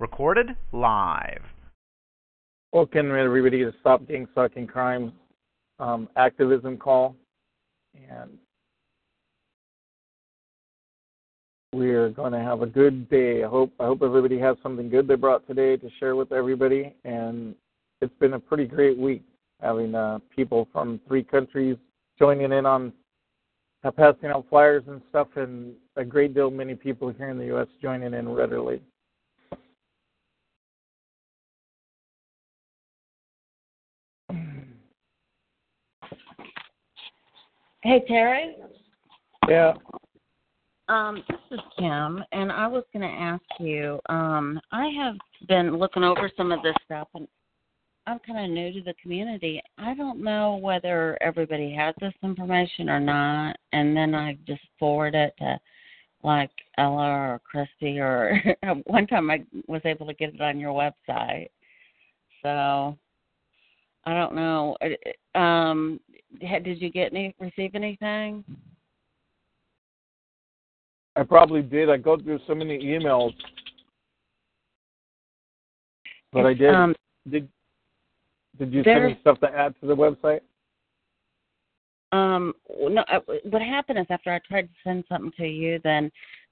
Recorded live. Welcome everybody to Stop Gangstalking Crime um, activism call, and we're going to have a good day. I hope I hope everybody has something good they brought today to share with everybody. And it's been a pretty great week having uh, people from three countries joining in on uh, passing out flyers and stuff, and a great deal many people here in the U.S. joining in readily. Hey Terry. Yeah. Um, this is Kim, and I was going to ask you. Um, I have been looking over some of this stuff, and I'm kind of new to the community. I don't know whether everybody has this information or not, and then I just forward it to like Ella or Christy, or one time I was able to get it on your website. So I don't know. Um, did you get any receive anything? I probably did. I go through so many emails, but I did. Um, did Did you send me stuff to add to the website? Um, no. uh, What happened is after I tried to send something to you, then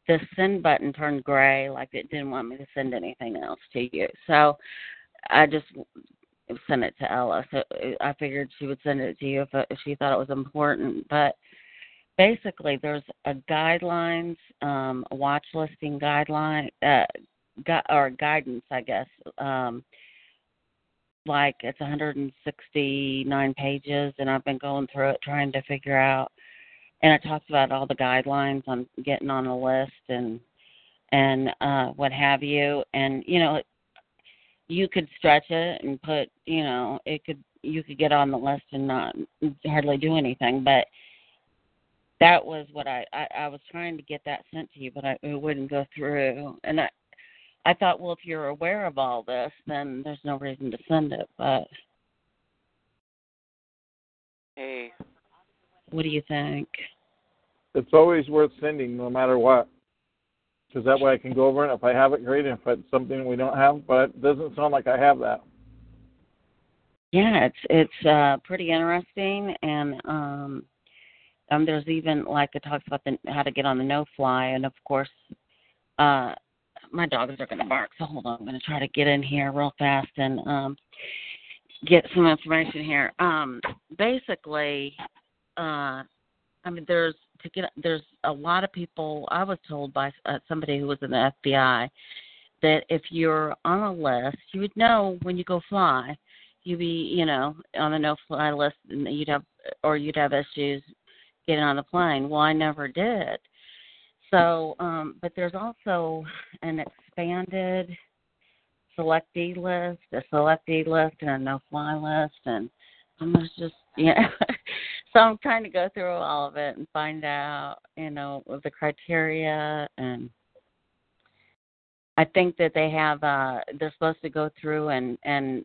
the send button turned gray, like it didn't want me to send anything else to you. So I just sent it to Ella. So uh, I figured she would send it to you if, uh, if she thought it was important, but basically there's a guidelines um watch listing guideline uh gu- or guidance i guess. Um like it's 169 pages and i've been going through it trying to figure out. And it talks about all the guidelines on getting on a list and and uh what have you. And you know you could stretch it and put you know it could you could get on the list and not hardly do anything but that was what I, I I was trying to get that sent to you, but I, it wouldn't go through. And I I thought, well, if you're aware of all this, then there's no reason to send it. But Hey, what do you think? It's always worth sending, no matter what, because that way I can go over it. If I have it, great. If it's something we don't have, but it doesn't sound like I have that. Yeah, it's it's uh pretty interesting, and um, um, there's even like it talks about the how to get on the no fly, and of course, uh, my dogs are going to bark. So hold on, I'm going to try to get in here real fast and um get some information here. Um, basically, uh, I mean, there's to get there's a lot of people. I was told by uh, somebody who was in the FBI that if you're on a list, you would know when you go fly. You'd be, you know, on the no-fly list, and you'd have, or you'd have issues getting on the plane. Well, I never did. So, um, but there's also an expanded selectee list, a selectee list, and a no-fly list, and I'm just, yeah. so I'm trying to go through all of it and find out, you know, the criteria, and I think that they have, uh, they're supposed to go through and and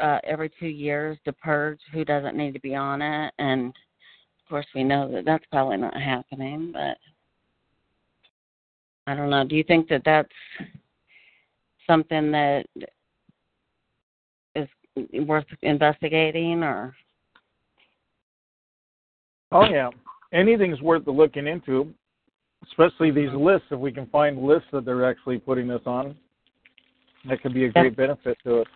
uh, every two years to purge who doesn't need to be on it, and of course we know that that's probably not happening, but I don't know. Do you think that that's something that is worth investigating, or? Oh yeah, anything's worth looking into, especially these lists. If we can find lists that they're actually putting this on, that could be a great benefit to it.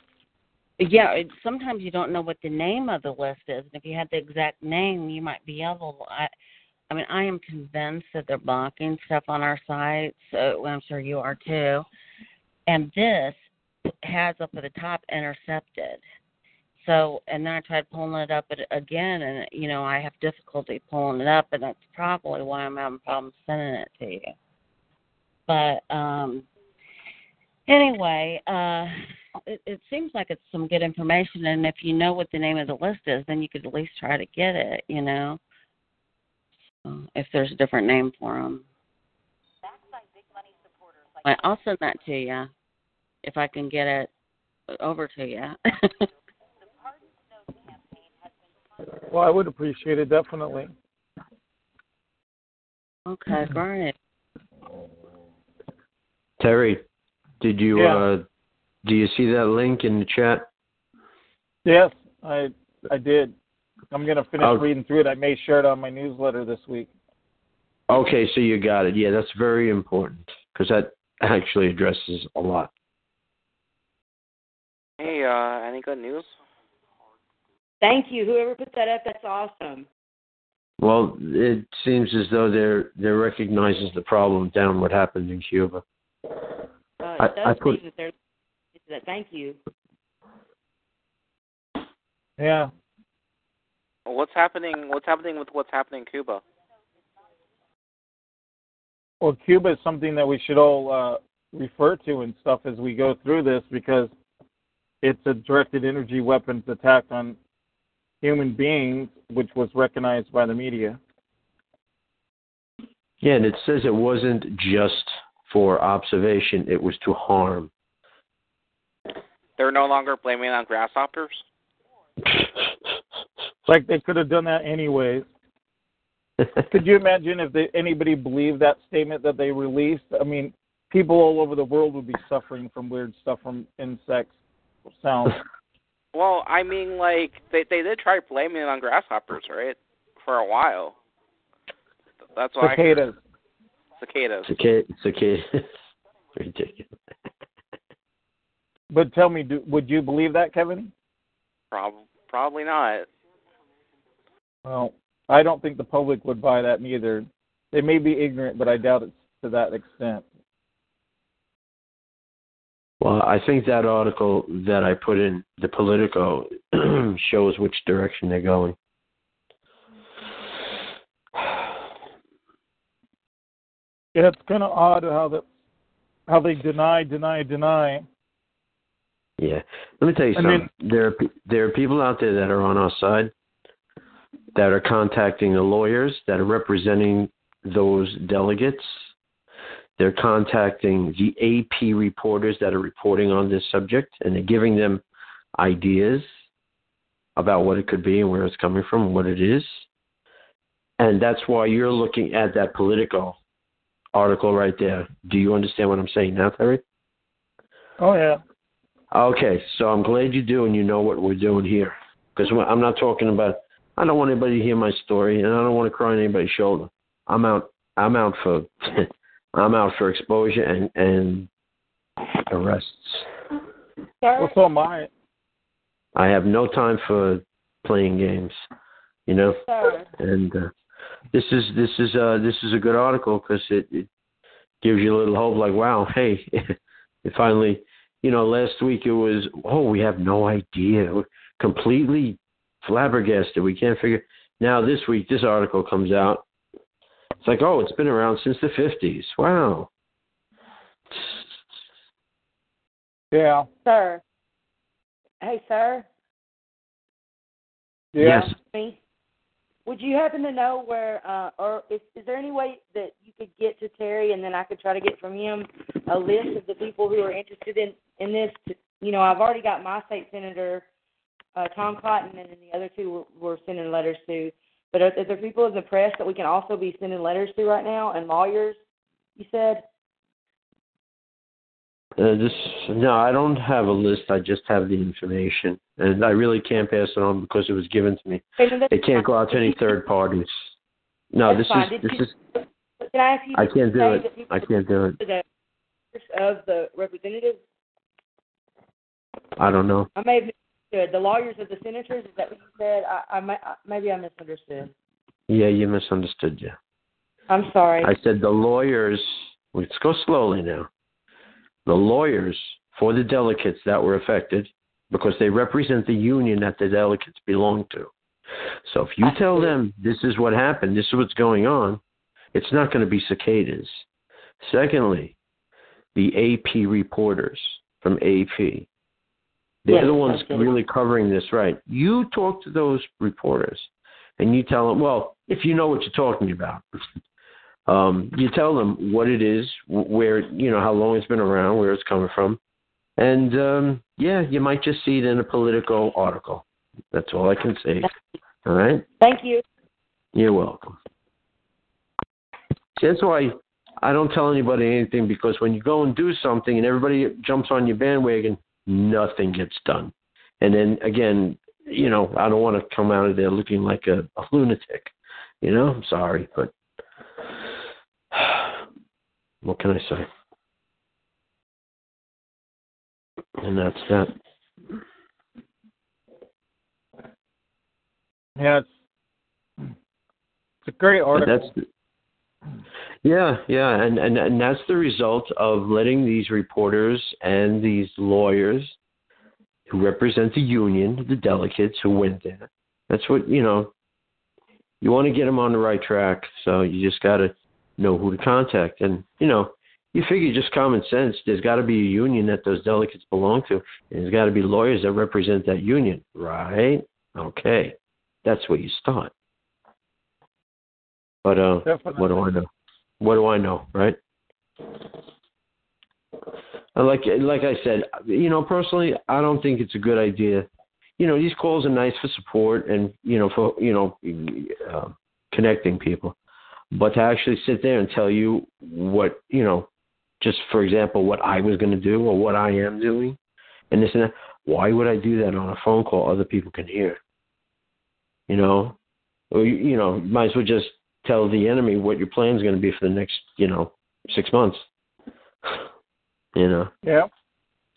Yeah, it, sometimes you don't know what the name of the list is, and if you had the exact name, you might be able. I, I mean, I am convinced that they're blocking stuff on our site, so uh, I'm sure you are too. And this has up at the top intercepted. So, and then I tried pulling it up again, and you know I have difficulty pulling it up, and that's probably why I'm having problems sending it to you. But um anyway, uh it, it seems like it's some good information, and if you know what the name of the list is, then you could at least try to get it. You know, so if there's a different name for them. I'll send that to you if I can get it over to you. well, I would appreciate it definitely. Okay, great. Terry, did you Yeah. uh do you see that link in the chat? Yes, I I did. I'm gonna finish Oh. reading through it. I may share it on my newsletter this week. Okay, so you got it. Yeah, that's very important because that actually addresses a lot. Hey, uh, any good news? Thank you. Whoever put that up, that's awesome. Well, it seems as though they're they're recognizes the problem down what happened in Cuba. Uh, I- it does I put- seem that they're that. Thank you. Yeah. What's happening? What's happening with what's happening in Cuba? Well, Cuba is something that we should all uh, refer to and stuff as we go through this because it's a directed energy weapons attack on human beings, which was recognized by the media. Yeah, and it says it wasn't just for observation; it was to harm. They're no longer blaming on grasshoppers. Like they could have done that anyways. Could you imagine if they, anybody believed that statement that they released? I mean, people all over the world would be suffering from weird stuff from insects sounds. Well, I mean, like they they did try blaming it on grasshoppers, right? For a while. That's why Cicadas. cicadas. Cicada, cicada. Ridiculous. But tell me, do, would you believe that, Kevin? Prob- probably not. Well, I don't think the public would buy that neither. They may be ignorant, but I doubt it's to that extent. Well, I think that article that I put in the Politico shows which direction they're going. Yeah, it's kind of odd how that how they deny, deny, deny. Yeah. Let me tell you something. there are there are people out there that are on our side that are contacting the lawyers that are representing those delegates. They're contacting the AP reporters that are reporting on this subject, and they're giving them ideas about what it could be and where it's coming from and what it is. And that's why you're looking at that Politico article right there. Do you understand what I'm saying now, Terry? Oh yeah. Okay, so I'm glad you do and you know what we're doing here. Because I'm not talking about. I don't want anybody to hear my story, and I don't want to cry on anybody's shoulder. I'm out. I'm out for. I'm out for exposure and and arrests. Well, so am I. I have no time for playing games, you know. Sir. And uh, this is this is uh this is a good article because it, it gives you a little hope. Like, wow, hey, it finally, you know, last week it was, oh, we have no idea, We're completely flabbergasted. We can't figure. Now this week, this article comes out. It's like, oh, it's been around since the fifties. Wow. Yeah. Sir. Hey, sir. Yeah. Yes. Me. Would you happen to know where, uh, or is, is there any way that you could get to Terry, and then I could try to get from him a list of the people who are interested in in this? To, you know, I've already got my state senator, uh, Tom Cotton, and then the other two we're, we're sending letters to. But are, are there people in the press that we can also be sending letters to right now, and lawyers? You said. Uh, this no, I don't have a list. I just have the information, and I really can't pass it on because it was given to me. Okay, no, It can't go out to any third parties. No, this fine. is Did this you- is. Can I ask you? I can't do it. I can't do it. the of the representatives. I don't know. I may have. The lawyers of the senators. Is that what you said? I, I, I uh, maybe I misunderstood. Yeah, you misunderstood. Yeah, I'm sorry. I said the lawyers. Let's go slowly now. The lawyers for the delegates that were affected because they represent the union that the delegates belong to. So if you tell them this is what happened, this is what's going on, it's not going to be cicadas. Secondly, the AP reporters from AP. They're Yes, the ones really covering this, right? You talk to those reporters and you tell them, well, if you know what you're talking about, um, you tell them what it is, where, you know, how long it's been around, where it's coming from. And, um, yeah, you might just see it in a Politico article. That's all I can say. All right? Thank you. You're welcome. See, that's why I don't tell anybody anything because when you go and do something and everybody jumps on your bandwagon, nothing gets done. And then again, you know, I don't want to come out of there looking like a, a lunatic. You know, I'm sorry, but what can I say? And that's that. Yeah, it's it's a great article. That's yeah, yeah, and, and and that's the result of letting these reporters and these lawyers who represent the union, the delegates who went there. That's what you know. You want to get them on the right track, so you just got to know who to contact, and you know, you figure just common sense. There's got to be a union that those delegates belong to, and there's got to be lawyers that represent that union, right? Okay, that's where you start. But uh, Definitely. what do I know? What do I know, right? Like like I said, you know, personally, I don't think it's a good idea. You know, these calls are nice for support and you know for you know uh, connecting people, but to actually sit there and tell you what you know, just for example, what I was going to do or what I am doing, and this and that. Why would I do that on a phone call? Other people can hear. You know, or you, you know, might as well just tell the enemy what your plan is going to be for the next, you know, six months. You know. Yeah.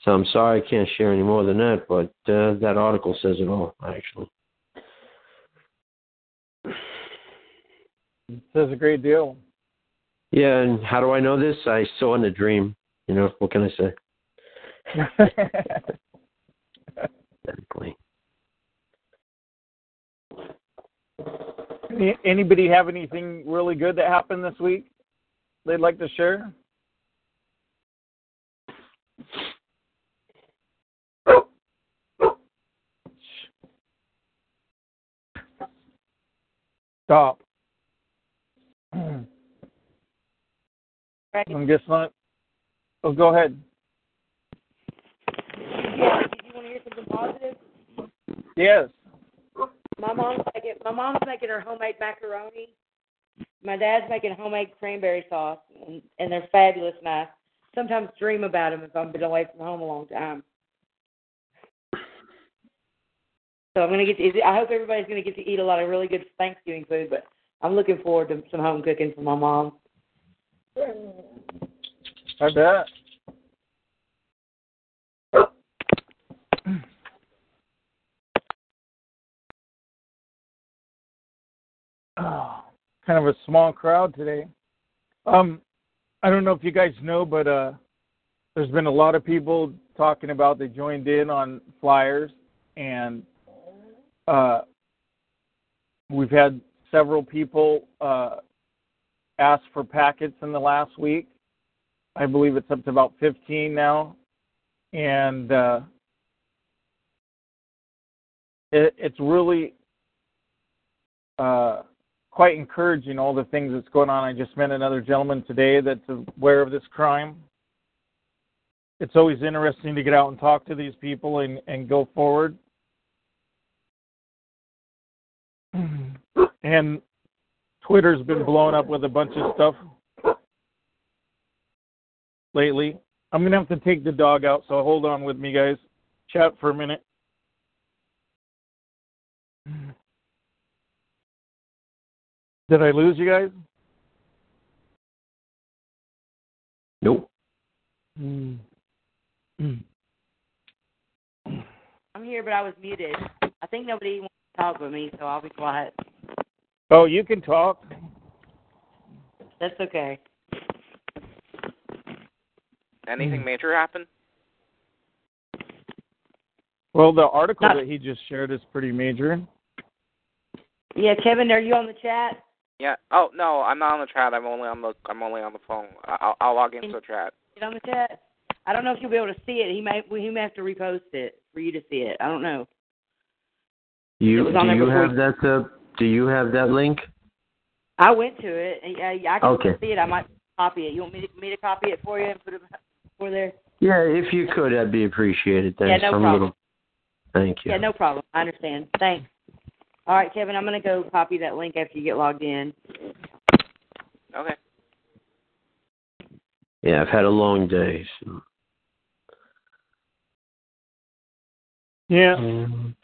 So I'm sorry I can't share any more than that, but uh, that article says it all, actually. It says a great deal. Yeah, and how do I know this? I saw in a dream. You know, what can I say? Technically. Anybody have anything really good that happened this week they'd like to share? Stop. I'm guessing not. Oh, go ahead. Yeah, did you want to hear something positive? Yes. My mom's making my mom's making her homemade macaroni. My dad's making homemade cranberry sauce, and, and they're fabulous. And I sometimes dream about them if I've been away from home a long time. So I'm gonna get. To, I hope everybody's gonna get to eat a lot of really good Thanksgiving food. But I'm looking forward to some home cooking from my mom. I bet. Oh, kind of a small crowd today. Um, I don't know if you guys know, but uh, there's been a lot of people talking about they joined in on flyers, and uh, we've had several people uh, ask for packets in the last week. I believe it's up to about 15 now, and uh, it, it's really uh, quite encouraging all the things that's going on. I just met another gentleman today that's aware of this crime. It's always interesting to get out and talk to these people and, and go forward. And Twitter's been blowing up with a bunch of stuff lately. I'm going to have to take the dog out, so hold on with me, guys. Chat for a minute. Did I lose you guys? Nope. Mm. I'm here, but I was muted. I think nobody wants to talk with me, so I'll be quiet. Oh, you can talk. That's okay. Anything major happen? Well, the article Not- that he just shared is pretty major. Yeah, Kevin, are you on the chat? Yeah. Oh no, I'm not on the chat. I'm only on the I'm only on the phone. I'll I'll log into the chat. Get on the chat. I don't know if you'll be able to see it. He may he may have to repost it for you to see it. I don't know. It You was on do you before have that? Uh, do you have that link? I went to it. and, uh, I can Okay. see it. I might copy it. You want me to, me to copy it for you and put it for there? Yeah, if you could, that'd be appreciated. Yeah, Thanks. no I'm problem. little- Thank you. Yeah, no problem. I understand. Thanks. All right, Kevin, I'm going to go copy that link after you get logged in. Okay. Yeah, I've had a long day. So. Yeah. Um,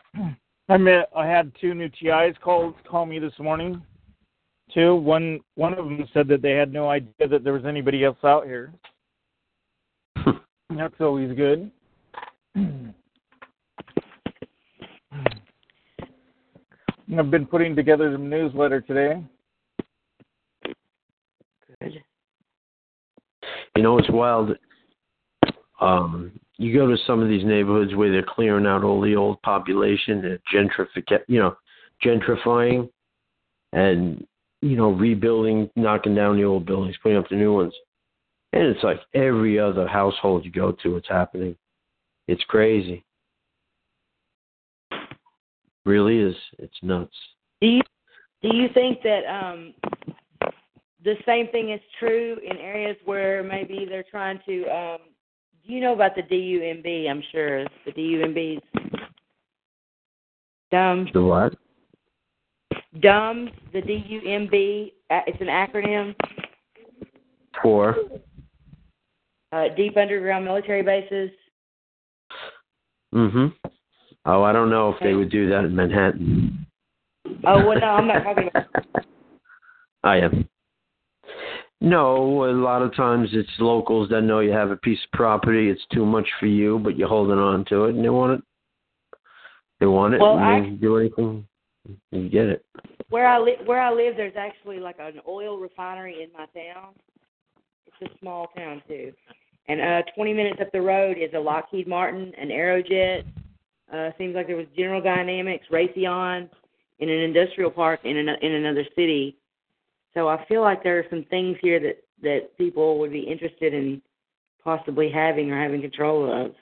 I met. I had two new TIs call call me this morning. Two. One one of them said that they had no idea that there was anybody else out here. That's always good. I've been putting together the newsletter today. Good. You know, it's wild. Um, you go to some of these neighborhoods where they're clearing out all the old population, they're gentrific, you know, gentrifying, and you know, rebuilding, knocking down the old buildings, putting up the new ones. And it's like every other household you go to, it's happening. It's crazy. Really is. It's nuts. Do you do you think that um the same thing is true in areas where maybe they're trying to um do you know about the DUMB, I'm sure. The DUMB's dumb The what? DUMB, the DUMB, uh, it's an acronym, For uh deep underground military bases. Mhm. Oh, I don't know if they would do that in Manhattan. Oh well no, I'm not talking about I am. No, a lot of times it's locals that know you have a piece of property. It's too much for you, but you're holding on to it, and they want it. They want it, Well, and I- they do anything. You get it. where I live where I live there's actually like an oil refinery in my town. It's a small town too. And uh twenty minutes up the road is a Lockheed Martin, an Aerojet, uh seems like there was General Dynamics, Raytheon in an industrial park in an, in another city. So I feel like there are some things here that that people would be interested in possibly having or having control of.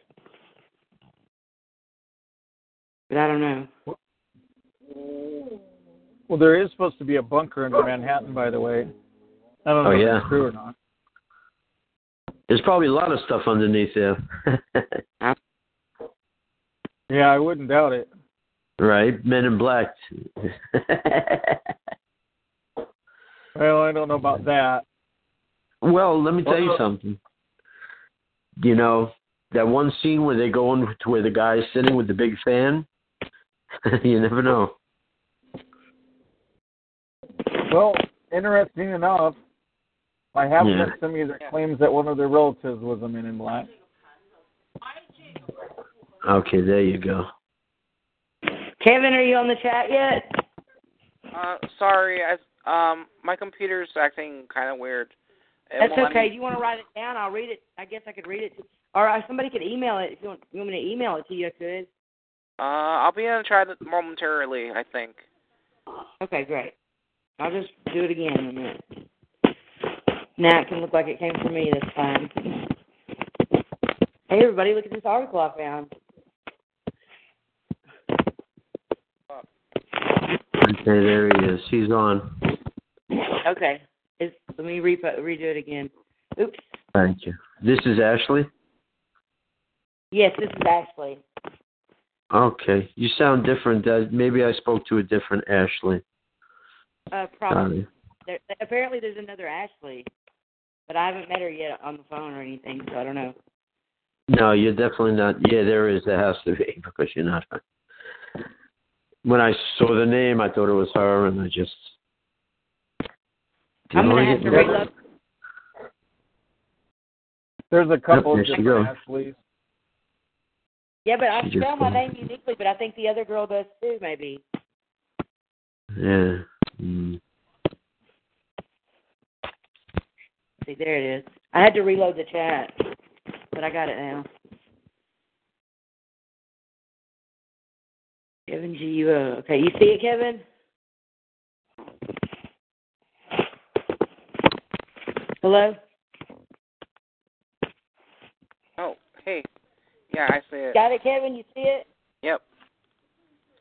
But I don't know. Well, there is supposed to be a bunker in Manhattan, by the way. I don't know Oh, if yeah. it's true or not. There's probably a lot of stuff underneath there. Yeah, I wouldn't doubt it. right? Men in Black. Well, I don't know about that. well, let me tell you something. You know, that one scene where they go in to where the guy's sitting with the big fan? you never know. Well, interesting enough, I have Yeah. met somebody that claims that one of their relatives was a Men in Black. Okay, there you go. Kevin, are you on the chat yet? Uh, sorry, I um my computer's acting kind of weird. It That's okay. me- Do you want to write it down? I'll read it. I guess I could read it. To, or uh, somebody could email it. If you want, you want me to email it to you, I could. Uh, I'll be in the chat momentarily. I think. Okay, great. I'll just do it again in a minute. Now it can look like it came from me this time. Hey, everybody, look at this article I found. Okay, there he is. He's on. Okay. It's, let me re- redo it again. Oops. Thank you. This is Ashley. Yes, this is Ashley. Okay, you sound different. Uh, maybe I spoke to a different Ashley. Uh, probably. There, apparently, there's another Ashley, but I haven't met her yet on the phone or anything, so I don't know. No, you're definitely not. Yeah, there is. There has to be because you're not. When I saw the name, I thought it was her, and I just. I'm gonna have to me- reload. There's a couple there of she different goes. Yeah, but I She just spell my name uniquely, but I think the other girl does too, maybe. Yeah. Mm. See, there it is. I had to reload the chat, but I got it now. Kevin G. U. O. Okay, you see it, Kevin? Hello. Oh, hey. Yeah, I see it. Got it, Kevin. You see it? Yep.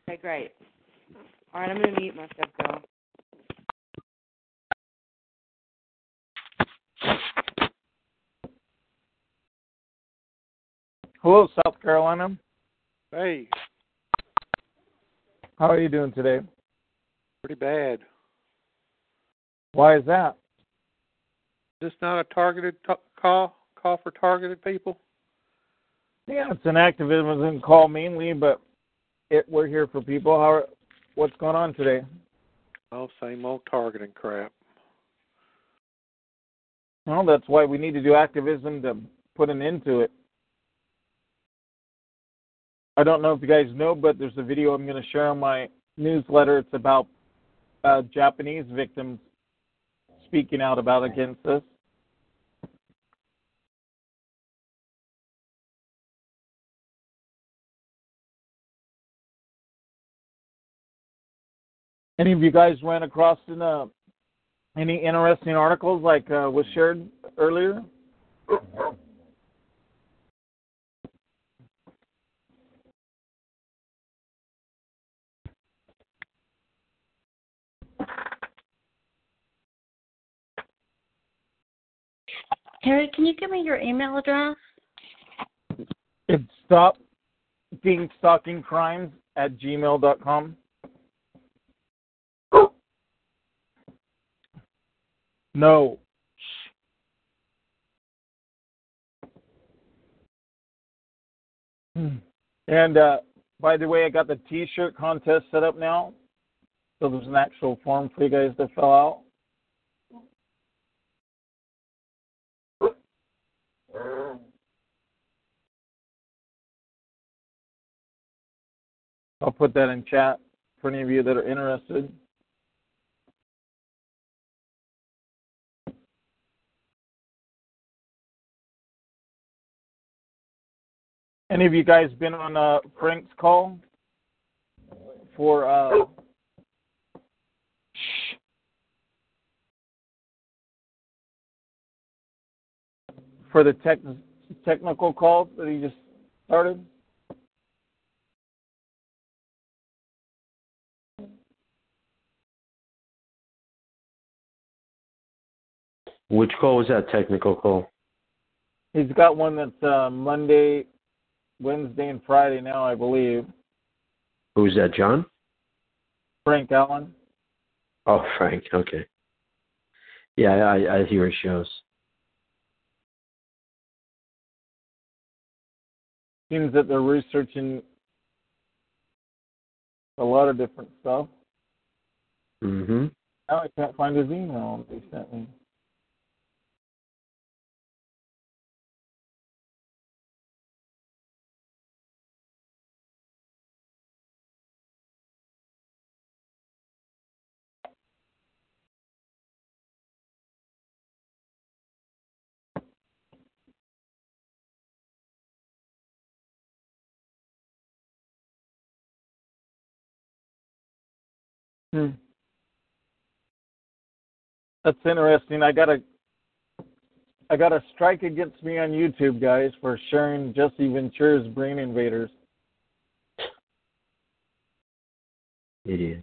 Okay, great. All right, I'm gonna mute myself, girl. Hello, South Carolina. Hey, How are you doing today? pretty bad. Why is that? Is this not a targeted t- call? Call for targeted people? Yeah, it's an activism call mainly, but it, we're here for people. How? Are, what's going on today? Oh, same old targeting crap. Well, that's why we need to do activism to put an end to it. I don't know if you guys know, but there's a video I'm going to share on my newsletter. It's about uh, Japanese victims speaking out about against this. Any of you guys ran across in uh, any interesting articles like uh, was shared earlier? Terry, can you give me your email address? It's stop being stalking crimes at gmail.com. No. Hmm. And uh, by the way, I got the T-shirt contest set up now, so there's an actual form for you guys to fill out. I'll put that in chat for any of you that are interested. Any of you guys been on uh, Frank's call for uh, for the tech, technical call that he just started? Which call was that technical call? He's got one that's uh, Monday, Wednesday, and Friday now, I believe. Who's that, John? Frank Allen. Oh, Frank. Okay. Yeah, I, I hear his shows. Seems that they're researching a lot of different stuff. Mm-hmm. Now I can't find his email they sent me. Hmm. That's interesting. I got a I got a strike against me on YouTube, guys, for sharing Jesse Ventura's Brain Invaders. Idiots.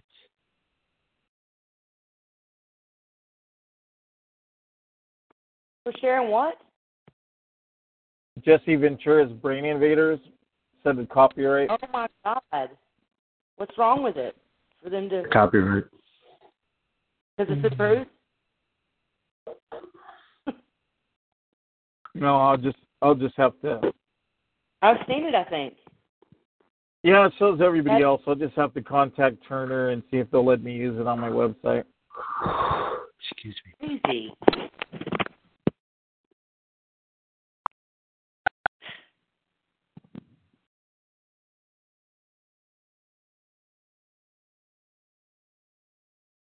For sharing what? Jesse Ventura's Brain Invaders said the copyright. Oh my God! What's wrong with it? For them to Copyright. because it's the truth. No, I'll just I'll just have to. I've seen it. I think. Yeah, it shows everybody That- else. I'll just have to contact Turner and see if they'll let me use it on my website. Excuse me. Easy.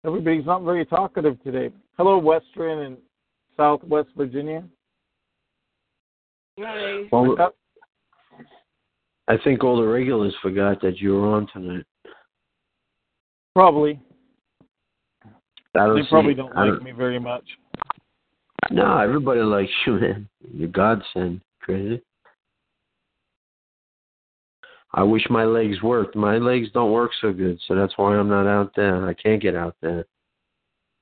Everybody's not very talkative today. Hello, Western and Southwest Virginia. Hi. Well, I think all the regulars forgot that you were on tonight. Probably. I don't They probably see, don't I like me very much. No, everybody likes you, man. You're godsend, crazy. I wish my legs worked. My legs don't work so good, so that's why I'm not out there. I can't get out there.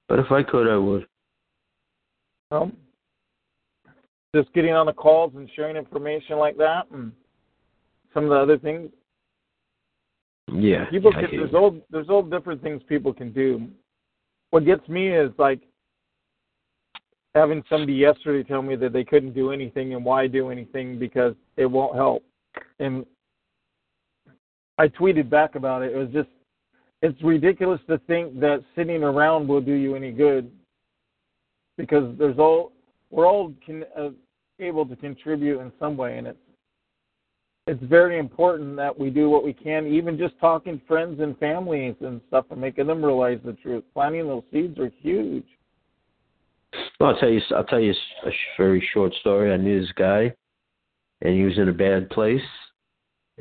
But if I could, I would. Well, just getting on the calls and sharing information like that, and some of the other things. Yeah. People can, there's all there's all different things people can do. What gets me is like having somebody yesterday tell me that they couldn't do anything and why do anything because it won't help. And I tweeted back about it. It was just it's ridiculous to think that sitting around will do you any good because there's all we're all can, uh, able to contribute in some way and it's it's very important that we do what we can, even just talking friends and families and stuff, and making them realize the truth. Planting those seeds are huge. Well, I'll tell you. I'll tell you a very short story. I knew this guy, and he was in a bad place,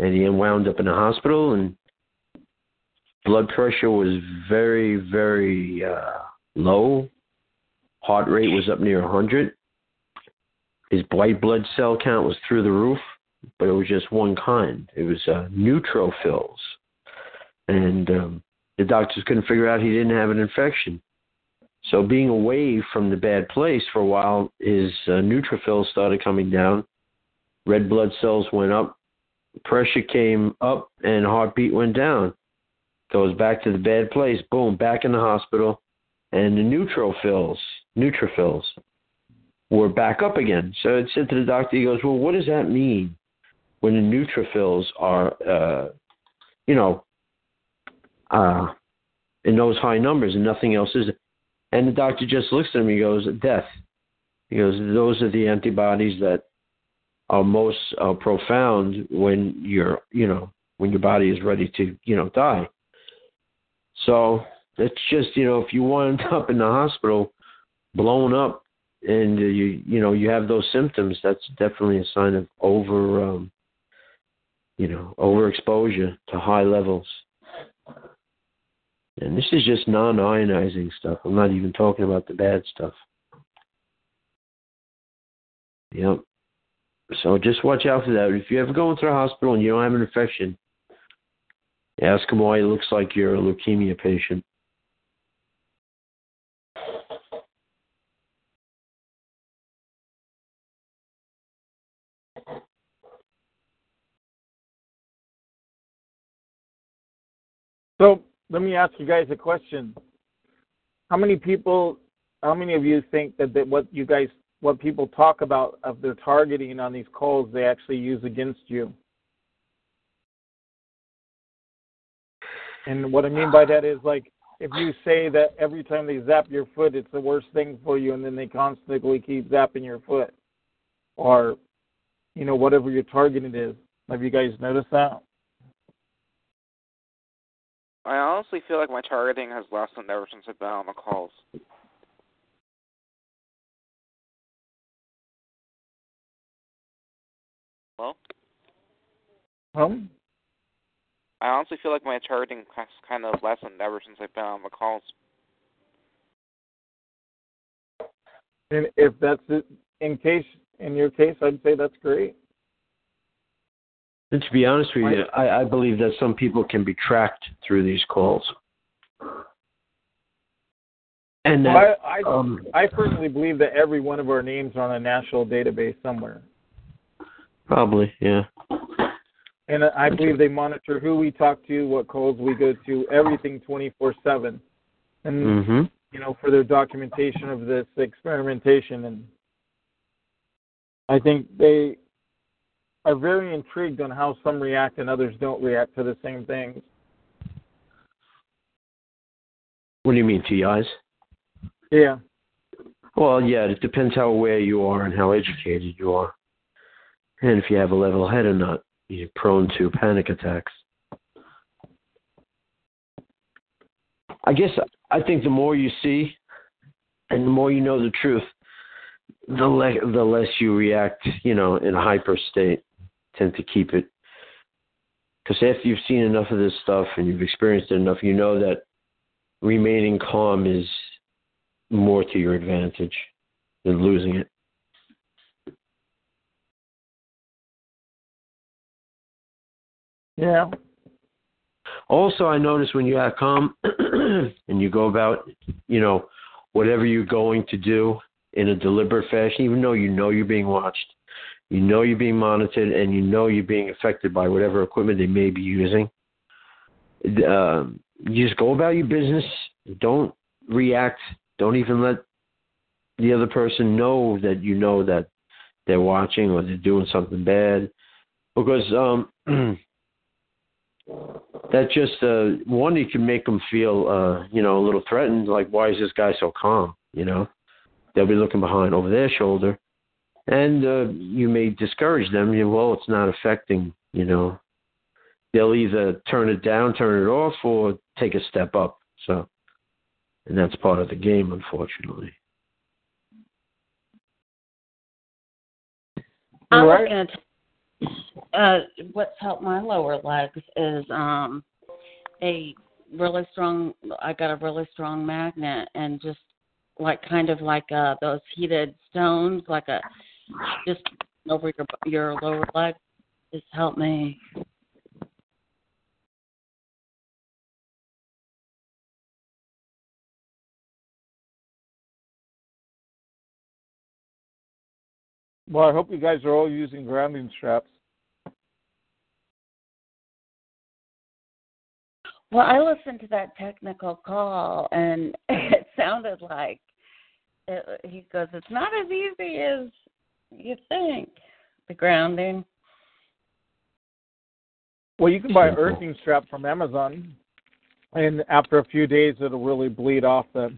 and he wound up in a hospital, and blood pressure was very, very uh, low. Heart rate was up near 100. His white blood cell count was through the roof, but it was just one kind. It was uh, neutrophils, and um, the doctors couldn't figure out he didn't have an infection. So being away from the bad place for a while, his uh, neutrophils started coming down. Red blood cells went up, pressure came up, and heartbeat went down. Goes back to the bad place. Boom, back in the hospital, and the neutrophils, neutrophils, were back up again. So it said to the doctor, he goes, "Well, what does that mean when the neutrophils are, uh, you know, uh, in those high numbers and nothing else is?" And the doctor just looks at him. He goes, "Death." He goes, "Those are the antibodies that are most uh, profound when you're, you know, when your body is ready to, you know, die." So it's just, you know, if you wind up in the hospital, blown up, and you, you know, you have those symptoms, that's definitely a sign of over, um, you know, overexposure to high levels. And this is just non-ionizing stuff. I'm not even talking about the bad stuff. Yep. So just watch out for that. If you ever go into a hospital and you don't have an infection, ask them why it looks like you're a leukemia patient. So let me ask you guys a question. How many people, how many of you think that, that what you guys, what people talk about of their targeting on these calls, they actually use against you? And what I mean by that is like if you say that every time they zap your foot, it's the worst thing for you, and then they constantly keep zapping your foot, or you know whatever your targeting is. Have you guys noticed that? I honestly feel like my targeting has lessened ever since I've been on the calls. Well, Um, I honestly feel like my targeting has kind of lessened ever since I've been on the calls. and if that's it, in case in your case, I'd say that's great. And to be honest with you, I, I believe that some people can be tracked through these calls. And that, Well, I I, um, I personally believe that every one of our names are on a national database somewhere, probably, yeah. and I believe they monitor who we talk to, what calls we go to, everything twenty four seven, and hmm you know for their documentation of this experimentation. And I think they are very intrigued on how some react and others don't react to the same things. What do you mean, TIs? Yeah. Well, yeah, it depends how aware you are and how educated you are. And if you have a level head or not, you're prone to panic attacks. I guess I think the more you see and the more you know the truth, the, le- the less you react, you know, in a hyper state. Tend to keep it. Because after you've seen enough of this stuff and you've experienced it enough, you know that remaining calm is more to your advantage than losing it. Yeah. Also, I notice when you act calm and you go about, you know, whatever you're going to do in a deliberate fashion, even though you know you're being watched, you know you're being monitored, and you know you're being affected by whatever equipment they may be using. Uh, you just go about your business. Don't react. Don't even let the other person know that you know that they're watching or they're doing something bad, because um, that just uh, one you can make them feel uh, you know a little threatened. Like, why is this guy so calm? You know, they'll be looking behind over their shoulder, and uh, you may discourage them. You know, well, it's not affecting. You know, they'll either turn it down, turn it off, or take a step up. So, and that's part of the game, unfortunately. I'm looking at uh, what's helped my lower legs is um a really strong. I got a really strong magnet and just like kind of like uh those heated stones, like a just over your your lower leg. Just helped me. Well, I hope you guys are all using grounding straps. Well, I listened to that technical call, and it sounded like it, he goes, "It's not as easy as you think." The grounding. Well, you can buy earthing strap from Amazon, and after a few days, it'll really bleed off the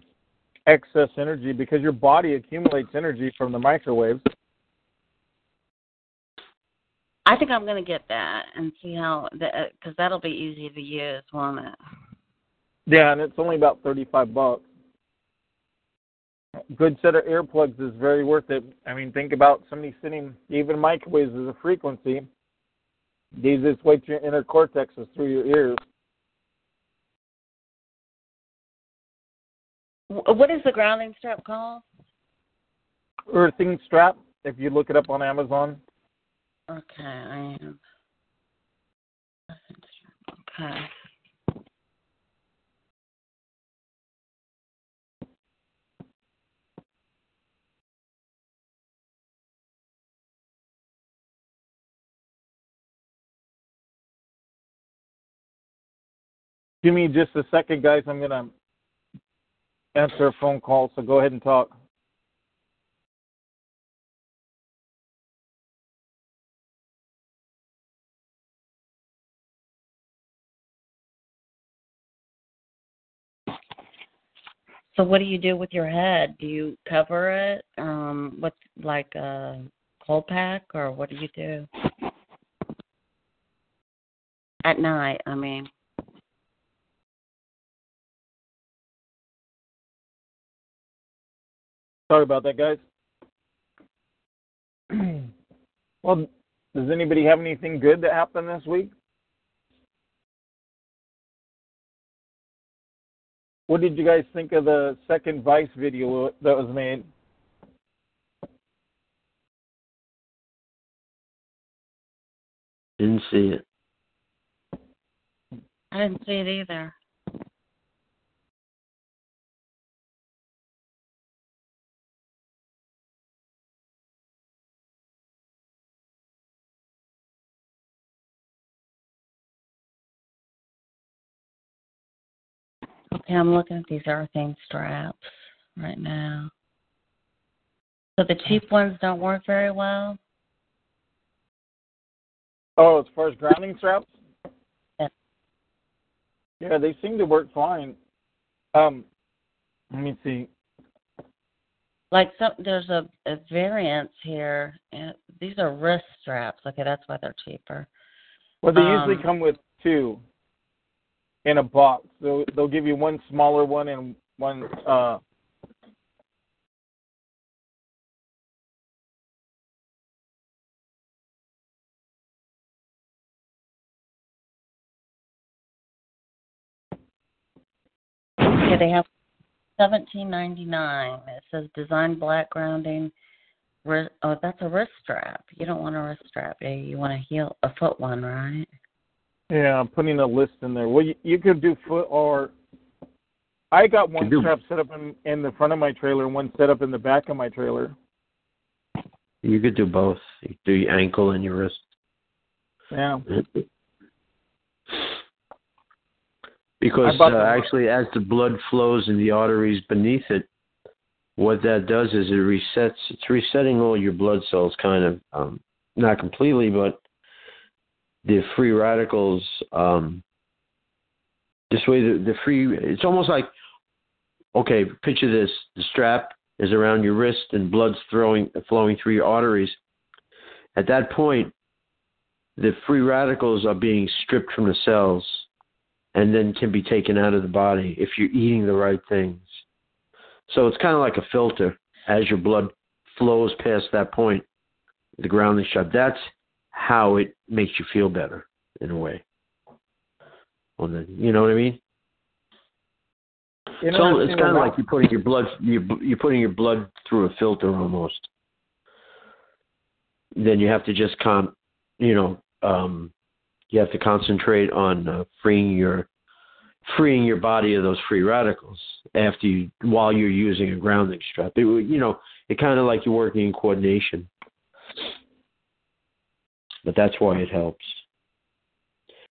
excess energy because your body accumulates energy from the microwaves. I think I'm going to get that and see how that because uh, that'll be easy to use, won't it? Yeah, and it's only about thirty-five bucks. Good set of earplugs is very worth it. I mean, think about somebody sitting even microwaves as a frequency. These easiest way to your inner cortex is through your ears. What is the grounding strap called? Earthing strap. If you look it up on Amazon. Okay, I am. Okay. Give me just a second, guys. I'm gonna answer a phone call, so go ahead and talk. So what do you do with your head? Do you cover it? Um, what's like a cold pack, or what do you do? At night, I mean. Sorry about that, guys. well, does anybody have anything good that happened this week? What did you guys think of the second Vice video that was made? Didn't see it. I didn't see it either. Okay, I'm looking at these earthing straps right now. So the cheap ones don't work very well. Oh, as far as grounding straps? Yeah. Yeah, they seem to work fine. Um, let me see. Like some, there's a, a variance here. And these are wrist straps. Okay, that's why they're cheaper. Well, they Um, usually come with two in a box. They'll they'll give you one smaller one and one uh Okay, they have seventeen ninety nine. It says design black grounding. Oh, that's a wrist strap. You don't want a wrist strap. You want a heel, a foot one, right? Yeah, I'm putting a list in there. Well, you, you could do foot or I got one strap set up in, in the front of my trailer and one set up in the back of my trailer. You could do both. You could do your ankle and your wrist. Yeah. Because uh, actually, as the blood flows in the arteries beneath it, what that does is it resets. It's resetting all your blood cells, kind of, um, not completely, but the free radicals. Um, this way, the, the free. It's almost like, okay, picture this: the strap is around your wrist, and blood's throwing flowing through your arteries. At that point, the free radicals are being stripped from the cells and then can be taken out of the body if you're eating the right things. So it's kind of like a filter as your blood flows past that point, the grounding strap. That's how it makes you feel better in a way. Well, then, you know what I mean? So it's kind of like you're putting your blood you're, you're putting your blood through a filter almost. Then you have to just con, you know, um, you have to concentrate on uh, freeing your freeing your body of those free radicals after you while you're using a grounding strap. It, you know, it kind of like you're working in coordination. But that's why it helps.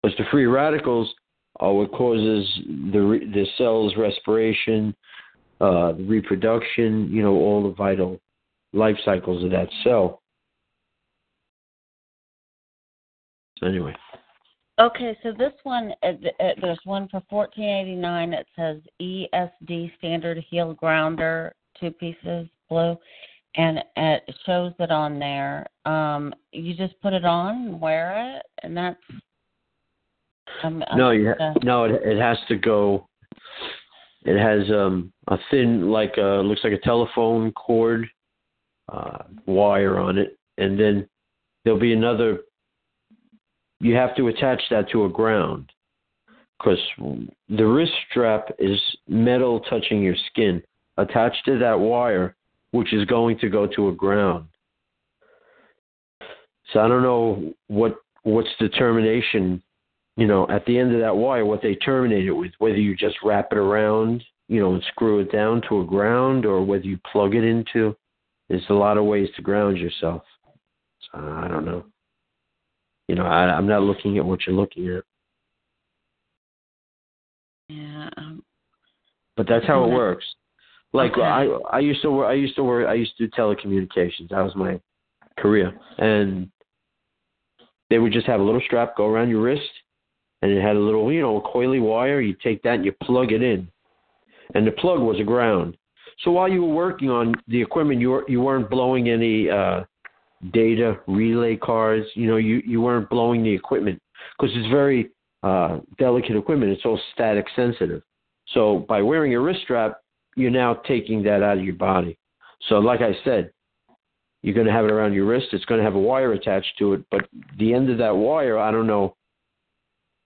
Because the free radicals are what causes the re- the cell's respiration, uh, the reproduction, you know, all the vital life cycles of that cell. So anyway, Okay, so this one, uh, uh, there's one for fourteen eighty nine. It says ESD standard heel grounder, two pieces, blue, and it shows it on there. Um, you just put it on, and wear it, and that's. Um, no, you ha- no, it it has to go. It has um a thin, like uh looks like a telephone cord, uh, wire on it, and then there'll be another. You have to attach that to a ground, because the wrist strap is metal touching your skin attached to that wire, which is going to go to a ground. So I don't know what what's the termination you know, at the end of that wire, what they terminate it with, whether you just wrap it around, you know, and screw it down to a ground, or whether you plug it into. There's a lot of ways to ground yourself. So I don't know. You know, I, I'm not looking at what you're looking at, yeah. Um, but that's how it works. Like Okay. I, I used to work. I used to work. I used to do telecommunications. That was my career, and they would just have a little strap go around your wrist, and it had a little, you know, coily wire. You take that and you plug it in, and the plug was a ground. So while you were working on the equipment, you were, you weren't blowing any uh, data relay cards. You know, you you weren't blowing the equipment because it's very uh, delicate equipment. It's all static sensitive. So by wearing a wrist strap, you're now taking that out of your body. So like I said, you're going to have it around your wrist. It's going to have a wire attached to it, but the end of that wire, I don't know.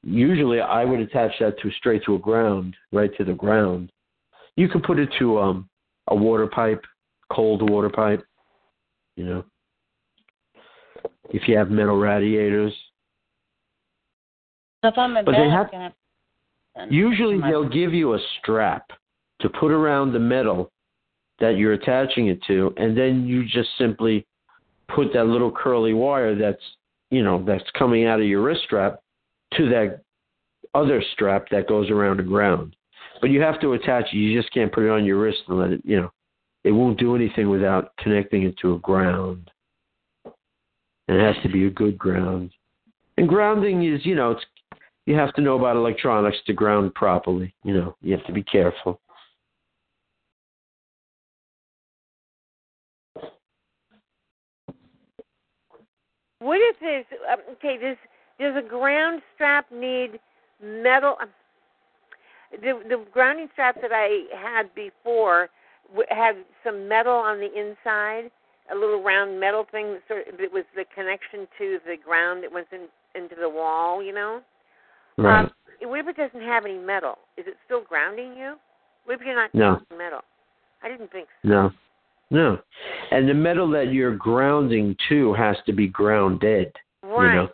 Usually, I would attach that to straight to a ground, right to the ground. You can put it to um, a water pipe, cold water pipe. You know, if you have metal radiators. so if I'm in But bed, they have- Usually, they'll give you a strap to put around the metal that you're attaching it to, and then you just simply put that little curly wire that's you know that's coming out of your wrist strap to that other strap that goes around the ground. But you have to attach it. You just can't put it on your wrist and let it. You know, it won't do anything without connecting it to a ground. And it has to be a good ground. And grounding is, you know, it's you have to know about electronics to ground properly. You know, you have to be careful. What if this? Um, okay, does does a ground strap need metal? Um, the the grounding straps that I had before had some metal on the inside, a little round metal thing that sort of that was the connection to the ground that went in, into the wall. You know. Right. Um, what if it doesn't have any metal? Is it still grounding you What if you're not No. metal? I didn't think so. No. No. And the metal that you're grounding to has to be grounded. Right. You know?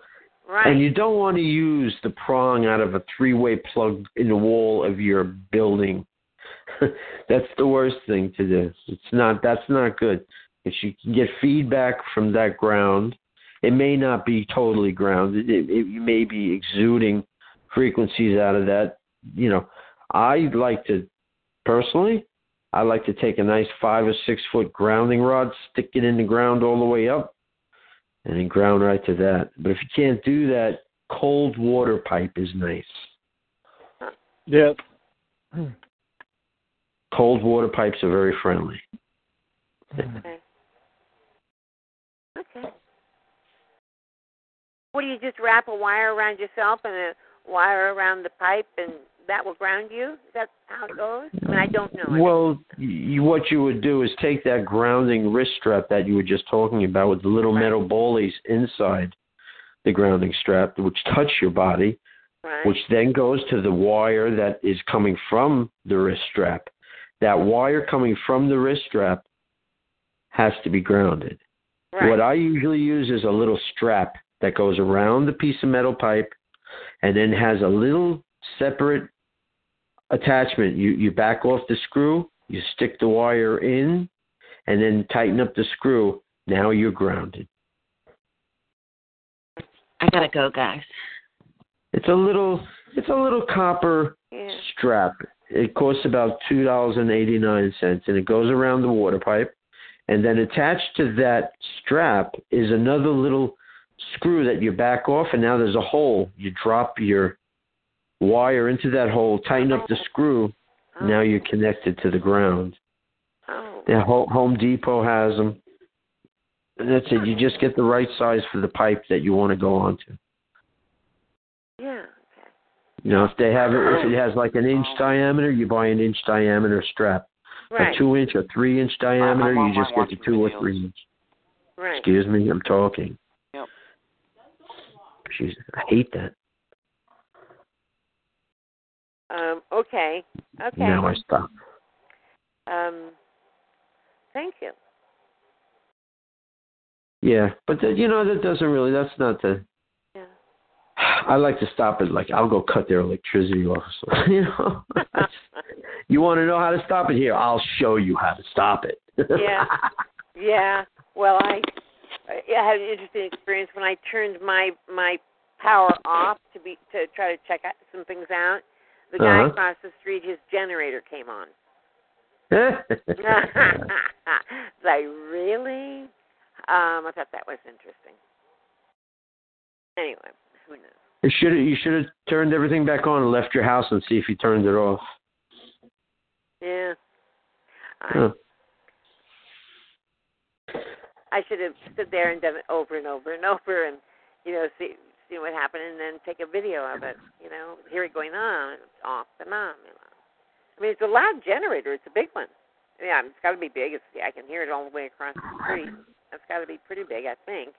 Right. And you don't want to use the prong out of a three way plug in the wall of your building. that's the worst thing to do. It's not that's not good. If you can get feedback from that ground, it may not be totally grounded. It, it, you may be exuding frequencies out of that. You know, I like to personally, I like to take a nice five or six foot grounding rod, stick it in the ground all the way up, and then ground right to that. But if you can't do that, cold water pipe is nice. Yep. Cold water pipes are very friendly. Okay. Okay. What do you just wrap a wire around yourself and a wire around the pipe, and that will ground you? Is that how it goes? I mean, I don't know. Well, you, what you would do is take that grounding wrist strap that you were just talking about with the little metal ballies inside the grounding strap, which touch your body, right. which then goes to the wire that is coming from the wrist strap. That wire coming from the wrist strap has to be grounded. Right. What I usually use is a little strap that goes around the piece of metal pipe and then has a little separate attachment. You you back off the screw, you stick the wire in, and then tighten up the screw. Now you're grounded. I gotta go, guys. It's a little it's a little copper Yeah. strap. It costs about two dollars and eighty nine cents and it goes around the water pipe. And then attached to that strap is another little screw that you back off and now there's a hole. You drop your wire into that hole, tighten up the screw, now you're connected to the ground. Oh. Yeah, Home Depot has them. And that's it. You just get the right size for the pipe that you want to go onto. Yeah. You know, if they have it, if it has like an inch diameter, you buy an inch diameter strap. Right. A two inch or three inch diameter, you just get the two or three inch. Right. Excuse me, I'm talking. Yep. Jeez, I hate that. Um. Okay. Okay. Now I stop. Um. Thank you. Yeah, but the, you know that doesn't really. That's not the. Yeah. I like to stop it. Like I'll go cut their electricity off. So, you know, you want to know how to stop it? Here, I'll show you how to stop it. Yeah. Yeah. Well, I I had an interesting experience when I turned my my power off to be to try to check out some things out. The guy Uh-huh. across the street, his generator came on. like really? Um, I thought that was interesting. Anyway, who knows? You should you should have turned everything back on and left your house and see if you turned it off. Yeah. I, Huh. I should have stood there and done it over and over and over and, you know, see see what happened and then take a video of it, you know, hear it going on, it's off and on, you know. I mean, it's a loud generator. It's a big one. Yeah, it's got to be big. It's, I can hear it all the way across the street. That's got to be pretty big, I think.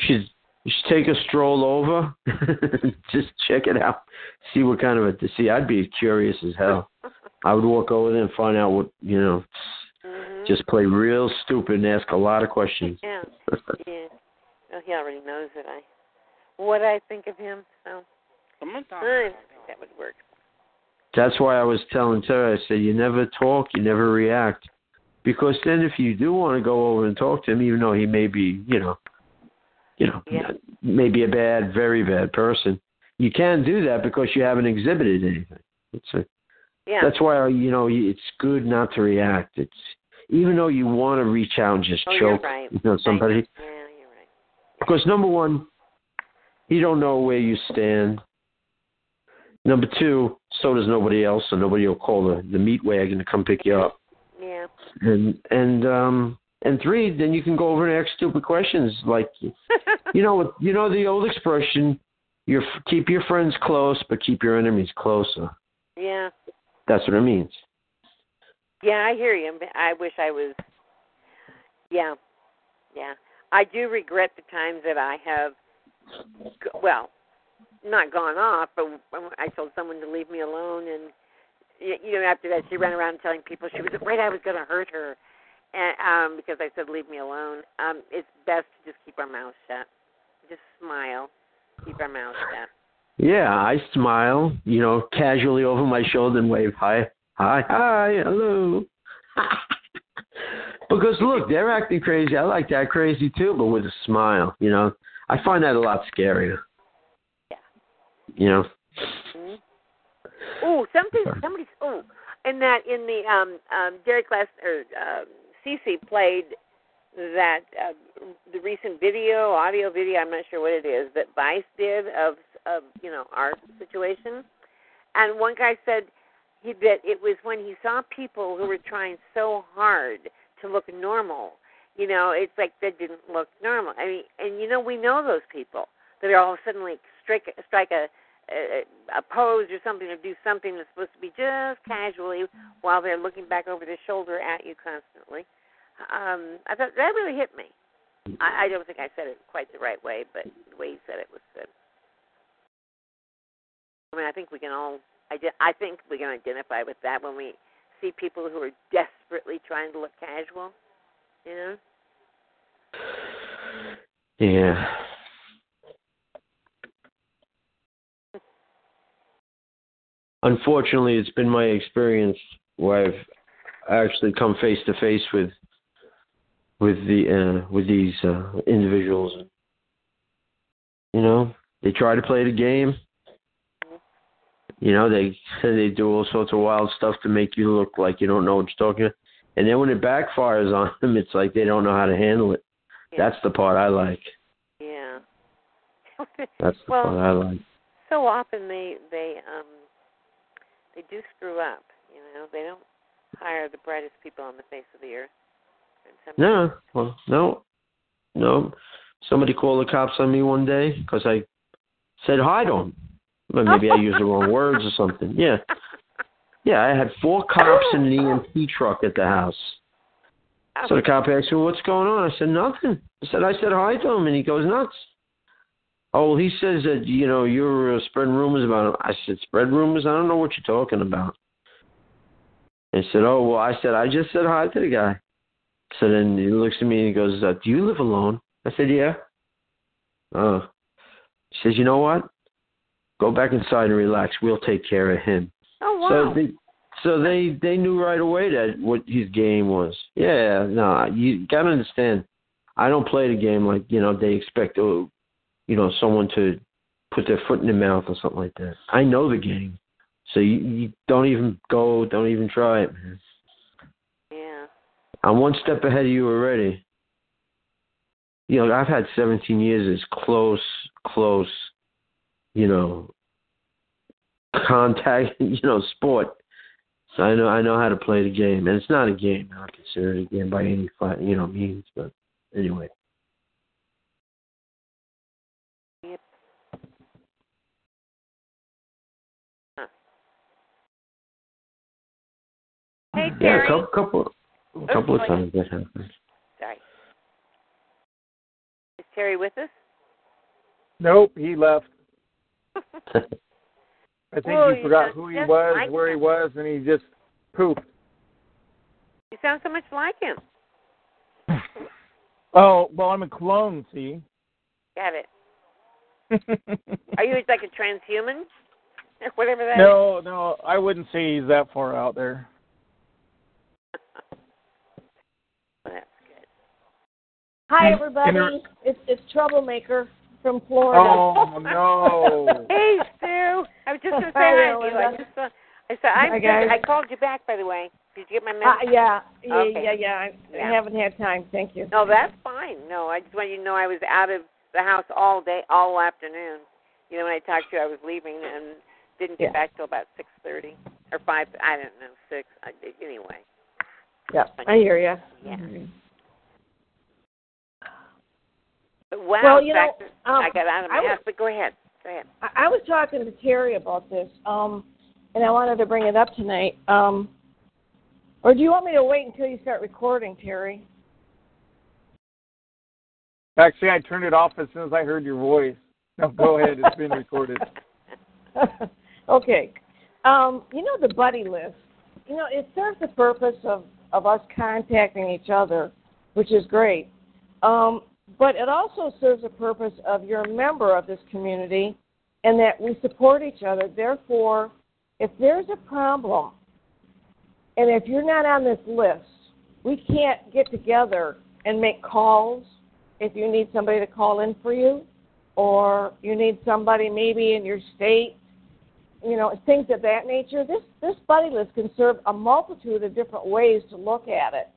Should you should take a stroll over, just check it out, see what kind of a to see. I'd be curious as hell. I would walk over there and find out what you know. Mhm. Just play real stupid and ask a lot of questions. Yeah. yeah. Well, he already knows that I what I think of him, so Someone talk. I think that would work. That's why I was telling Tara, I said, you never talk, you never react. Because then if you do want to go over and talk to him, even though he may be, you know, you know, Yeah. maybe a bad, very bad person, you can do that because you haven't exhibited anything. It's a, Yeah. That's why, you know, it's good not to react. It's even though you want to reach out and just oh, you're choke, right. you know, somebody. Yeah, you're right. Because number one, you don't know where you stand. Number two, so does nobody else, so nobody will call the, the meat wagon to come pick you up. Yeah. And and um and three, then you can go over and ask stupid questions like you know what you know the old expression, your keep your friends close but keep your enemies closer. Yeah. That's what it means. Yeah, I hear you. I wish I was. Yeah, yeah. I do regret the times that I have. Well, not gone off, but I told someone to leave me alone, and you know, after that, she ran around telling people she was afraid I was going to hurt her, and um, because I said leave me alone. Um, it's best to just keep our mouths shut. Just smile, keep our mouths shut. Yeah, I smile, you know, casually over my shoulder and wave hi, hi, hi, hello. because look, they're acting crazy. I like that crazy too, but with a smile. You know, I find that a lot scarier. Yeah. You know. Mm-hmm. Oh, something, somebody. Oh, and that in the um um Derek last or um, Cece played that uh, the recent video, audio video. I'm not sure what it is that Vice did of of you know our situation, and one guy said he that it was when he saw people who were trying so hard to look normal. You know, it's like they didn't look normal. I mean, and you know, we know those people that are all suddenly strike strike a a, a pose or something or do something that's supposed to be just casually while they're looking back over their shoulder at you constantly. Um, I thought that really hit me. I, I don't think I said it quite the right way, but the way he said it was good. I mean, I think we can all. I, I think we can identify with that when we see people who are desperately trying to look casual. You know. Yeah. Unfortunately, it's been my experience where I've actually come face to face with with the uh, with these uh, individuals. You know, they try to play the game. You know, they they do all sorts of wild stuff to make you look like you don't know what you're talking about. And then when it backfires on them, it's like they don't know how to handle it. Yeah. That's the part I like. Yeah. That's the well, part I like. so often they they um they do screw up. You know, they don't hire the brightest people on the face of the earth. No, well, no, no. Somebody called the cops on me one day because I said hi to him. Well, maybe I used the wrong words or something. Yeah, yeah. I had four cops in an EMT truck at the house. So the cop asked me, "What's going on?" I said, "Nothing." I said, "I said hi to him," and he goes nuts. Oh, well, he says that you know you're uh, spreading rumors about him. I said, "Spread rumors? I don't know what you're talking about." And he said, "Oh, well," I said, "I just said hi to the guy." So then he looks at me and he goes, uh, "Do you live alone?" I said, "Yeah." Oh. He says, "You know what? Go back inside and relax. We'll take care of him." Oh wow. So they, so they they knew right away that what his game was. Yeah, no, you gotta understand. I don't play the game like you know they expect oh, you know someone to put their foot in their mouth or something like that. I know the game, so you, you don't even go, don't even try it, man. yeah. I'm one step ahead of you already. You know, I've had 17 years as close, close, you know, contact, you know, sport. So I know I know how to play the game, and it's not a game. I don't consider it a game by any fi- you know means. But anyway, Yep. Huh. Hey yeah, Terry. a couple, couple, a couple of oh, times that happens. Sorry. Is Terry with us? Nope, he left. I think Whoa, he forgot who he was, like where he was, and he just pooped. You sound so much like him. Oh, well, I'm a clone, see? Got it. Are you like a transhuman? Or whatever that no, no, I wouldn't say he's that far out there. Well, that's good. Hi, everybody. It's it's Troublemaker from Florida. Oh, no. Hey Sue, I was just gonna say Hi, hi to you. I just saw. I saw. I, Hi, guys. I called you back, by the way. Did you get my Uh, message? yeah, yeah, Okay. yeah, yeah. I, Yeah. I haven't had time. Thank you. No, that's fine. No, I just wanted you to know I was out of the house all day, all afternoon. You know, when I talked to you, I was leaving and didn't get Yeah. back till about six thirty or five. I don't know, six. I, anyway. Yeah, I hear you. Yeah. But wow, Well, in you know, um, I got out of my I was- house. But go ahead. Go ahead. I, I was talking to Terry about this, um, and I wanted to bring it up tonight. Um, or do you want me to wait until you start recording, Terry? Actually, I turned it off as soon as I heard your voice. No, go ahead. It's been recorded. okay. Um, you know the buddy list. You know it serves the purpose of of us contacting each other, which is great. Um, but it also serves the purpose of you're a member of this community, and that we support each other. Therefore, if there's a problem, and if you're not on this list, we can't get together and make calls. If you need somebody to call in for you, or you need somebody maybe in your state you know, things of that nature. This this buddy list can serve a multitude of different ways to look at it.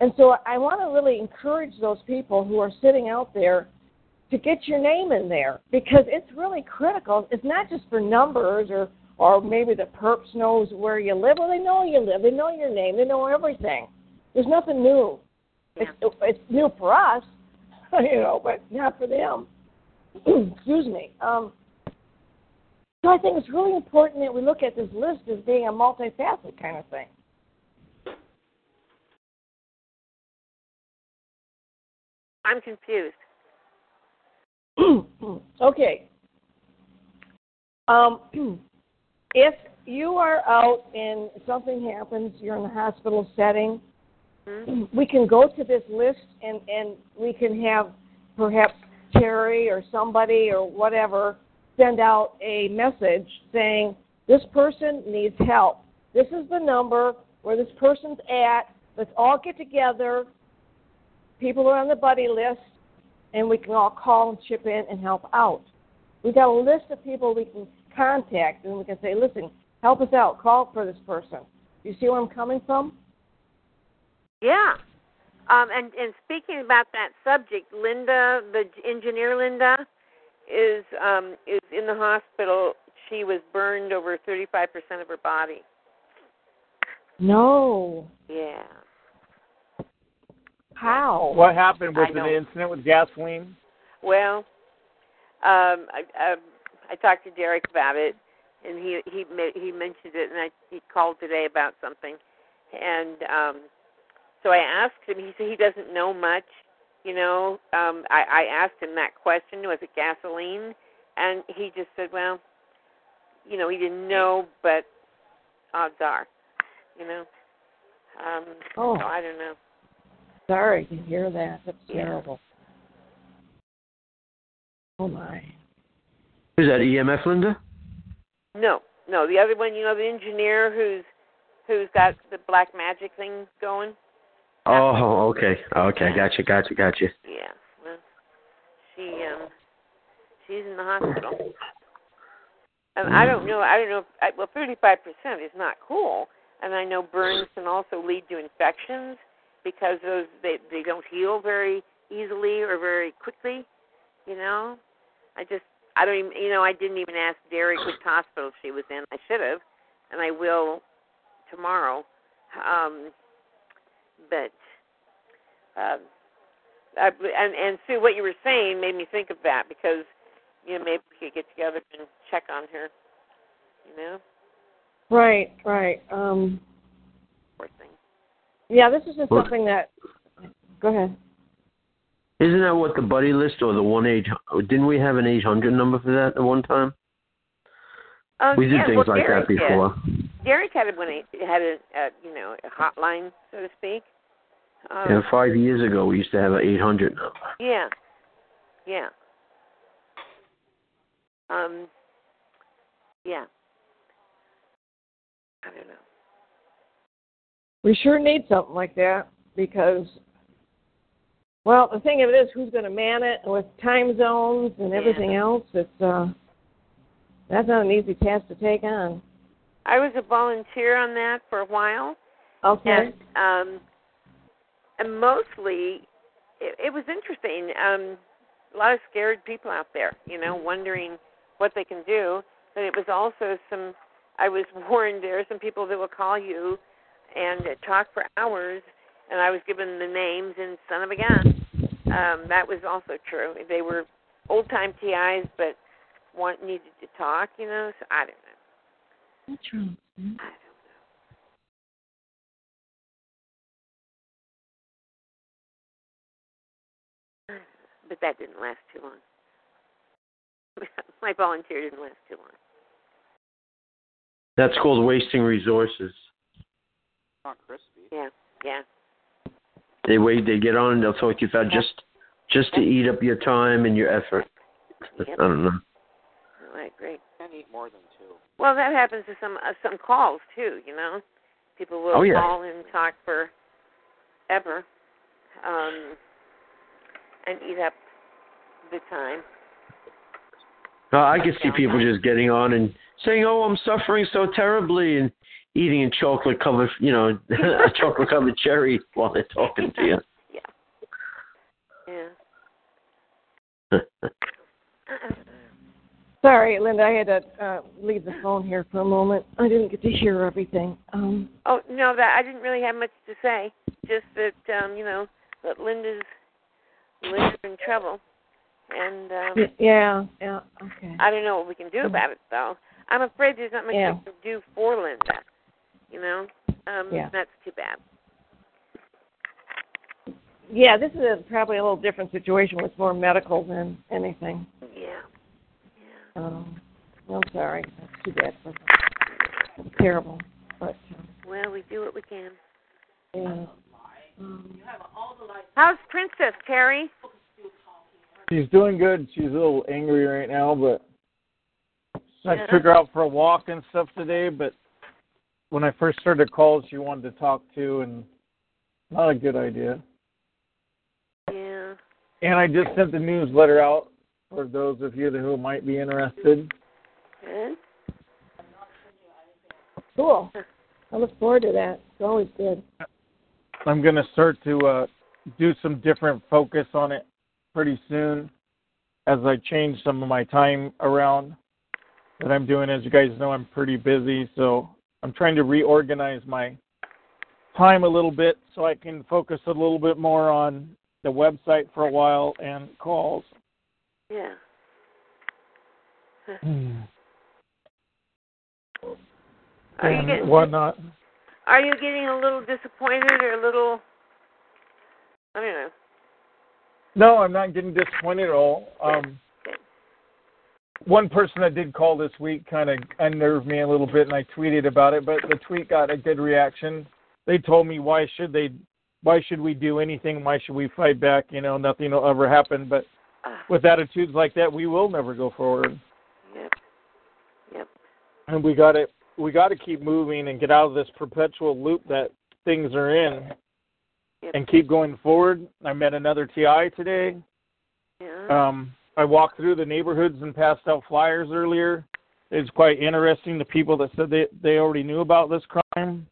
And so I want to really encourage those people who are sitting out there to get your name in there because it's really critical. It's not just for numbers or or maybe the perps knows where you live. Well, they know you live. They know your name. They know everything. There's nothing new. Yeah. It's, it's new for us, you know, but not for them. Excuse me. Um, so I think it's really important that we look at this list as being a multifaceted kind of thing. I'm confused. okay. Um, if you are out and something happens, you're in a hospital setting, Hmm? we can go to this list and, and we can have perhaps Terry or somebody or whatever send out a message saying, This person needs help. This is the number where this person's at. Let's all get together. People are on the buddy list, and we can all call and chip in and help out. We've got a list of people we can contact, and we can say, Listen, help us out. Call for this person. You see where I'm coming from? Yeah. Um, and and speaking about that subject, Linda, the engineer Linda, is um, is in the hospital. She was burned over 35% of her body. No. Yeah. How? What happened? Was it an incident with gasoline? Well, um, I, I I talked to Derek about it, and he he he mentioned it, and I he called today about something, and um, so I asked him. He said he doesn't know much. You know, um, I, I asked him that question: Was it gasoline? And he just said, well, you know, he didn't know, but odds are, you know. Um, Oh. So I don't know. Sorry to hear that. That's Yeah. terrible. Oh my. Is that EMF, Linda? No, no. The other one, you know, the engineer who's who's got the black magic thing going. Oh, okay. Okay, gotcha, gotcha, gotcha. Yeah. Well, she um she's in the hospital. And I don't know. I don't know. If, I, well, thirty-five percent is not cool, and I know burns can also lead to infections because those they they don't heal very easily or very quickly. You know, I just I don't even you know I didn't even ask Derek which hospital she was in. I should have, and I will tomorrow. Um, but um, I, and and Sue, what you were saying made me think of that because you know maybe we could get together and check on her. You know, Right, right. Um poor thing. Yeah, this is just Well- something that go ahead. Isn't that what the buddy list or the one eight? Didn't we have an eight hundred number for that at one time? Um, we did yeah, things well, like Derek that before. Did. Derek had when he had a, a you know a hotline so to speak. Um, And five years ago, we used to have an eight hundred number. Yeah. Yeah. Um yeah. I don't know. We sure need something like that because well, the thing of it is who's gonna man it with time zones and everything else, it's uh that's not an easy task to take on. I was a volunteer on that for a while Okay. and um and mostly it, it was interesting. Um a lot of scared people out there, you know, wondering what they can do. But it was also some I was warned there are some people that will call you and uh, talk for hours and I was given the names and son of a gun. Um, that was also true. They were old time TIs but want needed to talk, you know, so I don't know. What's wrong? I don't know. But that didn't last too long. My volunteer didn't last too long. That's called wasting resources. Not crispy. Yeah, yeah. They wait. They get on and they'll talk to you about just just to eat up your time and your effort. I don't know. Oh, I agree. Can't eat more than two. Well, that happens to some uh, some calls too. You know, people will Oh, yeah. call and talk for ever, um, and eat up the time. Uh, I can see people just getting on and saying, "Oh, I'm suffering so terribly," and eating a chocolate covered, you know, a chocolate covered cherry while they're talking to you. Yeah. Yeah. Sorry, Linda, I had to uh, leave the phone here for a moment. I didn't get to hear everything. Um, Oh no, that I didn't really have much to say. Just that um, you know that Linda's Linda's in trouble, and um, yeah, yeah, okay. I don't know what we can do about it though. I'm afraid there's not much Yeah. we can do for Linda. You know, um, Yeah. that's too bad. Yeah, this is a, probably a little different situation. It's more medical than anything. Yeah. Um, I'm sorry. That's too bad for her. It's terrible. But, um, Well, we do what we can. yeah. Um, How's Princess Terry? She's doing good. She's a little angry right now, but I took her out for a walk and stuff today. But when I first started calls, you wanted to talk to, and not a good idea. Yeah. And I just sent the newsletter out for those of you who might be interested. Good. cool. I look forward to that. It's always good. I'm going to start to uh, do some different focus on it pretty soon as I change some of my time around that I'm doing. As you guys know, I'm pretty busy, so I'm trying to reorganize my time a little bit so I can focus a little bit more on the website for a while and calls. Yeah. Are you getting whatnot. Are you getting a little disappointed or a little? I don't know. No, I'm not getting disappointed at all. Um, one person that did call this week kind of unnerved me a little bit, and I tweeted about it. But the tweet got a good reaction. They told me why should they, why should we do anything? Why should we fight back? You know, nothing will ever happen. But with attitudes like that, we will never go forward. Yep. Yep. And we got to we got to keep moving and get out of this perpetual loop that things are in, and keep going forward. I met another TI today. Yeah. Um, I walked through the neighborhoods and passed out flyers earlier. It's quite interesting. The people that said they they already knew about this crime.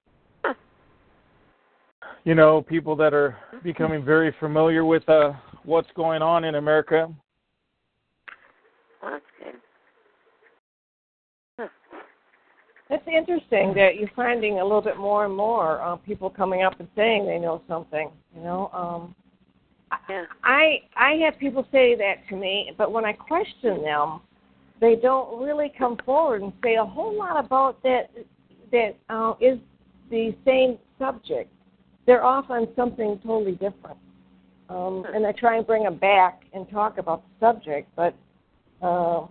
You know, people that are becoming very familiar with uh, what's going on in America. Well, that's good. That's interesting that you're finding a little bit more and more uh, people coming up and saying they know something. You know, um, Yeah. I I have people say that to me, but when I question them, they don't really come forward and say a whole lot about that that uh, is the same subject. They're off on something totally different, um, and I try and bring them back and talk about the subject, but uh,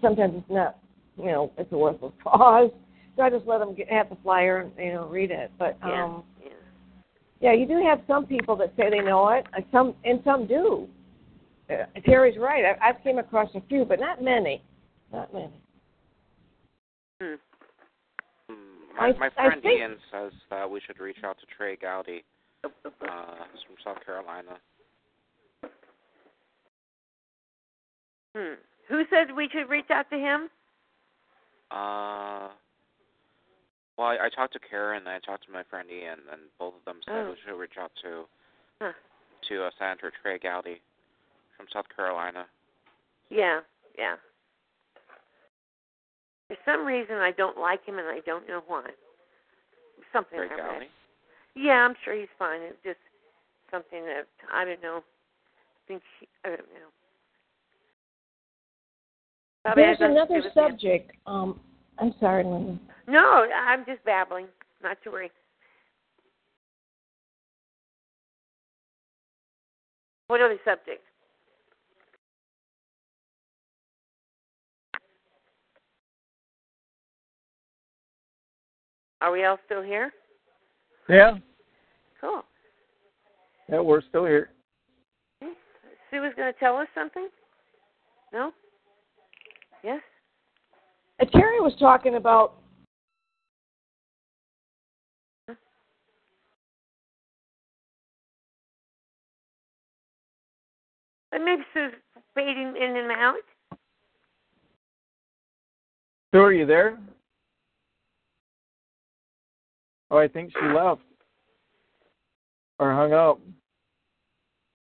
sometimes it's not. You know, it's a worthless cause. So I just let them get, have the flyer and you know read it. But um, yeah. Yeah, you do have some people that say they know it, and some and some do. Uh, Terry's right. I, I've came across a few, but not many. Not many. Hmm. My, I- my I friend think- Ian says that we should reach out to Trey Gowdy. Uh, he's from South Carolina. Hmm. Who said we should reach out to him? Uh, well, I, I talked to Karen and I talked to my friend Ian, and both of them said Oh. we should reach out to Huh. to uh, Senator Trey Gowdy from South Carolina. Yeah. Yeah. For some reason, I don't like him, and I don't know why. Something Trey I read. Gowdy. Yeah, I'm sure he's fine. It's just something that I don't know. think he, I don't know. Probably There's has nothing to another do with him. subject. Um, I'm sorry, Linda. No, I'm just babbling. Not to worry. What other subject? Are we all still here? Yeah, Cool. yeah, we're still here. Hmm. Sue was going to tell us something? No? Yes? Uh, Terry was talking about And maybe Sue's fading in and out. Sue, are you there? Oh, I think she left or hung up.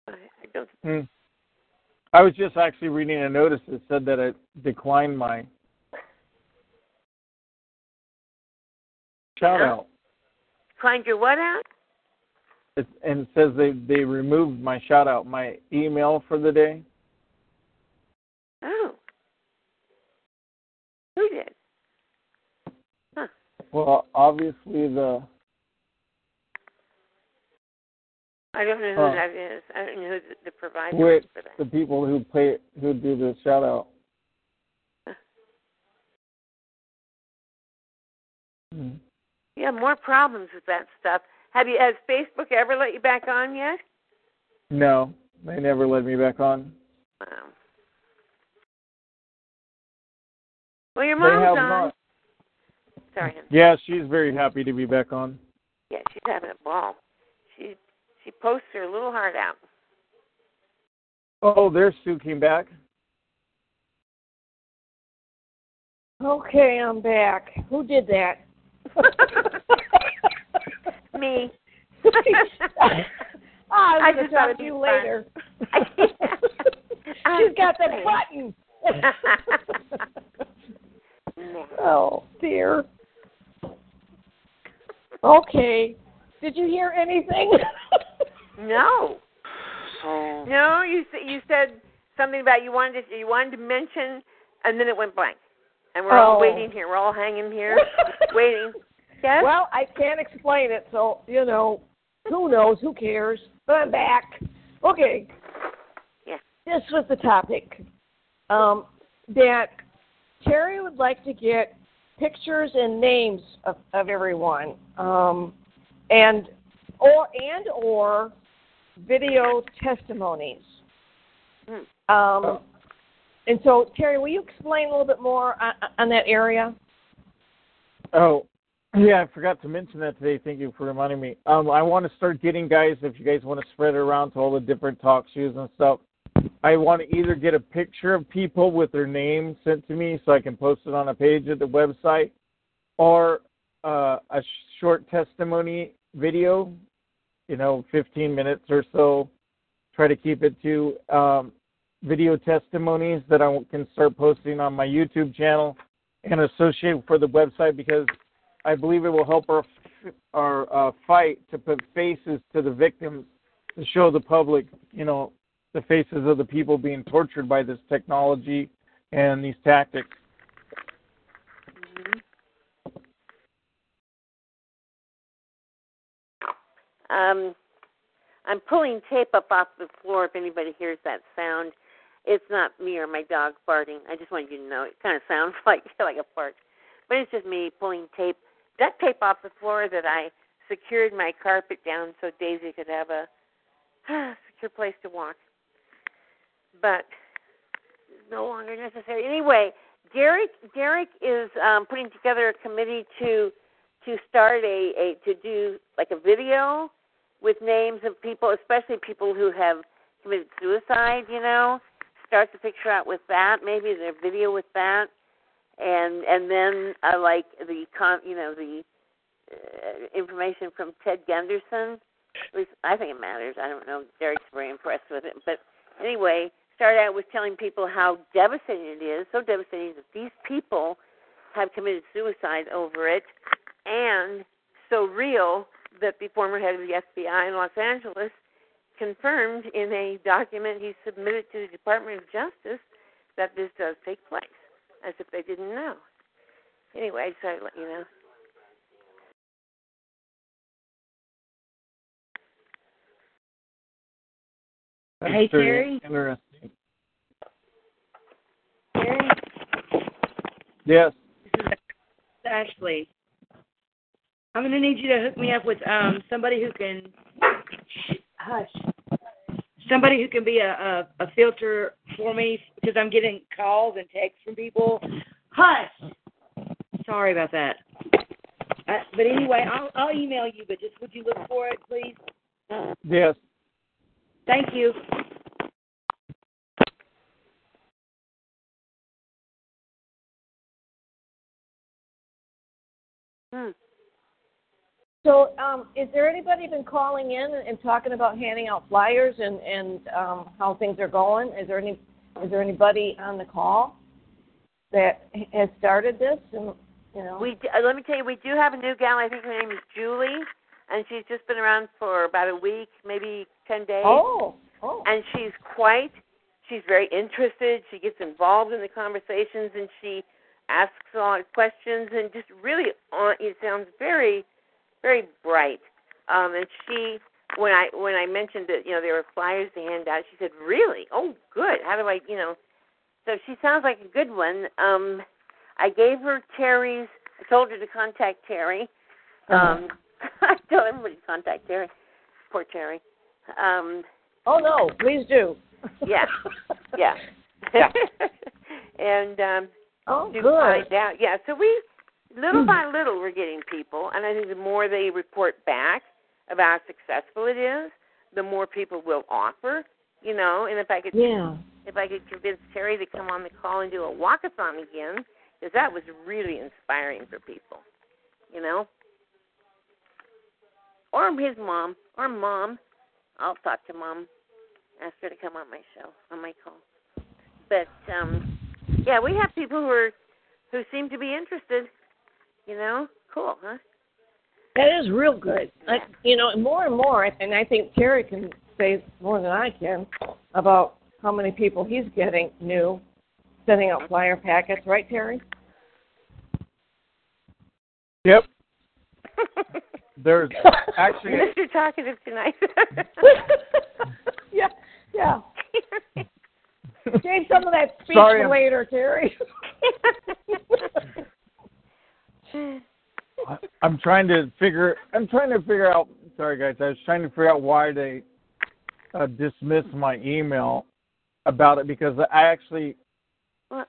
I I don't. Hmm. I was just actually reading a notice that said that it declined my shout out. Find your what out? It, and it says they they removed my shout out, my email for the day. Oh. Who did? Huh. Well, obviously the I don't know who Oh. that is. I don't know who the, the provider wait, is for that. the people who play who do the shout out. Hmm. You have more problems with that stuff. Have you? Has Facebook ever let you back on yet? No, they never let me back on. Wow. Well, your mom's on. not. Sorry, hon. Yeah, she's very happy to be back on. Yeah, she's having a ball. She she posts her little heart out. Oh, there's Sue came back. Okay, I'm back. Who did that? Me. Ah, I I'm going just to talk to be you fun. later. I'm She's got kidding. that button. oh, dear. Okay. Did you hear anything? No. So No, you you said something about you wanted to, you wanted to mention, and then it went blank, and we're all Oh. waiting here. We're all hanging here, waiting. Yes. Well, I can't explain it, so, you know, who knows? Who cares? But I'm back. Okay. Yeah. This was the topic. Um, that Terry would like to get pictures and names of, of everyone. Um, and or and or video testimonies. Hmm. Um, and so, Terry, will you explain a little bit more on, on that area? Oh, yeah, I forgot to mention that today. Thank you for reminding me. Um, I want to start getting guys, if you guys want to spread it around to all the different talk shows and stuff. I want to either get a picture of people with their name sent to me so I can post it on a page at the website, or uh, a short testimony video, you know, 15 minutes or so. Try to keep it to um, video testimonies that I can start posting on my YouTube channel and associate for the website because I believe it will help our our uh, fight to put faces to the victims to show the public, you know, the faces of the people being tortured by this technology and these tactics. Um, I'm pulling tape up off the floor. If anybody hears that sound, it's not me or my dog farting. I just want you to know. It kind of sounds like like a fart, but it's just me pulling tape, duct tape off the floor that I secured my carpet down so Daisy could have a secure place to walk. But no longer necessary. Anyway, Derek Derek is um, putting together a committee to to start a, a to do like a video with names of people, especially people who have committed suicide. You know, start the picture out with that. Maybe their video with that, and and then uh, like the con, you know, the uh, information from Ted Gunderson. At least I think it matters. I don't know. Derek's very impressed with it, but anyway, start out with telling people how devastating it is. So devastating that these people have committed suicide over it, and so real that the former head of the FBI in Los Angeles confirmed in a document he submitted to the Department of Justice that this does take place, as if they didn't know. Anyway, I just thought I'd let you know. That's Hey, Terry? Interesting. Terry, Yes. this is Ashley. I'm gonna need you to hook me up with um somebody who can hush. Somebody who can be a, a, a filter for me because I'm getting calls and texts from people. Hush. Sorry about that. Uh, but anyway, I'll I'll email you. But just would you look for it, please? Yes. Thank you. Hmm. So, um, is there anybody been calling in and, and talking about handing out flyers and and um, how things are going? Is there any is there anybody on the call that has started this? And you know, We d- uh, let me tell you, we do have a new gal. I think her name is Julie, and she's just been around for about a week, maybe ten days. oh oh And she's quite. She's very interested. She gets involved in the conversations, and she asks a lot of questions, and just really, on, it sounds very, very bright. Um, and she, when I when I mentioned that you know there were flyers to hand out, she said, "Really? Oh, good. How do I, you know?" So she sounds like a good one. Um, I gave her Terry's. I told her to contact Terry. Um, I told everybody to contact Terry. Poor Terry. Um, oh no, please do. yeah, yeah. Yeah. and um, Oh, to good. find out. Yeah, so we little by little we're getting people, and I think the more they report back about how successful it is, the more people will offer. You know, and if I could, Yeah. if I could convince Terry to come on the call and do a walkathon again, because that was really inspiring for people. You know, or his mom, or mom. I'll talk to mom. Ask her to come on my show, on my call. But um yeah, we have people who are who seem to be interested. You know, cool, huh? That is real good. Like you know, more and more, and I think Terry can say more than I can about how many people he's getting new, sending out flyer packets, right, Terry? Yep. There's actually Mr. Talkative tonight. yeah, yeah. Save some of that speech Sorry, for later, Terry. I- I'm trying to figure. I'm trying to figure out. Sorry, guys. I was trying to figure out why they uh, dismissed my email about it because I actually What?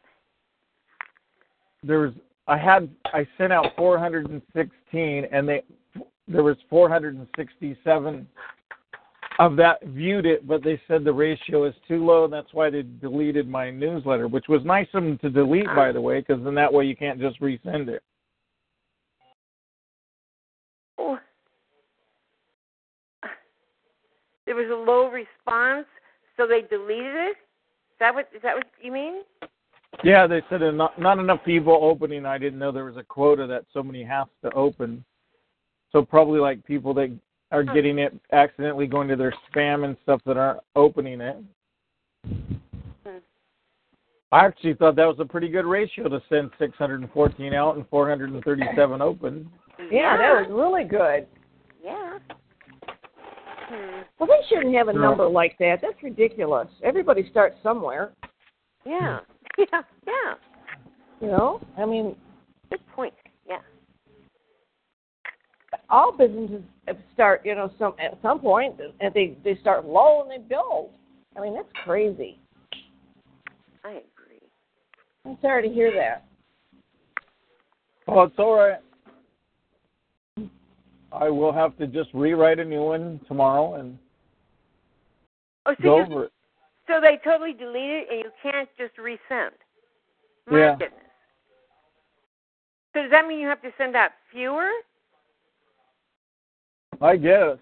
there was I had I sent out 416 and they there was 467 of that viewed it, but they said the ratio is too low, and that's why they deleted my newsletter, which was nice of them to delete, by the way, because then that way you can't just resend it. Oh. There was a low response, so they deleted it. Is that what is that what you mean? Yeah, they said not not enough people opening. I didn't know there was a quota that so many have to open. So probably like people that are getting it accidentally going to their spam and stuff that aren't opening it. Hmm. I actually thought that was a pretty good ratio to send 614 out and 437 open. Yeah, that was really good. Yeah. Hmm. Well, they shouldn't have a No. number like that. That's ridiculous. Everybody starts somewhere, Yeah. Yeah. Yeah. you know. I mean, Good point. Yeah. all businesses start, you know, some at some point, and they they start low and they build. I mean, that's crazy. I agree. I'm sorry to hear that. Oh, it's all right. I will have to just rewrite a new one tomorrow and Oh, so go you, over it. so they totally delete it, and you can't just resend. My Yeah. goodness. So does that mean you have to send out fewer? I guess.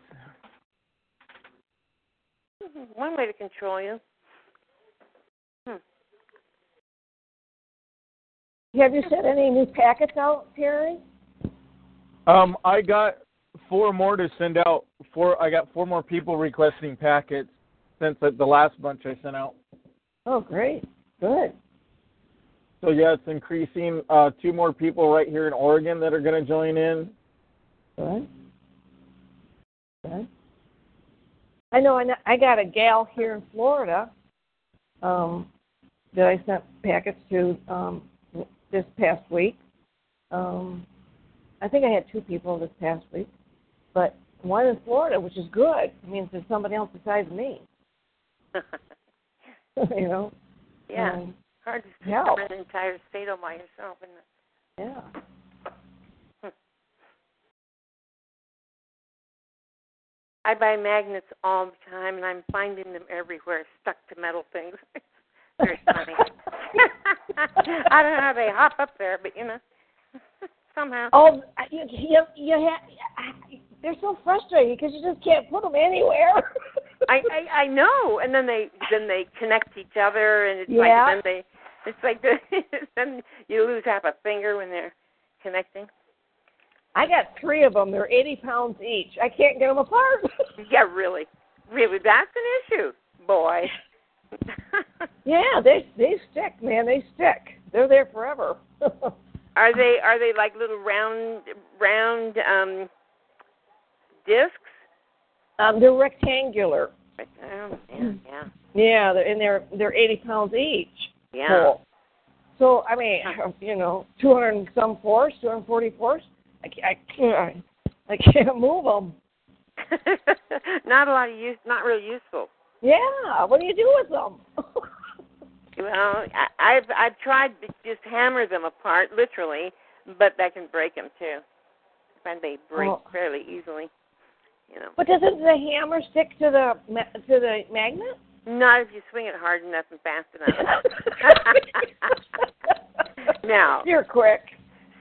One way to control you. Hmm. Have you sent any new packets out, Terry? Um, I got four more to send out. Four. I got four more people requesting packets since the last bunch I sent out. Oh, great. Good. So yeah, it's increasing. Uh, two more people right here in Oregon that are going to join in. Good. Good. I know. I know- I got a gal here in Florida um, that I sent packets to um, this past week. Um, I think I had two people this past week, but one in Florida, which is good. It means there's somebody else besides me. you know. Yeah. Um, Hard to cover an entire state all by yourself, isn't it? yeah. I buy magnets all the time, and I'm finding them everywhere, stuck to metal things. Very funny. I don't know how they hop up there, but you know, somehow. Oh, you you you ha- they're so frustrating because you just can't put them anywhere. I, I I know, and then they then they connect each other, and it's Yeah. like then they it's like the, then you lose half a finger when they're connecting. I got three of them. They're eighty pounds each. I can't get them apart. Yeah, really, really, that's an issue, boy. yeah, they they stick, man. They stick. They're there forever. Are they are they like little round round um discs? um, they're rectangular. Oh, yeah, yeah, Yeah, they're, and they're they're eighty pounds each. yeah. full. So I mean, you know, two hundred and some force, two hundred forty force. I can't, I can't, I can't move them. not a lot of use, not real useful. Yeah, what do you do with them? Well, I, I've I've tried to just hammer them apart, literally, but that can break them too. Find they break Oh. fairly easily. You know, but doesn't the hammer stick to the to the magnet? not if you swing it hard enough and fast enough. now, You're quick.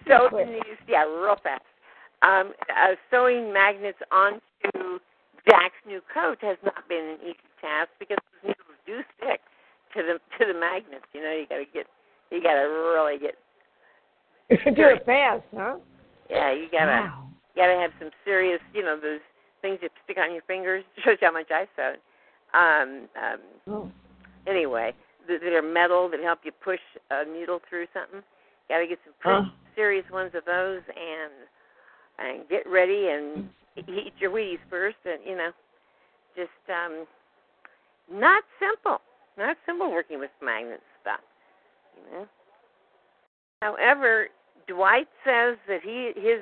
so quick. yeah, real fast. Um, uh, sewing magnets onto Jack's new coat has not been an easy task because the needles do stick to the to the magnets. You know, you got to get you got to really get do it fast, huh? yeah, you gotta Wow. you gotta have some serious, you know, those things that stick on your fingers. Shows you how much I sewed. Um, um, Oh. anyway, th- that are metal that help you push a needle through something. Got to get some pretty Huh. serious ones of those, and and get ready and eat your Wheaties first, and you know, just um, not simple, not simple working with magnet stuff. You know. However, Dwight says that he his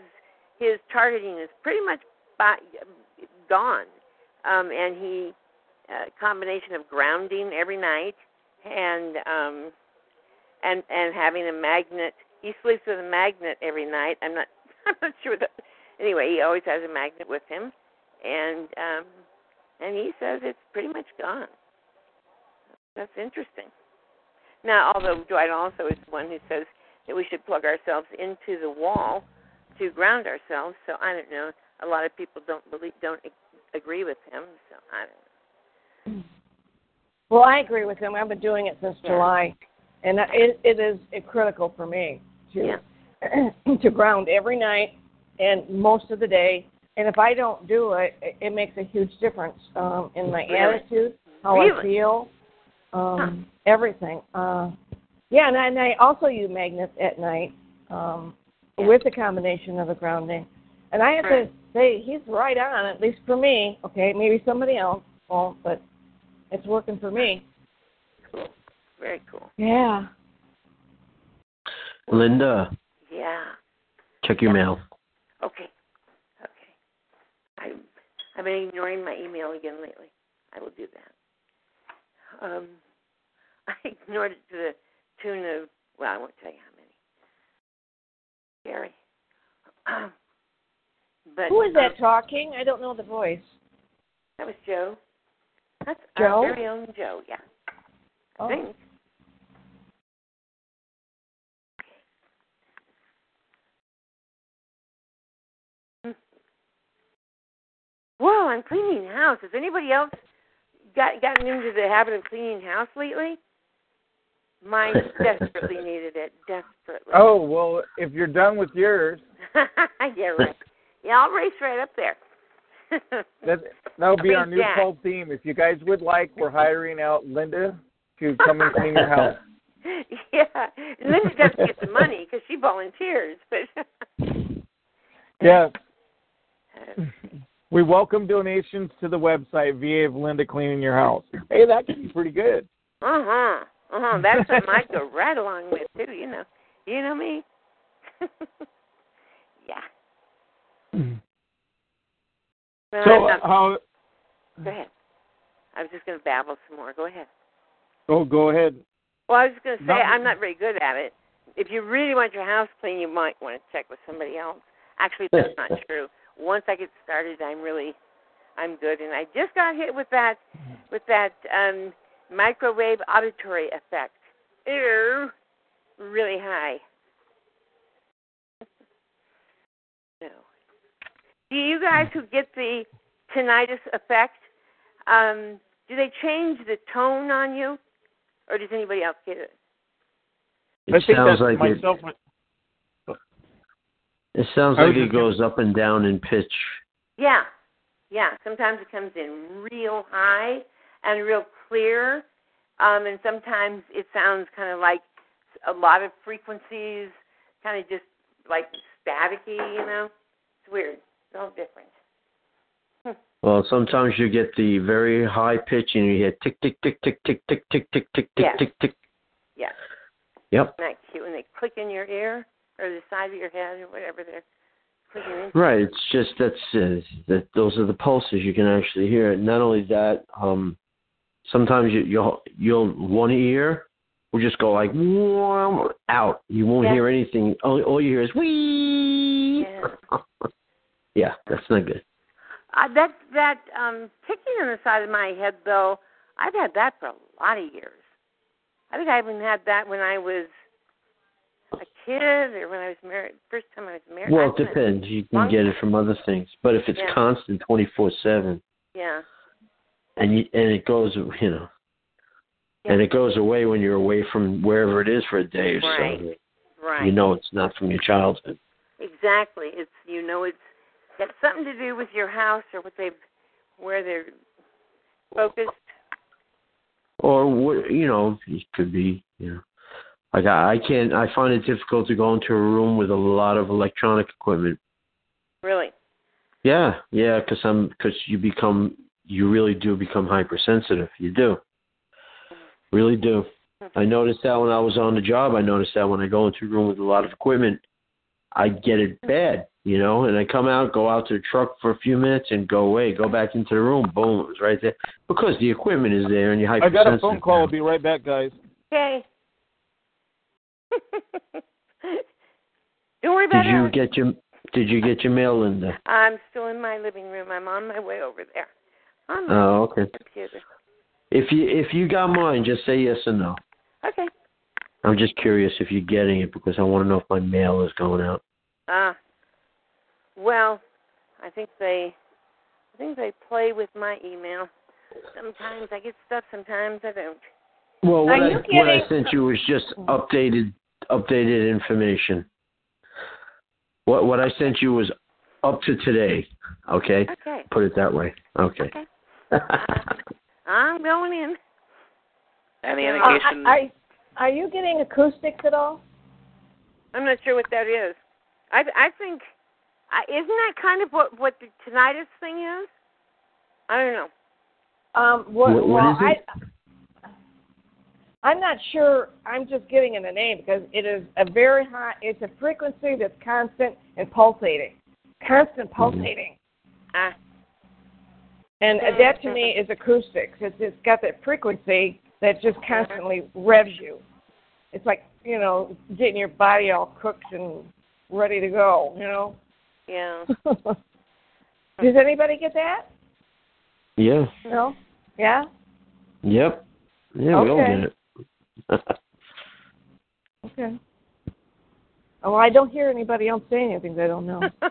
his targeting is pretty much by, gone, um, and he uh, combination of grounding every night and um, and and having a magnet. He sleeps with a magnet every night. I'm not I'm not sure that. Anyway, he always has a magnet with him, and um, and he says it's pretty much gone. That's interesting. Now, although Dwight also is the one who says that we should plug ourselves into the wall to ground ourselves. So I don't know. A lot of people don't believe, don't agree with him. So I don't know. Well, I agree with him. I've been doing it since Yeah. July, and it it is critical for me to Yeah. to ground every night and most of the day. And if I don't do it, it, it makes a huge difference um, in my Really? attitude, how I feel, um, everything. Uh, yeah, and I, and I also use magnets at night um, Yeah. with the combination of the grounding. And I have to say, he's right on, at least for me. Okay, maybe somebody else won't, but it's working for me. Cool. Very cool. Yeah. Linda, Yeah. check your mail. Okay. Okay. I I've been ignoring my email again lately. I will do that. Um, I ignored it to the tune of well, I won't tell you how many. Scary. but Who is um, that talking? I don't know the voice. That was Joe. That's Joe? our very own Joe. Yeah. I Oh. think. Hmm. Whoa, I'm cleaning house. Has anybody else got gotten into the habit of cleaning house lately? Mine desperately needed it. Desperately. Oh well, if you're done with yours, yeah, right. Yeah, I'll race right up there. that that'll be our new Jack. fall theme. If you guys would like, we're hiring out Linda to come and clean your house. yeah, and Linda doesn't get the money because she volunteers, but Yeah. We welcome donations to the website VA of Linda Cleaning Your House. Hey, that could be pretty good. uh huh, uh huh. That's what I'd go right along with too. You know, you know me. No, So, not- how? Go ahead. I was just going to babble some more. Go ahead. Oh, go ahead. Well, I was just going to say No. I'm not very good at it. If you really want your house clean, you might want to check with somebody else. Actually, that's not true. Once I get started, I'm really, I'm good. And I just got hit with that, with that um microwave auditory effect. Ew, really high. no. Do you guys who get the tinnitus effect, um, do they change the tone on you, or does anybody else get it? It I think sounds that's like it. myself. It sounds like it just- goes up and down in pitch. Yeah, yeah. Sometimes it comes in real high and real clear, um, and sometimes it sounds kind of like a lot of frequencies, kind of just like staticky. You know, it's weird. All different. Well, sometimes you get the very high pitch and you hear tick tick tick tick tick tick tick tick tick tick Yes. tick tick. Yeah, Yep. isn't that cute when they click in your ear or the side of your head or whatever they're clicking in? Right. It's just that's uh, that those are the pulses you can actually hear. And Not only that, um, sometimes you, you'll you'll one ear will just go like out. You won't Yeah. hear anything. All, all you hear is wee. Yeah. Yeah, that's not good. Uh, that that um ticking on the side of my head though, I've had that for a lot of years. I think I even had that when I was a kid or when I was married. First time I was married. Well, it depends. You can get it from other things, but if it's Yeah. constant, twenty four seven, Yeah. and you and it goes, you know, and it goes away when you're away from wherever it is for a day or Right. so. Right. You know, it's not from your childhood. Exactly. It's you know it's got something to do with your house or what they've where they're focused. or what you know it could be you know. Like I, I can't i find it difficult to go into a room with a lot of electronic equipment. Really. yeah yeah because i'm because you become you really do become hypersensitive. You do. Really do. I noticed that when i was on the job. I noticed that when i go into a room with a lot of equipment i get it bad you know and i come out go out to the truck for a few minutes and go away go back into the room boom it was right there because the equipment is there and you're I got a phone call. I'll be right back, guys. Okay. Don't worry about Did you get your Did you get your mail, Linda? I'm still in my living room. I'm on my way over there. On my Oh, okay. computer. If you if you got mine, just say yes or no. Okay. I'm just curious if you're getting it because I want to know if my mail is going out. Ah. well, I think they I think they play with my email. Sometimes I get stuff, sometimes I don't. Well, what I, what I sent you was just updated updated information. What what I sent you was up to today. Okay. Okay. Put it that way. Okay. Okay. I'm going in. Any Uh, indication? I, are you getting acoustics at all? I'm not sure what that is. I I think I, isn't that kind of what what the tinnitus thing is? I don't know. Um, what, What- what well, is it? I, I'm not sure. I'm just giving it a name because it is a very high. It's a frequency that's constant and pulsating, constant pulsating, Ah, and that to me is acoustics. It's it's got that frequency that just constantly revs you. It's like you know getting your body all cooked and ready to go. You know. yeah. Does anybody get that? Yeah. No. Yeah. Yep. Yeah, we all get it. Okay. Oh, I don't hear anybody else saying anything I don't know.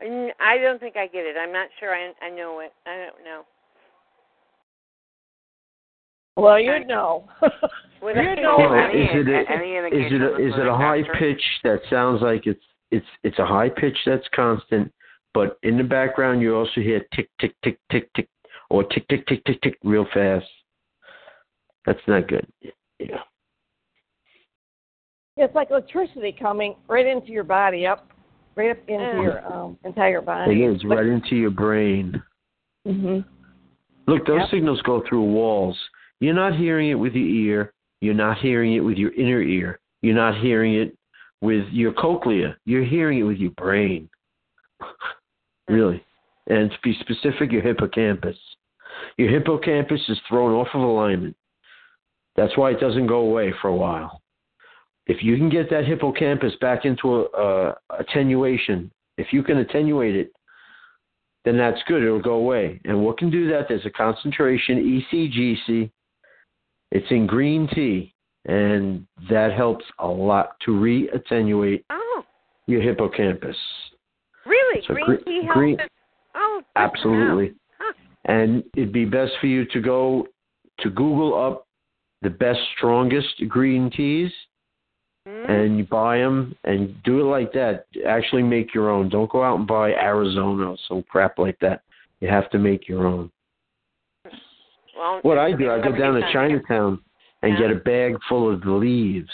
I don't think I get it. I'm not sure I I know it. I don't know. Well, you know. You I- know. Well, is it a, is it a, is it a high faster? pitch that sounds like it's it's it's a high pitch that's constant, but in the background you also hear tick tick tick tick tick or tick tick tick tick tick real fast. That's not good. Yeah. It's like electricity coming right into your body, up, right up into Yeah. your um, entire It body. is right into your brain. hmm Look, those Yep. signals go through walls. You're not hearing it with your ear. You're not hearing it with your inner ear. You're not hearing it with your cochlea. You're hearing it with your brain. really. And to be specific, your hippocampus. Your hippocampus is thrown off of alignment. That's why it doesn't go away for a while. If you can get that hippocampus back into a, a attenuation, if you can attenuate it, then that's good. It'll go away. And what can do that? There's a concentration, ECGC. It's in green tea, and that helps a lot to re-attenuate Oh, your hippocampus. really? So green gre- tea helps. green- it? Oh, Absolutely. Huh. And it'd be best for you to go to Google up the best, strongest green teas, Mm-hmm. and you buy them and do it like that. Actually, make your own. Don't go out and buy Arizona or some crap like that. You have to make your own. Well, What I do, I go down to Chinatown and get a bag full of the leaves,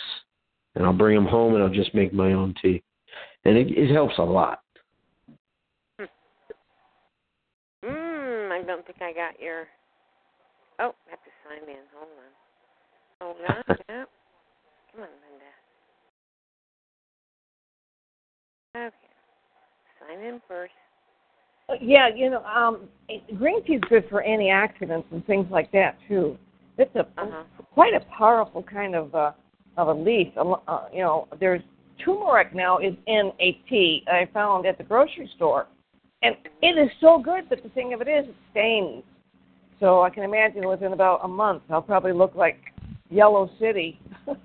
and I'll bring them home and I'll just make my own tea, and it, it helps a lot. Mm, I don't think I got your. Oh, I have to sign in. Hold on. Hold on. yeah. Come on, Linda. Okay. Sign in first. Yeah, you know, um, green tea is good for antioxidants and things like that too. It's a Uh-huh. quite a powerful kind of uh, of a leaf. Uh, you know, there's turmeric now is in a tea I found at the grocery store, and it is so good. But the thing of it is, it stains. So I can imagine within about a month, I'll probably look like Yellow City.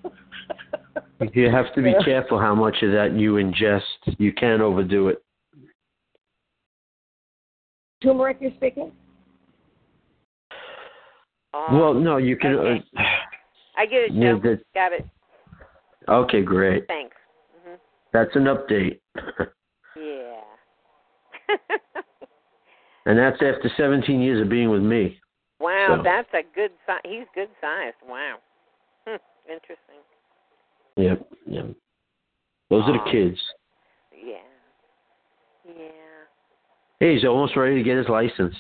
You have to be Yeah. careful how much of that you ingest. You can't overdo it. Turmeric, you're speaking? Well, no, you can. okay. Uh, I get it, Yeah, Joe. that- Got it. okay, great. Thanks. hmm That's an update. Yeah. And that's after 17 years of being with me. wow, So- that's a good size. He's good sized. Wow. Hmm. Interesting. Yep, yep. Those are the kids. Yeah. Yeah. Hey, he's almost ready to get his license.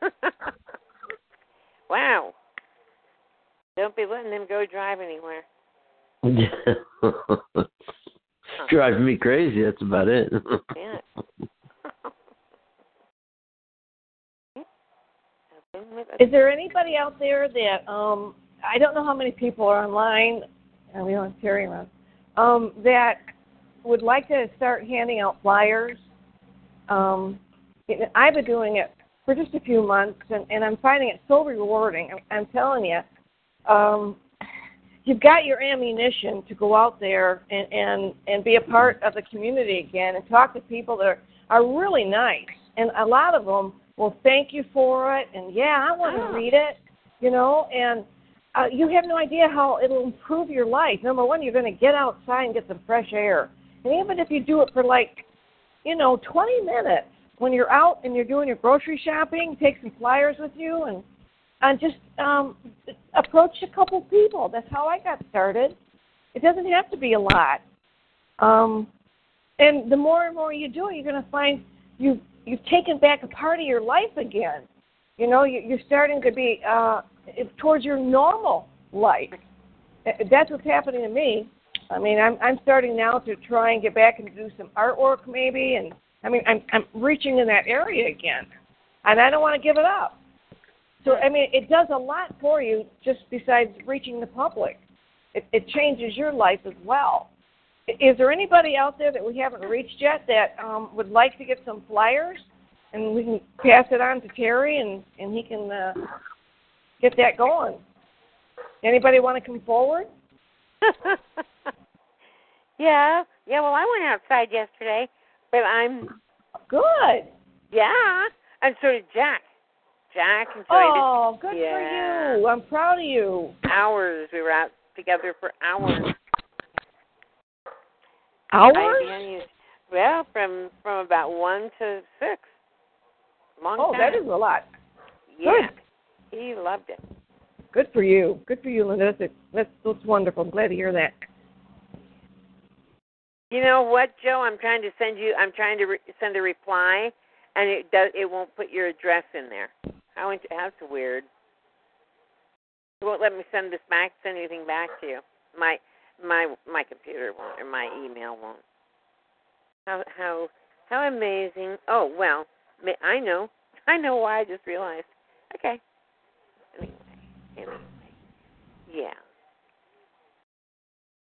wow. Don't be letting him go drive anywhere. Driving me crazy. That's about it. Yeah. Is there anybody out there that um I don't know how many people are online and we don't have Terry around um that would like to start handing out flyers. Um it, I've been doing it for just a few months and, and I'm finding it so rewarding. I'm, I'm telling you. Um you've got your ammunition to go out there and, and, and be a part of the community again and talk to people that are, are really nice. And a lot of them will thank you for it. And yeah, I want to read it, you know. And uh, you have no idea how it'll improve your life. Number one, you're going to get outside and get some fresh air. And even if you do it for like, you know, 20 minutes when you're out and you're doing your grocery shopping, take some flyers with you and and just um, approach a couple people. That's how I got started. It doesn't have to be a lot. Um, and the more and more you do it, you're going to find you you've taken back a part of your life again. You know, you, you're starting to be uh, towards your normal life. That's what's happening to me. I mean, I'm I'm starting now to try and get back and do some artwork maybe, and I mean, I'm I'm reaching in that area again, and I don't want to give it up. So I mean, it does a lot for you just besides reaching the public. It, it changes your life as well. Is there anybody out there that we haven't reached yet that um, would like to get some flyers, and we can pass it on to Terry, and and he can uh, get that going? Anybody want to come forward? yeah. Yeah, well I went outside yesterday, but I'm good. Yeah. And so did Jack. Jack enjoyed Oh, it. good yeah. for you! I'm proud of you. Hours. We were out together for hours. Hours? Well, from from about one to six. Long Oh, time. that is a lot. Yeah. He loved it. Good for you. Good for you, Linda. That's that's, that's wonderful. I'm glad to hear that. You know what, Joe? I'm trying to send you. I'm trying to re- send a reply, and it does. It won't put your address in there. How that's weird. It won't let me send this back. Send anything back to you. My my my computer won't, or my email won't. How how How amazing. Oh, well, I know. I know why I just realized. Okay. Anyway, anyway. Yeah.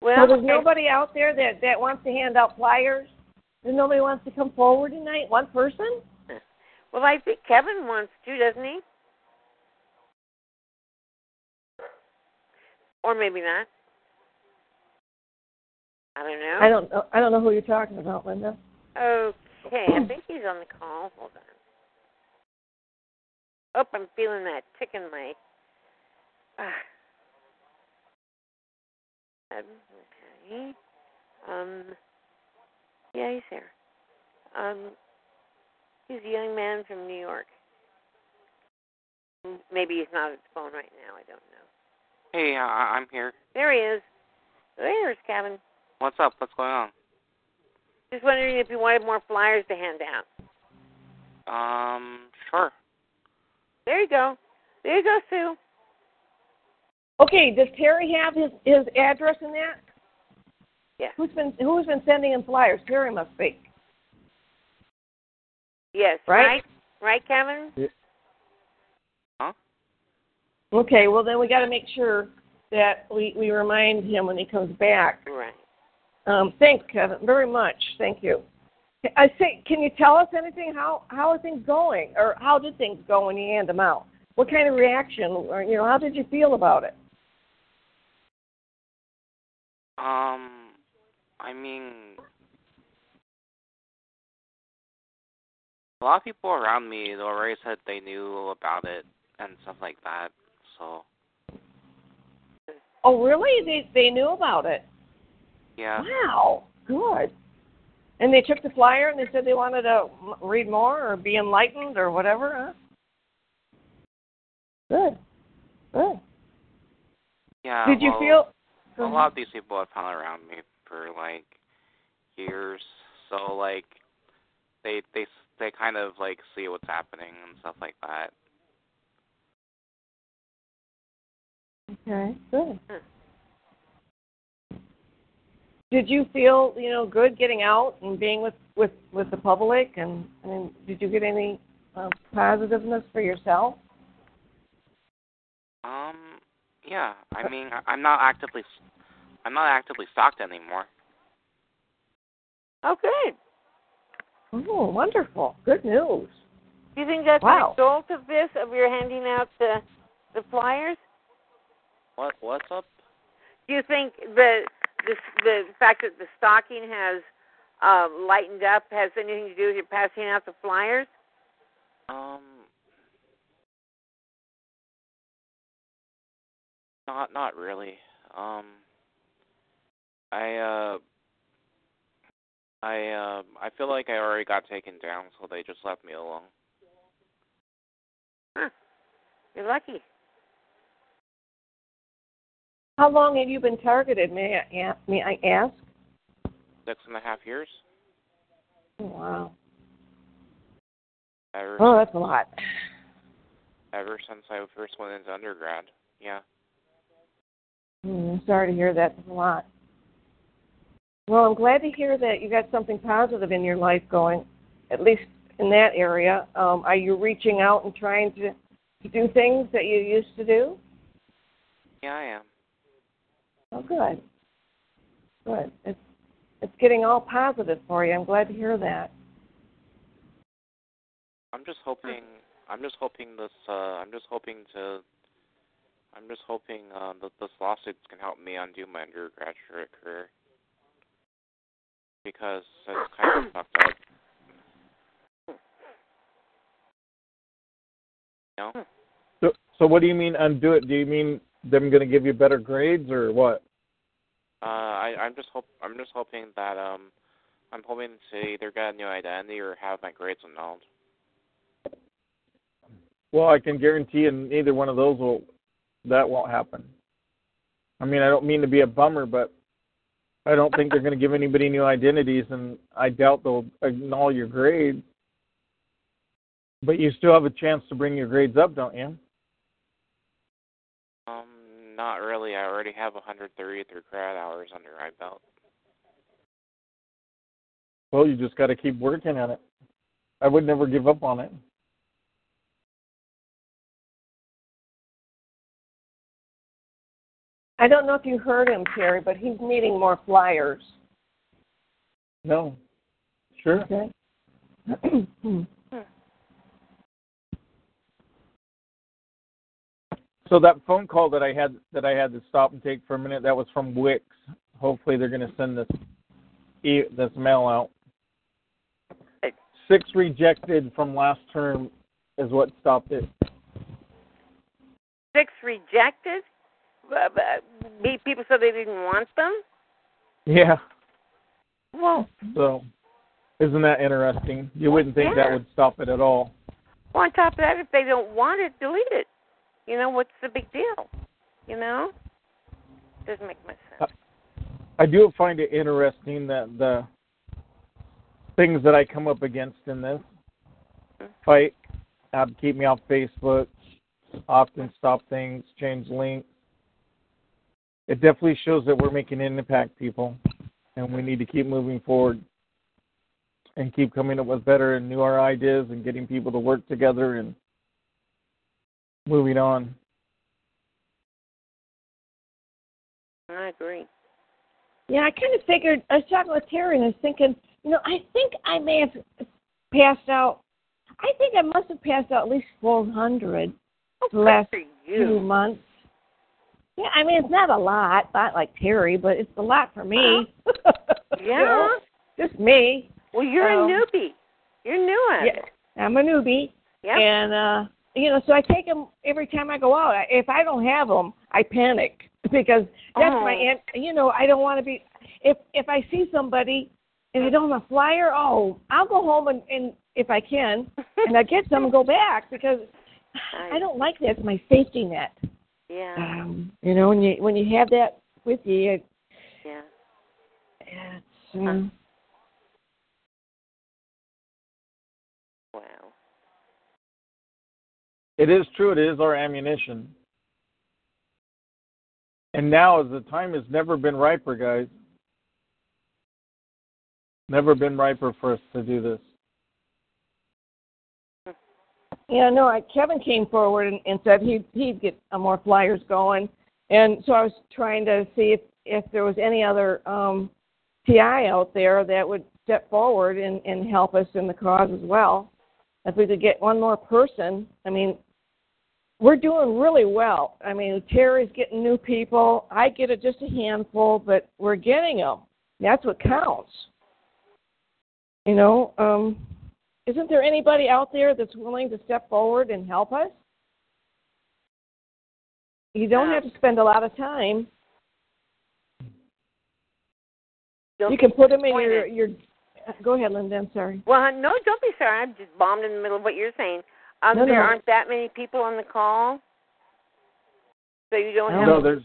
Well, so there's okay. nobody out there that that wants to hand out flyers. There's nobody wants to come forward tonight. One person. Well, I think Kevin wants to, doesn't he? Or maybe not. I don't know. I don't know. I don't know who you're talking about, Linda. Okay, I think he's on the call. Hold on. Oh, I'm feeling that tick in my. Ah. Um, okay. Um. Yeah, he's here. Um. He's a young man from New York. Maybe he's not at the phone right now. I don't know. Hey, uh, I'm here. There he is. There's Kevin. What's up? What's going on? Just wondering if you wanted more flyers to hand out. Um, sure. There you go. There you go, Sue. Okay. Does Terry have his his address in that? Yeah. Who's been Who's been sending him flyers? Terry must be. Yes. Right? Right, right Kevin? Huh? Okay. Well, then we got to make sure that we we remind him when he comes back. Right. Um, thanks, Kevin, very much. Thank you. I say, can you tell us anything? How how are things going, or how did things go when you hand them out? What kind of reaction, or you know, how did you feel about it? Um, I mean, a lot of people around me they already said they knew about it and stuff like that. So Oh, really? They they knew about it. yeah, Wow, good. And they took the flyer and they said they wanted to read more or be enlightened or whatever. Huh? Good. Good. yeah. Did you feel? a lot of these people have hung around me for like years, so like they they they kind of like see what's happening and stuff like that. Okay, good. Did you feel, you know, good getting out and being with with with the public? And I mean, did you get any uh, positiveness for yourself? Um, yeah. I mean, I- I'm not actively I'm not actively stalked anymore. Oh, good. Oh, wonderful. Good news. Do you think that's Wow. the result of this, of your handing out the the flyers? What what's up? Do you think the the the fact that the stalking has um, lightened up has anything to do with your passing out the flyers? Um, not not really. Um, I uh, I uh, I feel like I already got taken down, so they just left me alone. Huh. You're lucky. How long have you been targeted? May I a- may I ask? Six and a half years. Oh, wow. Ever Oh, that's a lot. ever since I first went into undergrad. Yeah. I'm sorry to hear that. That's a lot. Well, I'm glad to hear that you got something positive in your life going, at least in that area. Um, are you reaching out and trying to, to do things that you used to do? Yeah, I am. Oh, good. Good. It's it's getting all positive for you. I'm glad to hear that. I'm just hoping. I'm just hoping this. Uh, I'm just hoping to. I'm just hoping uh, that this lawsuits can help me undo my undergraduate career because it's kind of fucked up. You know? So, so what do you mean undo it? Do you mean them going to give you better grades or what? Uh, I, I'm just hope. I'm just hoping that um, I'm hoping to either get a new identity or have my grades annulled. Well, I can guarantee you neither one of those will that won't happen. I mean, I don't mean to be a bummer, but I don't think they're going to give anybody new identities, and I doubt they'll annul your grades. But you still have a chance to bring your grades up, don't you? Um, not really. I already have 133 grad hours under my belt. Well, you just got to keep working at it. I would never give up on it. I don't know if you heard him, Terry, but he's needing more flyers. No. Sure. Okay. So that phone call that I had that I had to stop and take for a minute, that was from Wix. Hopefully they're going to send this e- this mail out. Six rejected from last term is what stopped it. Six rejected. Uh, uh, People said they didn't want them. Yeah. Well, So isn't that interesting? You wouldn't think that would stop it at all. well, on top of that, if they don't want it, delete it. You know what's the big deal? You know, doesn't make much sense. I do find it interesting that the things that I come up against in this fight have to keep me off Facebook, often stop things, change links. It definitely shows that we're making an impact, people, and we need to keep moving forward and keep coming up with better and newer ideas and getting people to work together and moving on. I agree. Yeah, I kind of figured. I was talking with Terry, and I was thinking, you know, I think I may have passed out. I think I must have passed out at least four hundred oh, the last for few months. Yeah, I mean it's not a lot, not like Terry, but it's a lot for me. You Yeah. know, just me. Well, you're Um, a newbie. You're new at Yeah, it. I'm a newbie, Yep. and uh you know, so I take them every time I go out. I- If I don't have them, I panic because that's Oh. my aunt. You know, I don't want to be. If if I see somebody and they don't have a flyer, oh, I'll go home and, and if I can, and I get some and go back because I don't like that. It's my safety net. Yeah. Um, you know, when you when you have that with you, it, Yeah. it's. Um, Wow. It is true. It is our ammunition. And now, as the time has never been riper, guys. Never been riper for us to do this. Yeah, no, I, Kevin came forward and, and said he'd, he'd get uh, more flyers going. And so I was trying to see if, if there was any other um, TI out there that would step forward and, and help us in the cause as well. If we could get one more person, I mean, we're doing really well. I mean, Terry's getting new people. I get it just a handful, but we're getting them. That's what counts. You know, um, isn't there anybody out there that's willing to step forward and help us? You don't have to spend a lot of time. Don't you can put them in your your. Go ahead, Linda. I'm sorry. Well, no, don't be sorry. I'm just bombed in the middle of what you're saying. Um, No, there no. aren't that many people on the call, so you don't have. No, there's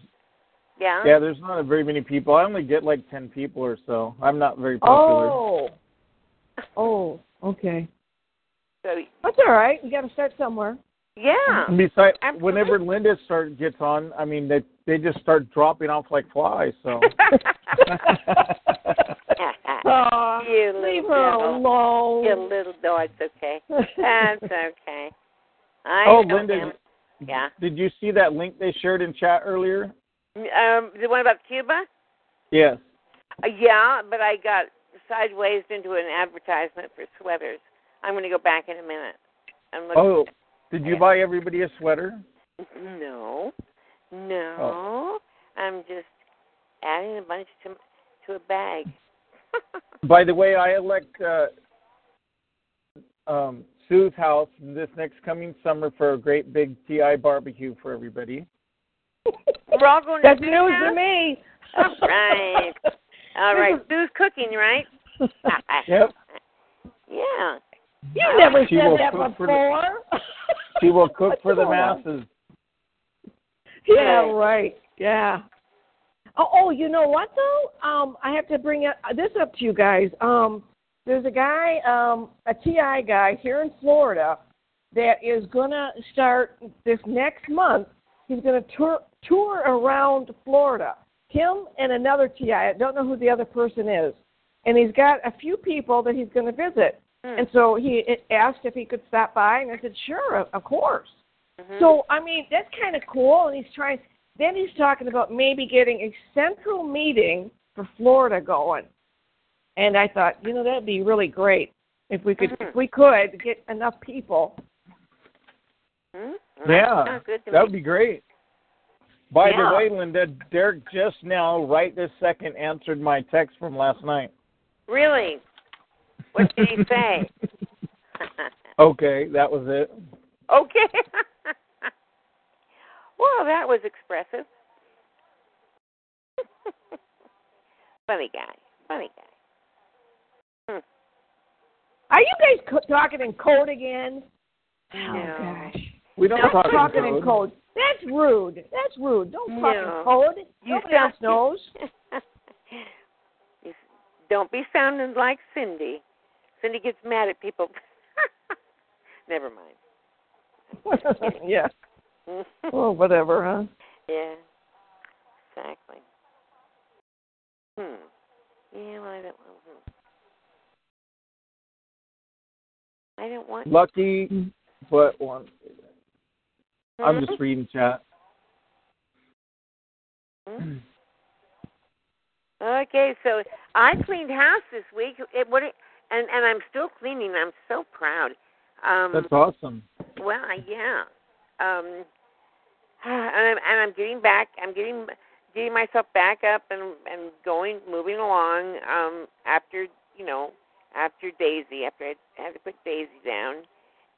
yeah. yeah, there's not a very many people. I only get like ten people or so. I'm not very popular. Oh. Oh. Okay. So That's all right. We got to start somewhere. yeah. And besides, Absolutely. whenever Linda start gets on, I mean they they just start dropping off like flies. So Aw, you leave her devil. alone. You little no, it's okay. That's okay. I oh, Linda, him. Yeah. did you see that link they shared in chat earlier? Um, the one about Cuba? Yes. Uh, yeah, but I got sideways into an advertisement for sweaters. I'm going to go back in a minute. I'm looking. Oh, did you buy everybody a sweater? No, no. Oh. I'm just adding a bunch to to a bag. By the way, I elect uh, um, Sue's house this next coming summer for a great big TI barbecue for everybody. We're all going to That's to news to house? me. All right. All right. Sue's cooking, right? Yep. Yeah. You never She said that cook for before. She will cook for the masses. Yeah, right. Yeah. Oh, oh, you know what though? Um, I have to bring it, this up to you guys. Um, there's a guy, um, a TI guy here in Florida that is gonna start this next month. He's gonna tour tour around Florida. Him and another TI. I don't know who the other person is. And he's got a few people that he's going to visit. Hmm. And so he asked if he could stop by, and I said, "Sure, of- of course." Mhm. So I mean, that's kind of cool. And he's trying. Then he's talking about maybe getting a central meeting for Florida going. And I thought, you know, that'd be really great if we could, Mhm. if we could get enough people. Hmm? Yeah, Sounds good to that would be great. By Yeah. the way, Linda, Derek just now, right this second, answered my text from last night. Really? What did he say? Okay, that was it. okay. well, that was expressive. Funny guy. Funny guy. Hmm. Are you guys co- talking in code again? No. Oh gosh. We don't Don't talk in talking in code. code. That's rude. That's rude. Don't talk No. in code. You Nobody else knows. You s- Don't be sounding like Cindy. Cindy gets mad at people. Never mind. yeah. Oh, whatever, huh? Yeah. Exactly. Hmm. Yeah, well, I don't. hmm. I don't want. Lucky, but one. I'm Hmm? just reading chat. Hmm? Okay, so I cleaned house this week. It what it, and and I'm still cleaning. I'm so proud. Um That's awesome. Well, yeah. Um and I'm and I'm getting back. I'm getting getting myself back up and and going moving along um after, you know, after Daisy, after I had to put Daisy down.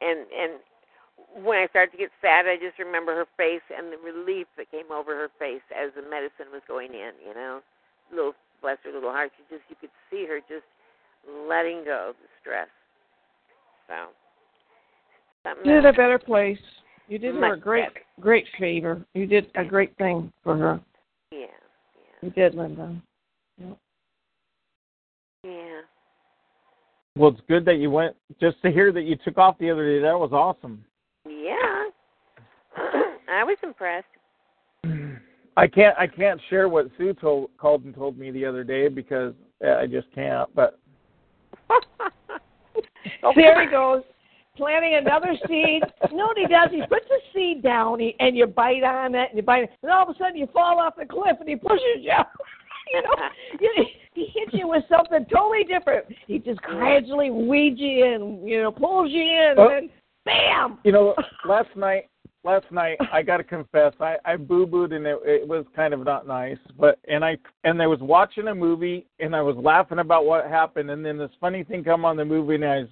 And and when I started to get sad, I just remember her face and the relief that came over her face as the medicine was going in, you know. Little bless her little heart. She just you could see her just letting go of the stress. So something You did a better place. You did her a great, better. great favor. You did a great thing for her. Yeah, You did, Linda. Yep. yeah. Well, it's good that you went. Just to hear that you took off the other day, that was awesome. Yeah. I was impressed. I can't. I can't share what Sue told, called and told me the other day because uh, I just can't. But Oh, there he goes, planting another seed. You know what he does? He puts the seed down, he, and you bite on it, and you bite it, and all of a sudden you fall off the cliff, and he pushes you. you know, you, he hits you with something totally different. He just gradually weeds you in, you know, pulls you in, Oh. and then bam. you know, last night, last night I got to confess, I I boo booed and it, it was kind of not nice. But and I and I was watching a movie and I was laughing about what happened, and then this funny thing come on the movie, and I was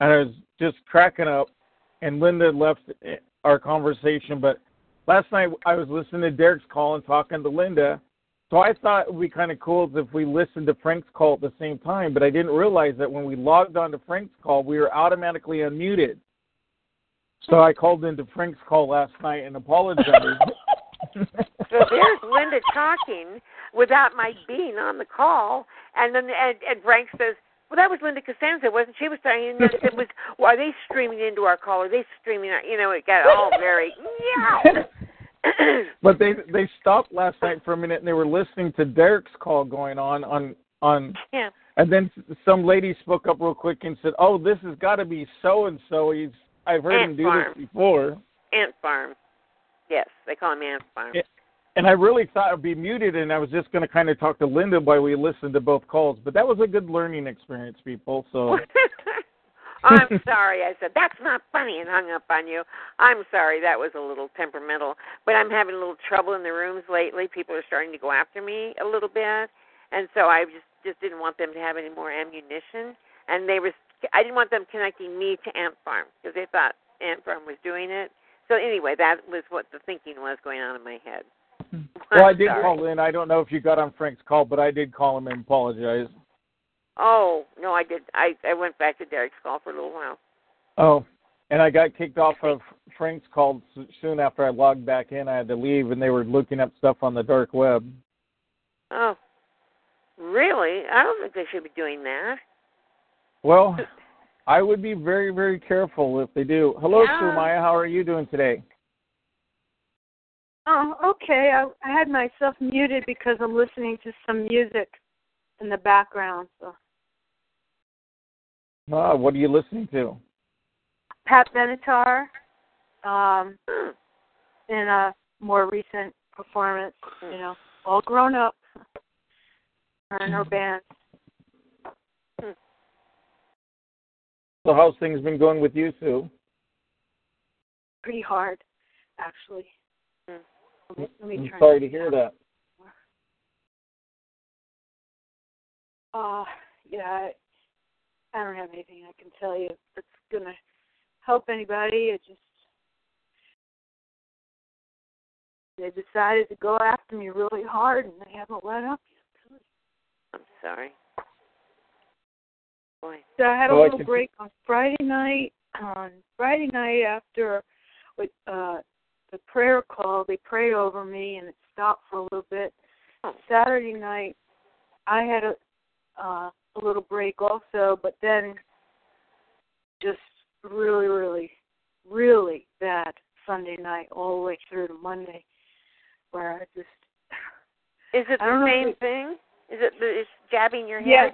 and I was just cracking up. And Linda left eh, our conversation, but last night I was listening to Derek's call and talking to Linda. So I thought it would be kind of cool if we listened to Frank's call at the same time, but I didn't realize that when we logged on to Frank's call, we were automatically unmuted. So I called into Frank's call last night and apologized. So there's Linda talking without my being on the call, and then and, and Frank says, "Well, that was Linda Costanza, wasn't she?" Was talking, and then it was, "Well, are they streaming into our call? Are they streaming?" Out? You know, it got all very yeah. but they they stopped last night for a minute and they were listening to Derek's call going on on on yeah. and then some lady spoke up real quick and said, "Oh, this has got to be so and so. He's I've heard him do Farm. this before." Ant Farm. Yes, they call him Ant Farm. And I really thought I'd be muted, and I was just going to kind of talk to Linda while we listened to both calls. But that was a good learning experience, people. So I'm sorry. I said that's not funny and hung up on you. I'm sorry. That was a little temperamental, but I'm having a little trouble in the rooms lately. People are starting to go after me a little bit, and so I just just didn't want them to have any more ammunition. And they were I didn't want them connecting me to Ant Farm because they thought Ant Farm was doing it. So anyway, that was what the thinking was going on in my head. Hmm. well, I did sorry. call in. I don't know if you got on Frank's call, but I did call him and apologize. Oh no, I did. I I went back to Derek's call for a little while. Oh, and I got kicked off of Frank's call s- soon after I logged back in. I had to leave, and they were looking up stuff on the dark web. Oh, really? I don't think they should be doing that. Well, I would be very, very careful if they do. Hello, Yeah. Sue Maya. How are you doing today? Oh, okay. I, I had myself muted because I'm listening to some music. in the background. So Ah, what are you listening to? Pat Benatar, um, in a more recent performance, you know, all grown up, her and her band. So how's things been going with you, Sue? Pretty hard, actually. Let me, let me I'm turn sorry to hear that. Uh, yeah, I, I don't have anything I can tell you that's gonna help anybody. It just they decided to go after me really hard, and they haven't let up yet. I'm sorry. Boy. So I had a Well, I little could- break on Friday night. On Friday night after with uh the prayer call, they prayed over me and it stopped for a little bit. Saturday night I had a uh a little break also, but then just really, really, really bad Sunday night all the way through to Monday where I just Is it the same it- thing? Is it the it's jabbing your head? Yeah.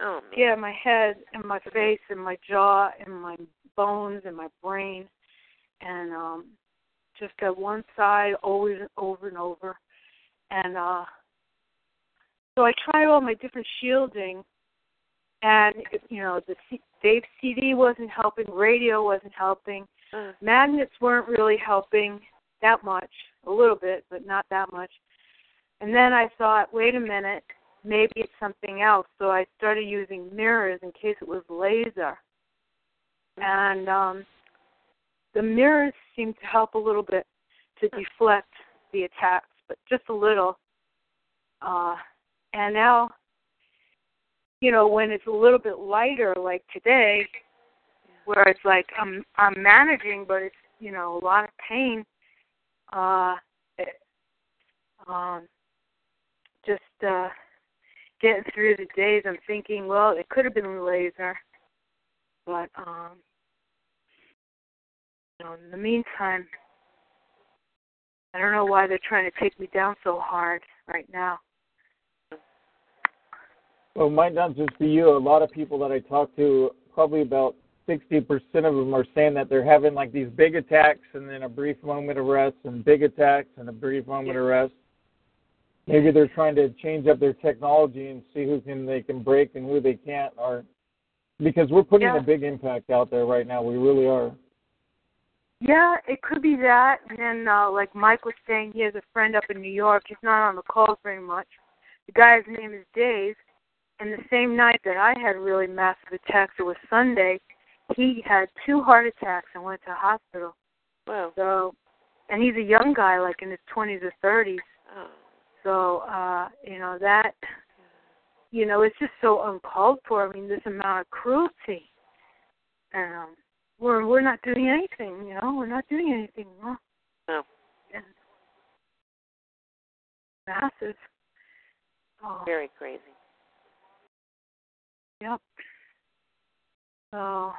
Oh man. Yeah, my head and my face and my jaw and my bones and my brain and um just that one side always over and over. And uh so I tried all my different shielding and you know the C- Dave CD wasn't helping, radio wasn't helping, Uh, magnets weren't really helping that much, a little bit, but not that much. And then I thought, wait a minute, maybe it's something else. So I started using mirrors in case it was laser. And um the mirrors seemed to help a little bit to deflect the attacks, but just a little. Uh and now you know, when it's a little bit lighter like today, where it's like I'm I'm managing but it's, you know, a lot of pain, uh it, um just uh getting through the days I'm thinking, well, it could have been a laser. But um you know, in the meantime I don't know why they're trying to take me down so hard right now. Well, it might not just be you. A lot of people that I talk to, probably about 60% of them are saying that they're having like these big attacks and then a brief moment of rest and big attacks and a brief moment of rest. Maybe they're trying to change up their technology and see who can they can break and who they can't or because we're putting Yeah. a big impact out there right now. We really are. Yeah, it could be that. And then, uh, like Mike was saying, he has a friend up in New York. He's not on the calls very much. The guy's name is Dave. And the same night that I had really massive attacks, it was Sunday. He had two heart attacks and went to hospital. Wow. So, and he's a young guy, like in his twenties or thirties. Oh. So, uh, you know that, you know, it's just so uncalled for. I mean, this amount of cruelty. And um, we're we're not doing anything. You know, we're not doing anything wrong. No. And massive. Oh, Very crazy. Yep. So,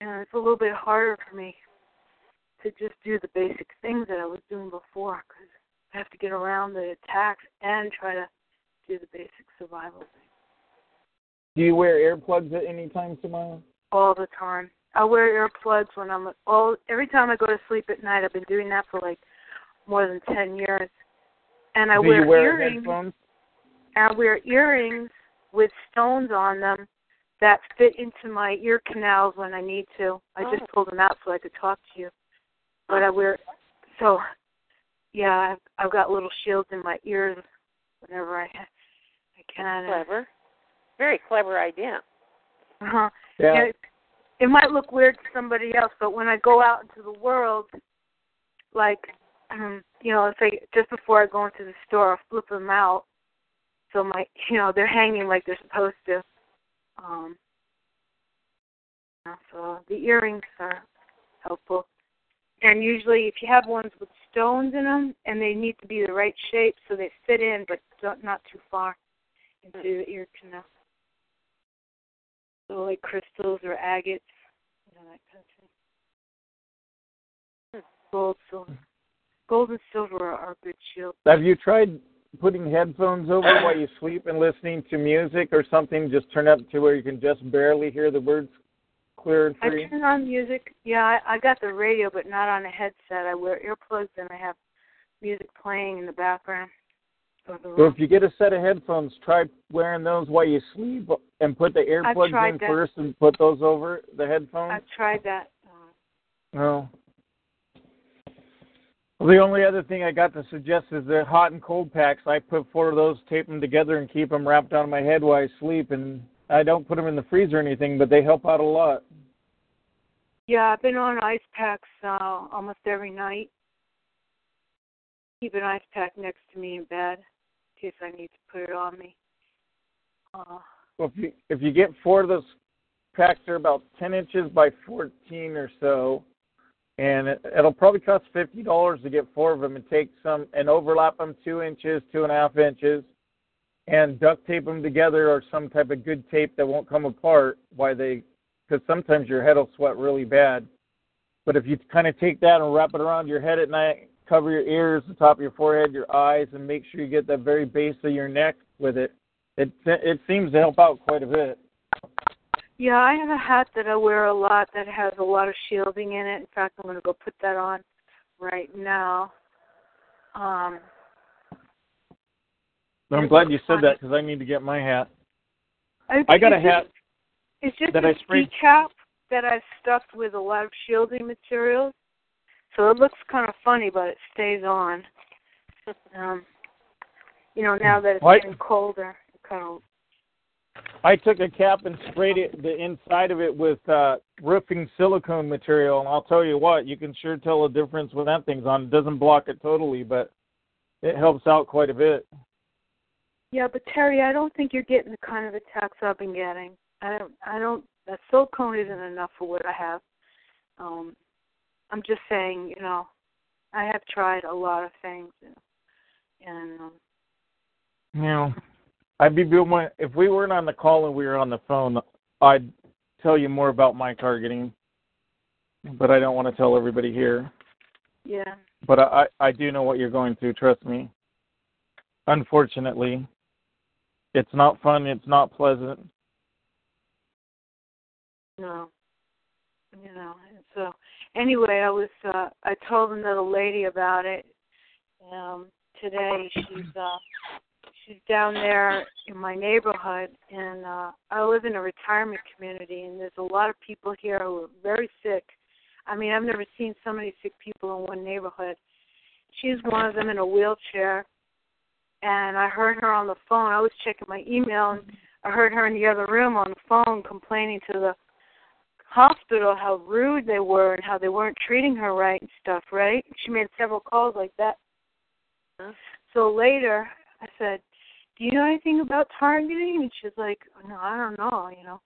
and it's a little bit harder for me to just do the basic things that I was doing before because I have to get around the attacks and try to do the basic survival thing Do you wear earplugs at any time, Samaya? all the time. I wear earplugs when I'm all every time I go to sleep at night. I've been doing that for like more than ten years, and I Do wear wear earrings. headphones? And I wear earrings with stones on them that fit into my ear canals when I need to. I just Oh. pulled them out so I could talk to you. But I wear so yeah, I've I've got little shields in my ears whenever I I can. Clever. Very clever idea. Uh-huh. Yeah. It, it might look weird to somebody else, but when I go out into the world, like, um, you know, let's say just before I go into the store, I'll flip them out, so my, you know, they're hanging like they're supposed to. Um, so the earrings are helpful, and usually if you have ones with stones in them, and they need to be the right shape so they fit in, but don't, not too far into the ear canal. So like crystals or agates, you know, that kind of thing. Hmm, gold, silver. Gold and silver are good shields. Have you tried putting headphones over while you sleep and listening to music or something? Just turn up to where you can just barely hear the words clear and I turn on music. Yeah, I, I got the radio, but not on a headset. I wear earplugs and I have music playing in the background So if you get a set of headphones, try wearing those while you sleep and put the earplugs in that. first and put those over the headphones. I've tried that. No. Well, the only other thing I got to suggest is the hot and cold packs. I put four of those, tape them together, and keep them wrapped on my head while I sleep. And I don't put them in the freezer or anything, but they help out a lot. Yeah, I've been on ice packs uh, almost every night. Keep an ice pack next to me in bed in case I need to put it on me. Uh, Well, if you if you get four of those packs, they're about ten inches by fourteen or so, and it, it'll probably cost fifty dollars to get four of them and take some and overlap them two inches, two and a half inches, and duct tape them together or some type of good tape that won't come apart. Why they? Because sometimes your head will sweat really bad. But if you kind of take that and wrap it around your head at night, cover your ears, the top of your forehead, your eyes, and make sure you get the very base of your neck with it, it it seems to help out quite a bit. yeah, I have a hat that I wear a lot that has a lot of shielding in it. In fact, I'm going to go put that on right now. Um, I'm glad you said that because I need to get my hat. I, I got a hat It's just that a I ski cap that I've stuffed with a lot of shielding materials. So it looks kind of funny, but it stays on. Um, you know, now that it's What? getting colder, it kind of I took a cap and sprayed it the inside of it with uh, roofing silicone material, and I'll tell you what, you can sure tell a difference when that thing's on. It doesn't block it totally, but it helps out quite a bit. Yeah, but Terry, I don't think you're getting the kind of attacks I've been getting. I don't. I don't. That silicone isn't enough for what I have. Um, I'm just saying, you know, I have tried a lot of things, and um, You know, I'd be my if we weren't on the call and we were on the phone, I'd tell you more about my targeting, but I don't want to tell everybody here. yeah. But I I do know what you're going through. Trust me. Unfortunately, it's not fun. It's not pleasant. No. You know, and so anyway, I was uh I told another lady about it um today. She's uh she's down there in my neighborhood and uh I live in a retirement community and there's a lot of people here who are very sick. I mean, I've never seen so many sick people in one neighborhood. She's one of them in a wheelchair and I heard her on the phone. I was checking my email and I heard her in the other room on the phone complaining to the hospital how rude they were and how they weren't treating her right and stuff, right? She made several calls like that. So later I said, Do you know anything about targeting? And she's like, No, I don't know, you know.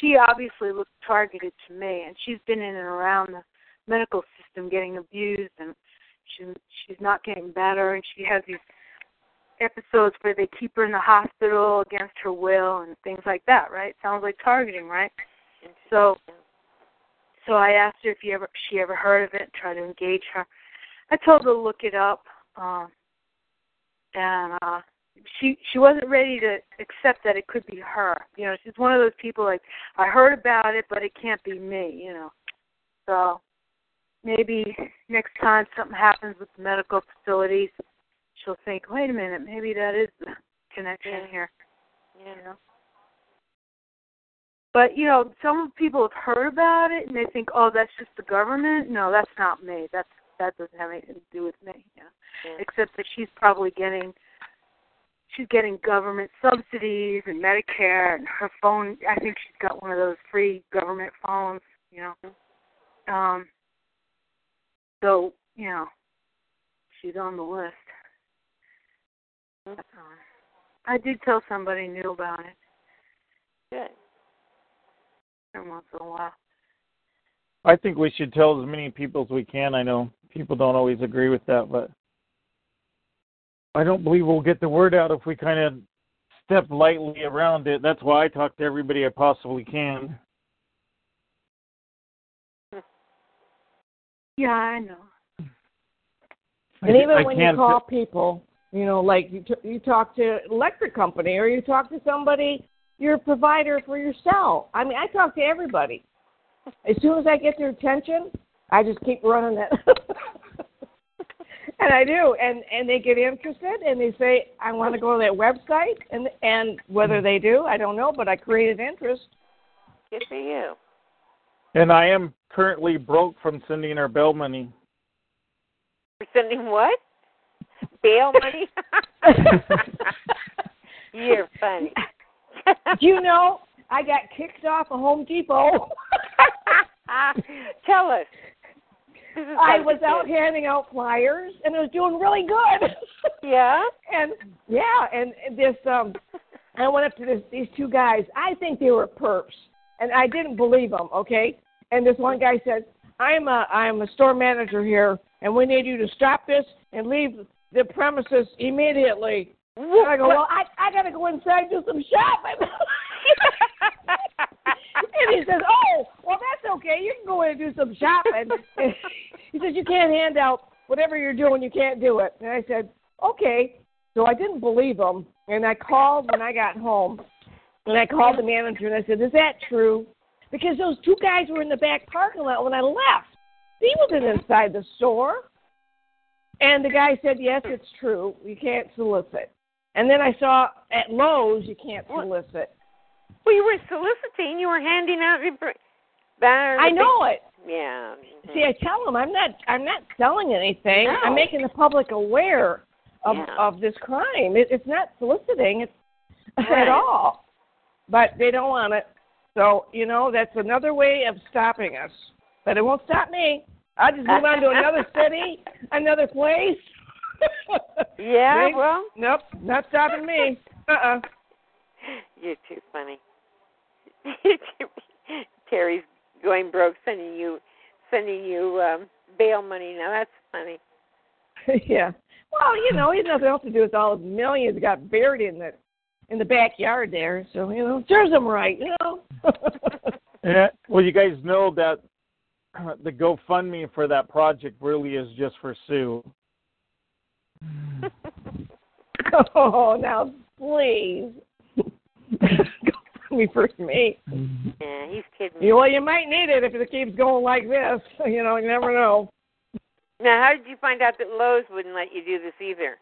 She obviously looked targeted to me and she's been in and around the medical system getting abused and she she's not getting better and she has these episodes where they keep her in the hospital against her will and things like that, right? Sounds like targeting, right? So so I asked her if you ever she ever heard of it, try to engage her. I told her to look it up. Um and uh she she wasn't ready to accept that it could be her. You know, she's one of those people like I heard about it but it can't be me, you know. So maybe next time something happens with the medical facilities, she'll think, Wait a minute, maybe that is the connection Yeah. here. You know. But you know, some people have heard about it and they think, "Oh, that's just the government." No, that's not me. That's that doesn't have anything to do with me. You know? Except that she's probably getting she's getting government subsidies and Medicare and her phone. I think she's got one of those free government phones. You know. Um. So you know, she's on the list. I did tell somebody new about it. Good. Every once in a while. I think we should tell as many people as we can. I know people don't always agree with that, but I don't believe we'll get the word out if we kind of step lightly around it. That's why I talk to everybody I possibly can. Yeah, I know. And even I when you can't call people, You know, like you t- you talk to electric company or you talk to somebody, you're provider for yourself. I mean, I talk to everybody. As soon as I get their attention, I just keep running that. and I do, and and they get interested, and they say, "I want to go to that website," and and whether they do, I don't know, but I created interest. Good for you. And I am currently broke from sending her bill money. You're sending what? Bail money? You're funny. Do you know I got kicked off of Home Depot? Tell us. I was out handing out flyers and it was doing really good. Yeah. and yeah, and this um I went up to this these two guys. I think they were perps, and I didn't believe them. Okay, and this one guy said, "I'm a I'm a store manager here, and we need you to stop this and leave the premises immediately." And I go, "Well, I I gotta go inside and do some shopping." and he says, "Oh, well, that's okay. You can go in and do some shopping." he says, "You can't hand out whatever you're doing. You can't do it." And I said, "Okay." So I didn't believe him, and I called when I got home, and I called the manager and I said, "Is that true?" Because those two guys were in the back parking lot when I left. He wasn't inside the store. And the guy said, "Yes, it's true. You can't solicit." And then I saw at Lowe's, you can't solicit. Well, you were soliciting. You were handing out your. I know it. Yeah. See, I tell them I'm not I'm not selling anything. No. I'm making the public aware of Yeah. of this crime. It, it's not soliciting it's Right. at all. But they don't want it. So you know that's another way of stopping us. But it won't stop me. I'll just move on to another city, another place. Yeah, See? well. Nope, not stopping me. Uh uh You're too funny. Terry's going broke, sending you, sending you um, bail money. Now that's funny. yeah. Well, you know, he has nothing else to do with all the millions that got buried in the in the backyard there. So you know, serves him right. You know. Yeah. Well, you guys know that the GoFundMe for that project really is just for Sue. oh, now please. me first me. Yeah, he's kidding. me. You, well, you might need it if it keeps going like this. You know, you never know. Now, how did you find out that Lowe's wouldn't let you do this either?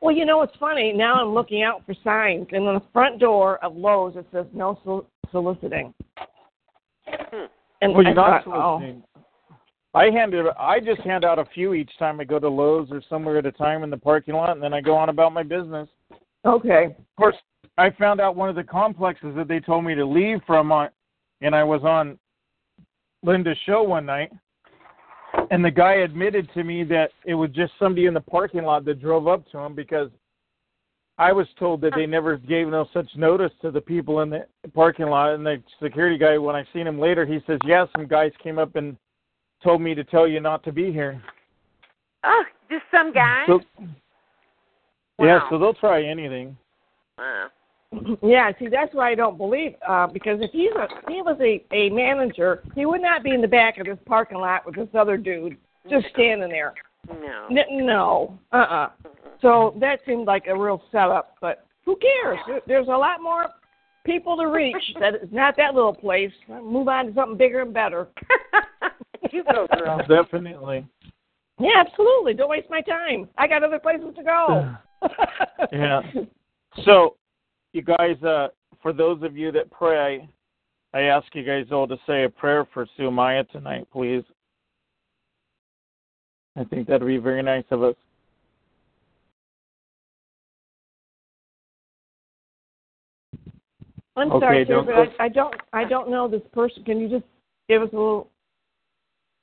Well, you know what's funny? Now I'm looking out for signs, and on the front door of Lowe's it says no sol- soliciting. Hmm. And well, you're not thought, oh. soliciting. I handed. I just hand out a few each time I go to Lowe's or somewhere at a time in the parking lot, and then I go on about my business. Okay. Of course, I found out one of the complexes that they told me to leave from, on, and I was on Linda's show one night, and the guy admitted to me that it was just somebody in the parking lot that drove up to him because I was told that they never gave no such notice to the people in the parking lot. And the security guy, when I seen him later, he says, "Yeah, some guys came up and told me to tell you not to be here." oh, just some guy. So, yeah, so they'll try anything. Wow. Yeah, see, that's why I don't believe. Uh, because if he's a, if he was a a manager, he would not be in the back of this parking lot with this other dude just standing there. No. N- no, uh, uh So that seemed like a real setup. But who cares? There- There's a lot more people to reach. that is not that little place. Move on to something bigger and better. you go, girl. Definitely. Yeah, absolutely. Don't waste my time. I got other places to go. Yeah. So, you guys, uh, for those of you that pray, I ask you guys all to say a prayer for Sue Maya tonight, please. I think that'd be very nice of us. I'm Okay, sorry, sir, don't but I, I don't I don't know this person. Can you just give us a little?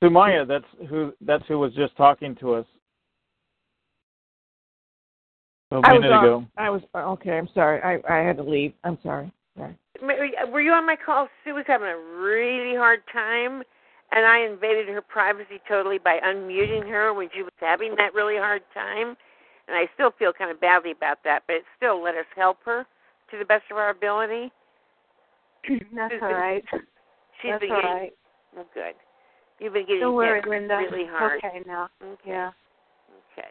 Sue Maya, that's who that's who was just talking to us a I was minute on- ago. I was okay. I'm sorry. I I had to leave. I'm sorry. Sorry. Were you on my call? Sue was having a really hard time, and I invaded her privacy totally by unmuting her when she was having that really hard time. And I still feel kind of badly about that, but it still let us help her to the best of our ability. That's She's all been- right. She's That's been all getting right. well, good. You've been getting Don't worry, Linda. really hard. Okay now. Okay. Yeah. Okay.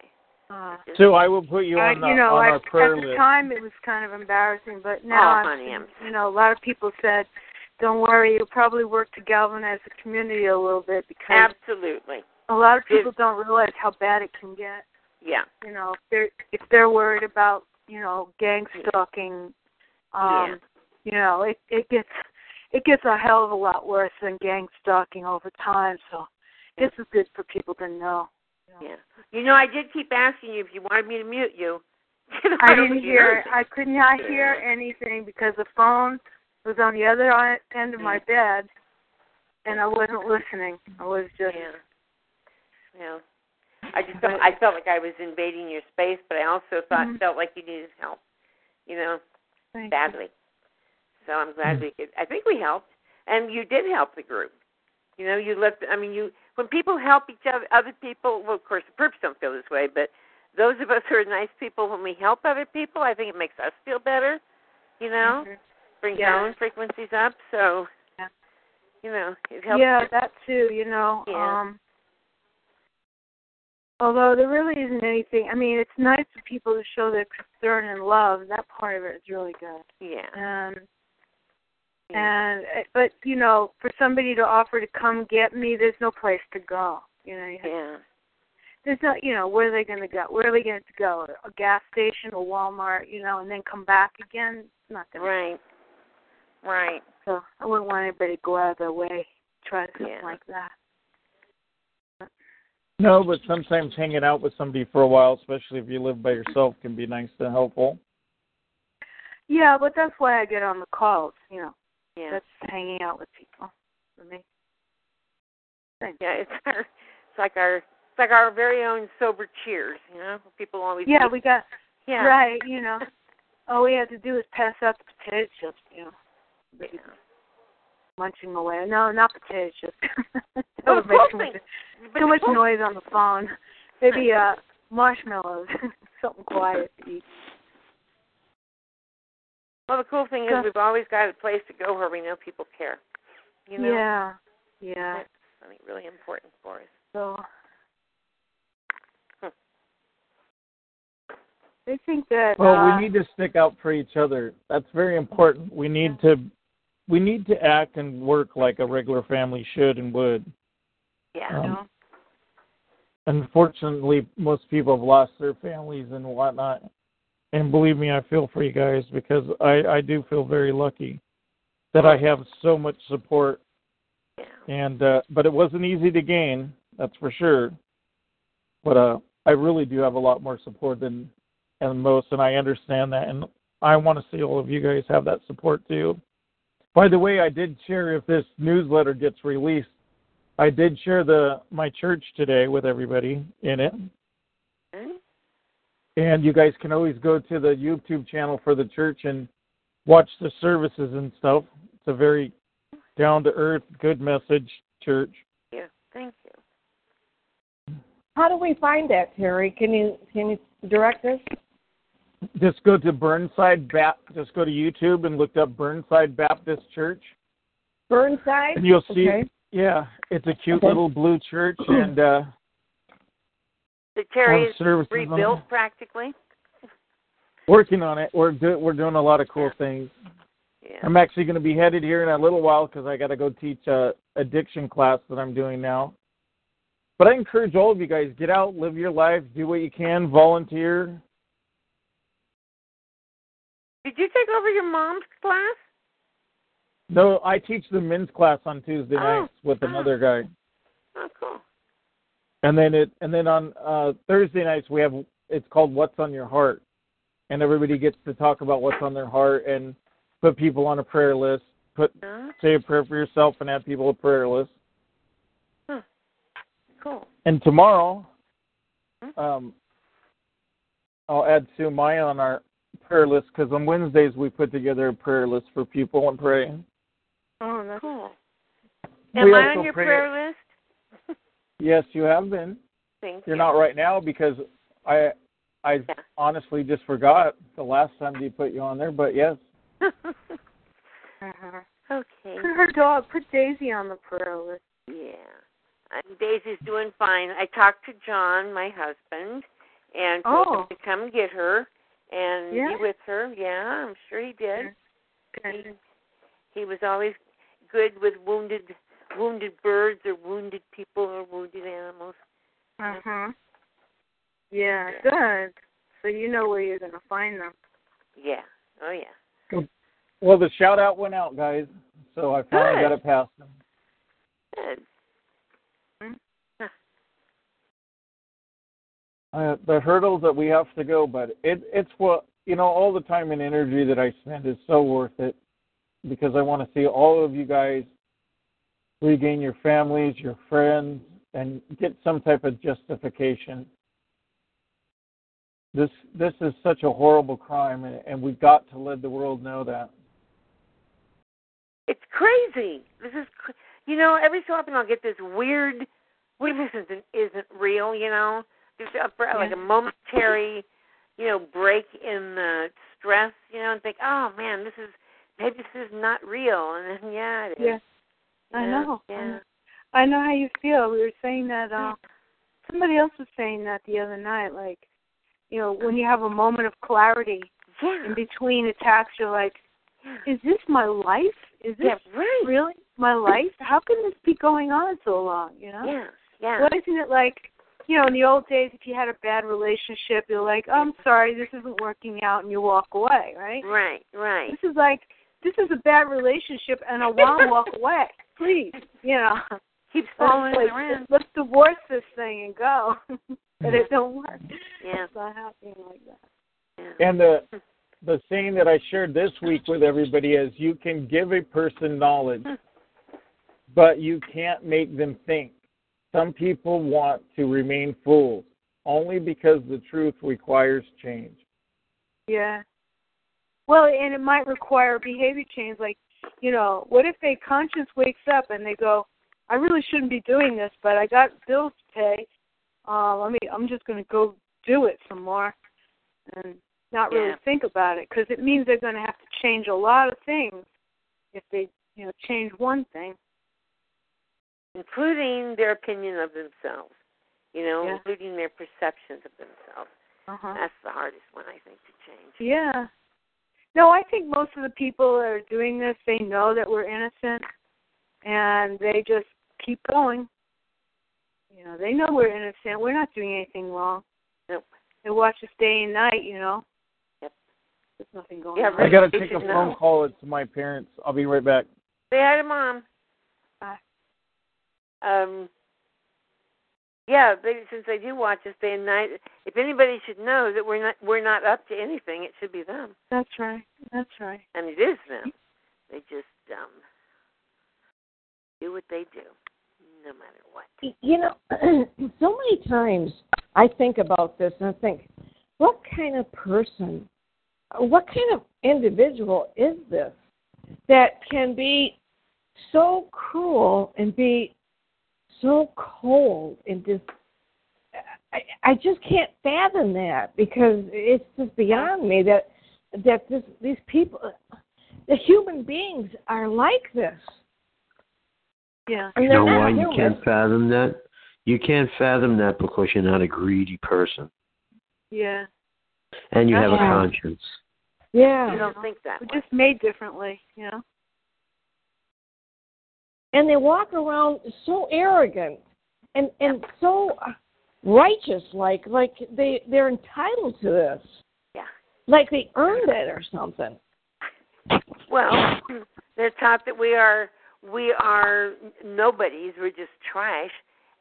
Uh, So I will put you I, on, the, you know, on at, our prayer at the time it was kind of embarrassing, but now, Oh, honey, I'm- you know, a lot of people said, "Don't worry, you'll probably work to galvanize the community a little bit because Absolutely. a lot of people don't realize how bad it can get. Yeah. You know, if they're if they're worried about, you know, gang stalking, um, Yeah. you know, it it gets it gets a hell of a lot worse than gang stalking over time. So this is good for people to know. Yeah. You know, I did keep asking you if you wanted me to mute you. I didn't hear. I could not hear anything because the phone was on the other end of my bed, and I wasn't listening. I was just. Yeah. Yeah. I just felt I felt like I was invading your space, but I also thought Mhm. felt like you needed help. You know, Thank badly. So I'm glad we could. I think we helped, and you did help the group. You know, you let. I mean, you when people help each other, other people. Well, of course, the perps don't feel this way, but those of us who are nice people, when we help other people, I think it makes us feel better. You know, Mhm. Brings Yeah. our own frequencies up. So, Yeah. you know, it helps. Yeah, that too. You know. Yeah. Um. Although there really isn't anything. I mean, it's nice for people to show their concern and love. That part of it is really good. Yeah. Um. And uh, but you know, for somebody to offer to come get me, there's no place to go. You know. You have Yeah. there's not you know where are they going to go where are they going to go a gas station or walmart you know and then come back again it's not going right right so i wouldn't want anybody to go out of their way to try something Yeah. like that No, but sometimes hanging out with somebody for a while, especially if you live by yourself, can be nice and helpful. yeah but that's why i get on the calls you know Yeah. that's hanging out with people for me Yeah, it's our, it's like our, it's like our very own sober cheers. You know, people always. yeah we got Yeah. right you know all we had to do is pass out the potato chips you know Yeah. munching away no not potato chips that would the make cool too much, too much noise on the phone maybe uh marshmallows something quiet to eat Well, the cool thing is we've always got a place to go where we know people care. You know. yeah yeah That's something really important for us. so Hmm. they think that Well, uh, we need to stick out for each other. That's very important. We need to we need to act and work like a regular family should and would. Yeah. Um, Unfortunately, most people have lost their families and whatnot. And believe me, I feel for you guys because I I do feel very lucky that I have so much support. Yeah. And uh but it wasn't easy to gain, that's for sure. But uh I really do have a lot more support than than most and I understand that and I want to see all of you guys have that support too. By the way, I did share if this newsletter gets released, I did share the my church today with everybody in it. Mm-hmm. And you guys can always go to the YouTube channel for the church and watch the services and stuff. It's a very down to earth, good message church. Yeah. Thank you. How do we find that, Terry? Can you can you direct us? Just go to Burnside Bap just go to YouTube and look up Burnside Baptist Church. Burnside. And you'll see Okay. yeah, it's a cute Okay. little blue church and uh The Terry Have is services on rebuilt practically. working on it. We're do, we're doing a lot of cool things. Yeah. I'm actually going to be headed here in a little while because I got to go teach a addiction class that I'm doing now. But I encourage all of you guys get out, live your life, do what you can, volunteer. Did you take over your mom's class? No, I teach the men's class on Tuesday Oh. nights with another guy, Oh, cool. and then it and then on uh Thursday nights we have it's called What's on Your Heart, and everybody gets to talk about what's on their heart and put people on a prayer list. Put Huh? say a prayer for yourself and add people to a prayer list. Huh. Cool. And tomorrow, um, I'll add Sue Maya on our prayer list because on Wednesdays we put together a prayer list for people and pray. Oh, that's cool. We Am I on your pray- prayer list? Yes, you have been. Thank You're you. not right now because I I honestly just forgot the last time you put you on there, but yes. uh-huh. Okay. put her dog put daisy on the prayer list Yeah. And Daisy's doing fine. I talked to John, my husband, and told Oh. him to come get her and Yeah. be with her. Yeah, I'm sure he did. Okay. He, he was always good with wounded wounded birds or wounded people or wounded animals. Uh huh. Yeah, good. So you know where you're gonna find them. Yeah. Oh yeah. Well, the shout out went out, guys. So I finally Good. got it past them. Good. Uh, the hurdles that we have to go, but it it's what you know. All the time and energy that I spend is so worth it because I want to see all of you guys regain your families, your friends, and get some type of justification. This this is such a horrible crime, and, and we've got to let the world know that. It's crazy. This is, you know, every so often I'll get this weird, what if this isn't isn't real? You know, just a, like a momentary, you know, break in the stress. You know, and think, oh man, this is maybe this is not real, and then yeah, it is. Yeah. I Yeah, know. I Yeah. know. I know how you feel. We were saying that uh somebody else was saying that the other night, like, you know, when you have a moment of clarity in between attacks you're like, Is this my life? Is this Yeah, right. really my life? How can this be going on so long, you know? Yeah. Yeah. What isn't it like you know, in the old days if you had a bad relationship, you're like, oh, I'm sorry, this isn't working out and you walk away, right? Right, right. This is like this is a bad relationship and I want to walk away. Please, you know. Keeps Let's, following like, around. let's divorce this thing and go. but it don't work. Yeah. It's not happening like that. And the the saying that I shared this week with everybody is you can give a person knowledge, but you can't make them think. Some people want to remain fools only because the truth requires change. Yeah. Well, and it might require behavior change. Like, you know, what if a conscience wakes up and they go, "I really shouldn't be doing this, but I got bills to pay. Um, I mean, I'm just going to go do it some more and not really Yeah. think about it because it means they're going to have to change a lot of things if they, you know, change one thing. Including their opinion of themselves. You know, Yeah. including their perceptions of themselves. Uh-huh. That's the hardest one, I think, to change. Yeah. No, I think most of the people that are doing this, they know that we're innocent, and they just keep going. You know, they know we're innocent. We're not doing anything wrong. Nope. They watch us day and night. You know. Yep. There's nothing going Yeah, on. I got to take a should phone know. call. It's my parents. I'll be right back. Say hi to mom. Um. Yeah, they, since they do watch us day and night, if anybody should know that we're not we're not up to anything, it should be them, That's right. That's right. and it is them. They just um do what they do, no matter what. You know, so many times I think about this and I think, what kind of person, what kind of individual is this that can be so cruel and be so cold and just I, I just can't fathom that because it's just beyond me that that this these people the human beings are like this. Yeah. And You know not why you human. can't fathom that? You can't fathom that because you're not a greedy person Yeah. and you have a conscience. Yeah. You don't think that We're just made differently. You know. And they walk around so arrogant and and so righteous like like they they're entitled to this Yeah. like they earned it or something Well, they're taught that we are we are nobodies. We're just trash,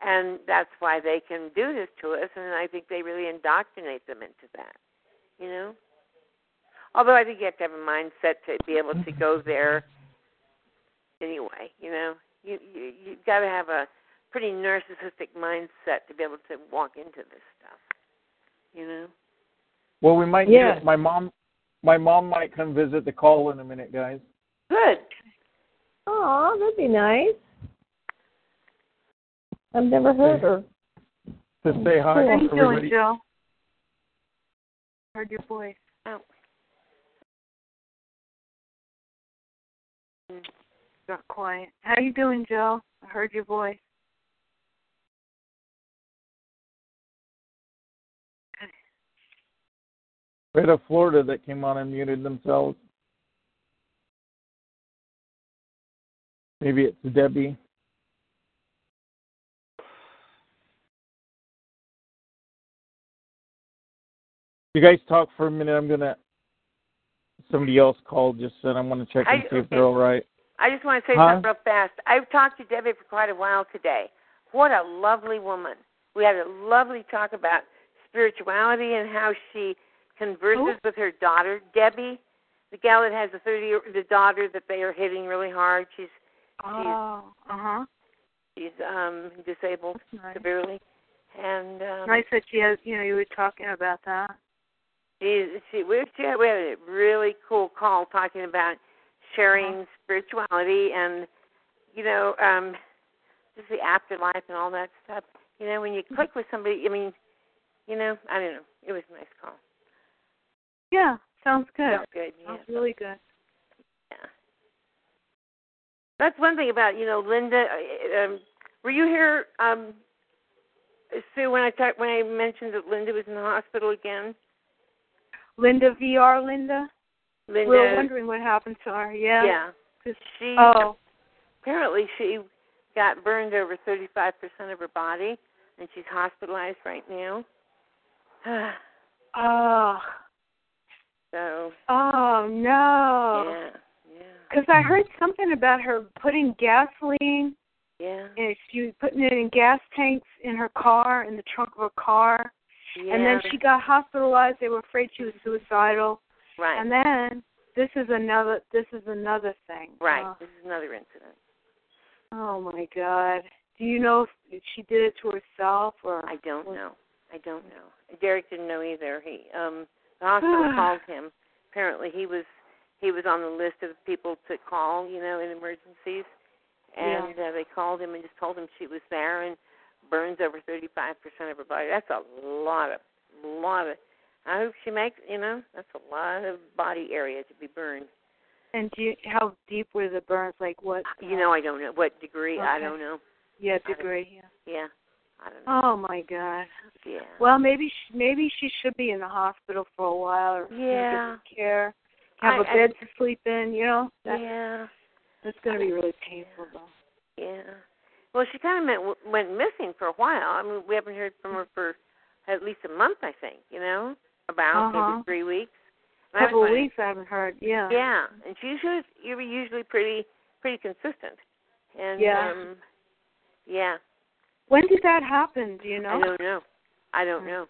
and that's why they can do this to us. And I think they really indoctrinate them into that. You know. Although I think you have to have a mindset to be able to go there. Anyway, you know, you you you've got to have a pretty narcissistic mindset to be able to walk into this stuff. You know. Well, we might. Yeah. Get, my mom. My mom might come visit the call in a minute, guys. Good. oh that'd be nice i've never heard her To say hi How to you doing, everybody. Joe? Heard your voice. Oh. Got quiet. How you doing, Joe? I heard your voice. We had a Florida that came on and muted themselves. Maybe it's Debbie. You guys talk for a minute. I'm gonna. Somebody else called. Just said I want to check and I- see if they're all right. I just want to say Huh? something real fast. I've talked to Debbie for quite a while today. What a lovely woman. We had a lovely talk about spirituality and how she converses with her daughter, Debbie, the gal that has the thirty the daughter that they are hitting really hard. She's Oh, uh huh. she's um disabled nice. severely. And um Nice that she has. You know, you were talking about that. she she we she had, we had a really cool call talking about sharing spirituality and you know um just the afterlife and all that stuff. You know when you click with somebody i mean you know i don't know. It was a nice call. Yeah, sounds good. Felt good yeah. Sounds really good. yeah. That's one thing about you know linda um were you here um sue when i talked when i mentioned that linda was in the hospital again? Linda VR, Linda. Linda We were wondering what happened to her. Yeah. yeah 'Cause- she Oh. apparently she got burned over 35% of her body and she's hospitalized right now. Oh. so, Oh no. yeah, yeah, Because I heard something about her putting gasoline yeah. and she was putting it in gas tanks in her car, in the trunk of her car. yeah. And then she got hospitalized. They were afraid she was suicidal. Right, And then this is another this is another thing. right. Oh, This is another incident. oh my God. Do you know if she did it to herself or I don't know. I don't know. Derek didn't know either. He um the hospital called him. Apparently he was he was on the list of people to call, you know, in emergencies. And uh, they called him and just told him she was there and burns over 35% of her body. That's a lot of lot of I hope she makes, you know, that's a lot of body area to be burned. And do you, how deep were the burns? Like what? You know, I don't know what degree. I don't know. Yeah, degree. Yeah. Yeah. I don't know. Oh my God. Yeah. Well, maybe she, maybe she should be in the hospital for a while or you know, Yeah. get some care, have I- a bed to sleep in. You know, that, yeah. that's going to be really painful though. Yeah. Well, she kind of went, went missing for a while. I mean, we haven't heard from her for at least a month, I think. You know, about Uh-huh. maybe three weeks. Was couple of weeks I haven't heard. Yeah. Yeah, and usually you're usually pretty pretty consistent. And Yeah. um yeah, When did that happen? Do you know? I don't know. I don't know.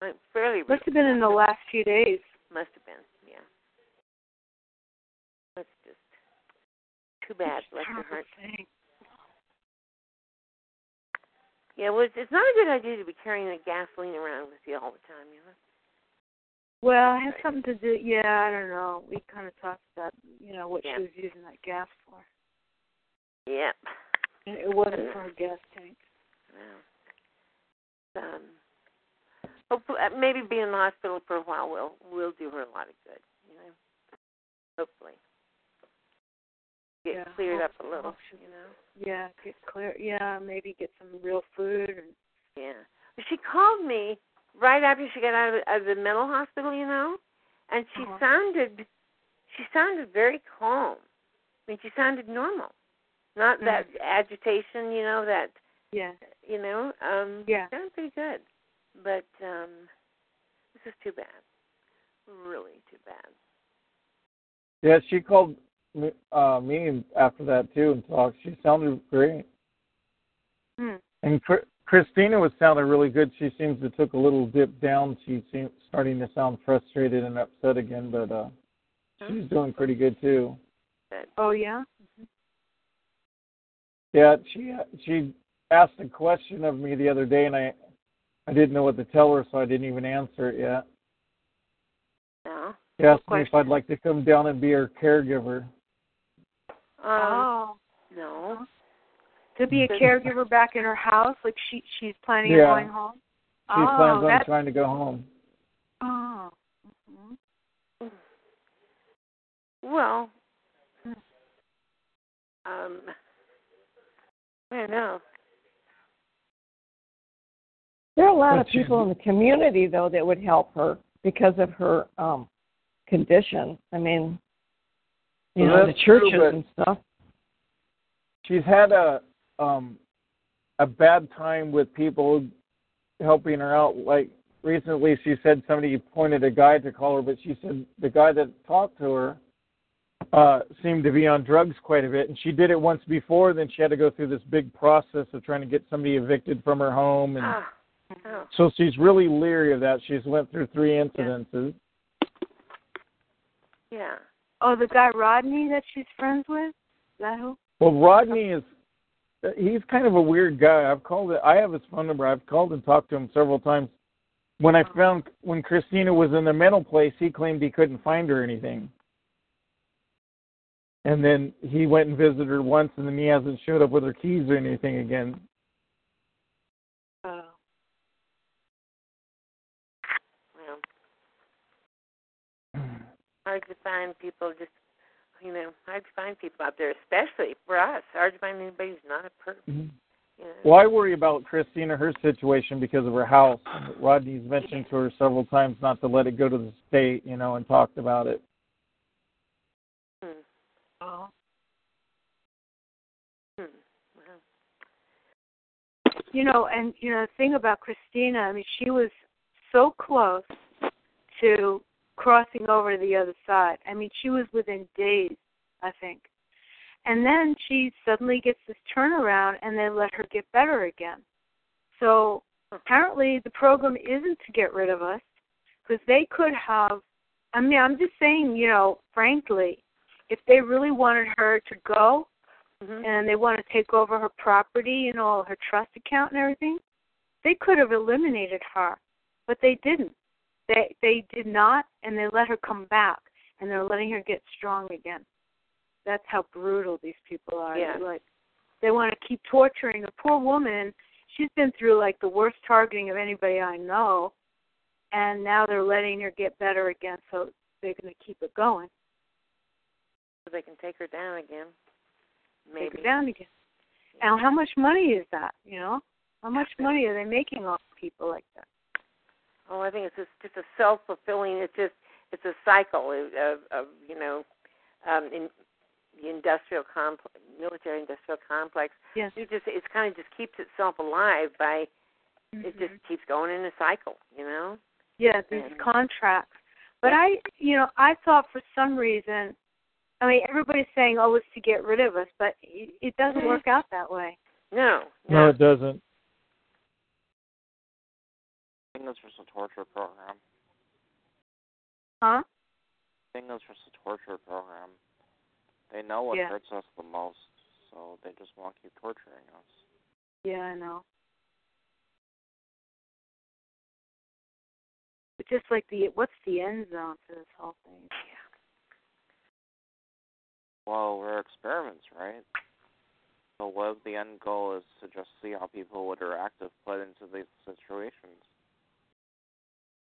Like, fairly Must have been in the last few days. Must have been, yeah. That's just too bad. Bless her heart. Yeah, well, it's, not a good idea to be carrying the gasoline around with you all the time, you know. Well, it has something to do. Yeah, I don't know. We kind of talked about, you know, what Yeah. she was using that gas for. Yeah. It wasn't for her gas tank. Well, um, hopefully, uh, maybe being in the hospital for a while will will do her a lot of good. You know, hopefully, get Yeah, cleared up a little. hope You know. Yeah, get clear. Yeah, maybe get some real food. And, Yeah. She called me right after she got out of, of the mental hospital. You know, and she Uh-huh. sounded she sounded very calm. I mean, she sounded normal, not that agitation. You know that yeah. you know, um Yeah. sounds pretty good. But um this is too bad. Really too bad. Yeah, she called me, uh, me after that too and talked. She sounded great. Hmm. And Chr- Christina was sounding really good. She seems to took a little dip down. She seems starting to sound frustrated and upset again, but uh she's doing pretty good too. Oh yeah. Yeah, she she asked a question of me the other day, and I I didn't know what to tell her, so I didn't even answer it yet. No. She asked me if I'd like to come down and be her caregiver. Um, oh. No. To be a caregiver back in her house, like she she's planning Yeah. on going home. She oh, plans on that's, trying to go home. Oh. mhm. Well um I don't know. There are a lot of people in the community though that would help her. because of her um condition. I mean, you Well, know, the that's true, churches and stuff. she's had a um a bad time with people helping her out like recently she said somebody pointed a guy to call her but she said the guy that talked to her uh seemed to be on drugs quite a bit and she did it once before then she had to go through this big process of trying to get somebody evicted from her home and Ah, oh. so she's really leery of that she's went through three incidences Yeah. Oh, the guy Rodney that she's friends with? Is that who? Well, Rodney is he's kind of a weird guy. I've called it I have his phone number. I've called and talked to him several times. When I oh. found when Christina was in the mental place, he claimed he couldn't find her anything. And then he went and visited her once and then he hasn't showed up with her keys or anything again. Oh. Well, hard to find people just, you know, hard to find people out there, especially for us. Hard to find anybody who's not a perp. You know. Well, I worry about Christina, her situation because of her house. Rodney's mentioned to her several times not to let it go to the state, you know, and talked about it. Hmm. Oh. Hmm. Wow. You know, and you know the thing about Christina, I mean, she was so close to crossing over to the other side. I mean, she was within days, I think. And then she suddenly gets this turnaround and they let her get better again. So apparently the program isn't to get rid of us because they could have I mean, I'm just saying, you know, frankly, if they really wanted her to go Mm-hmm. and they want to take over her property, you know, her trust account and everything, they could have eliminated her, but they didn't. They they did not, and they let her come back, and they're letting her get strong again. That's how brutal these people are. Yeah. They're like they want to keep torturing the poor woman. She's been through like the worst targeting of anybody I know, and now they're letting her get better again, so they're going to keep it going. So they can take her down again. Maybe. Take her down again. Now, how much money is that? You know, how much money are they making off people like that? Oh, I think it's just, just a self fulfilling. It's just it's a cycle of, of, of you know, um, in the industrial complex, military industrial complex. Yes. It just it kind of just keeps itself alive by it just Mhm. keeps going in a cycle. You know. Yeah, these And- contracts. But I, you know, I thought for some reason, I mean, everybody's saying, "Oh, it's to get rid of us," but it, it doesn't work out that way. No. No, it doesn't. I think it's just a torture program. Huh? I think it's just a torture program. They know what Yeah. hurts us the most, so they just want to keep torturing us. Yeah, I know. But just like the, what's the end zone for this whole thing? Yeah. Well, we're experiments, right? So what if the end goal is to just see how people would react if put into these situations?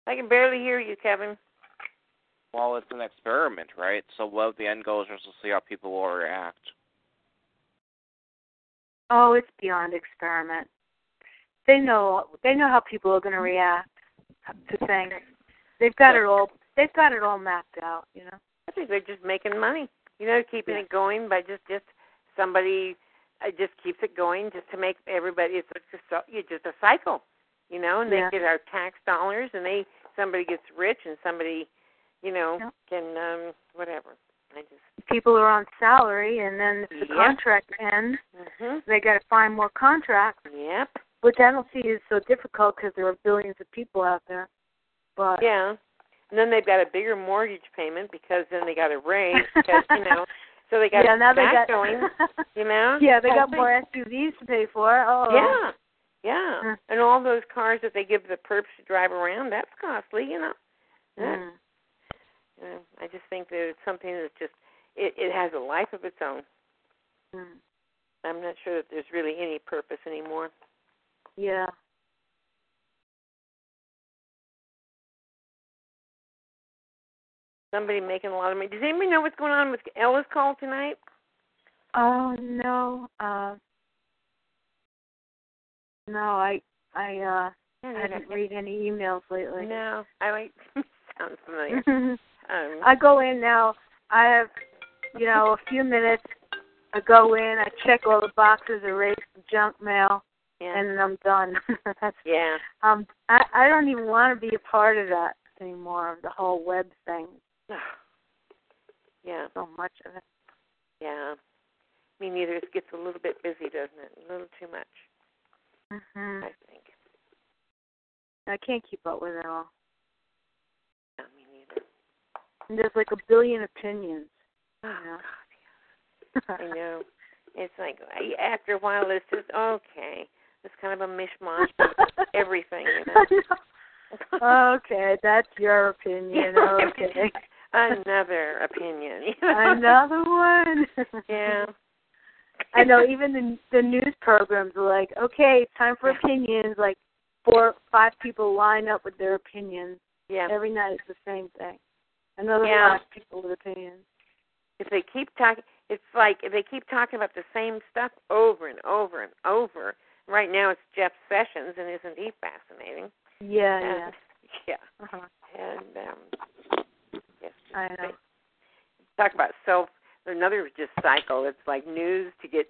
I can barely hear you, Kevin. Well, it's an experiment, right? So what the end goal is just to see how people will react? Oh, it's beyond experiment. They know, they know how people are going to react to things. They've got it all. They've got it all mapped out. You know. I think they're just making money. You know, keeping it going by just just somebody uh, just keeps it going just to make everybody. It's just a, it's just a cycle, you know. And they get our tax dollars, and they somebody gets rich, and somebody, you know, Yeah. can um whatever. I just People are on salary, and then if the Yeah. contract ends, mhm. they got to find more contracts. Yep. Which I don't see is so difficult because there are billions of people out there. But Yeah. And then they've got a bigger mortgage payment because then they got a raise because you know. So they got yeah, now they got going, you know. yeah, they got more SUVs to pay for. Oh, Yeah, yeah, Mm. and all those cars that they give the perps to drive around—that's costly, you know. Yeah. Mm. You know, I just think that it's something that's just it, it has a life of its own. Mm. I'm not sure that there's really any purpose anymore. Yeah. Somebody making a lot of money. Does anybody know what's going on with Ella's call tonight? Oh no. Uh, no, I I uh I haven't read any emails lately. No, I like sounds familiar. Um, I go in now. I have, you know, a few minutes. I go in. I check all the boxes, erase the junk mail, yeah. and then I'm done. Yeah. um. I I don't even want to be a part of that anymore. Of the whole web thing. Yeah. So much of it. Yeah. Me neither. It gets a little bit busy, doesn't it? A little too much, hmm I think. I can't keep up with it all. Yeah, me neither. And there's like a billion opinions. Oh, You know? God, I know. It's like after a while, it's just okay. It's kind of a mishmash of everything, you know. okay, that's your opinion. Okay. Another opinion. You know? Another one. Yeah. I know. Even the the news programs are like, okay, it's time for opinions. Like four, five people line up with their opinions. Yeah. Every night it's the same thing. Another Yeah. five people with opinions. If they keep talking, it's like if they keep talking about the same stuff over and over and over. Right now, it's Jeff Sessions, and isn't he fascinating? Yeah, And- yeah. Uh-huh. And um, yes, I know. talk about self another just cycle it's like news to get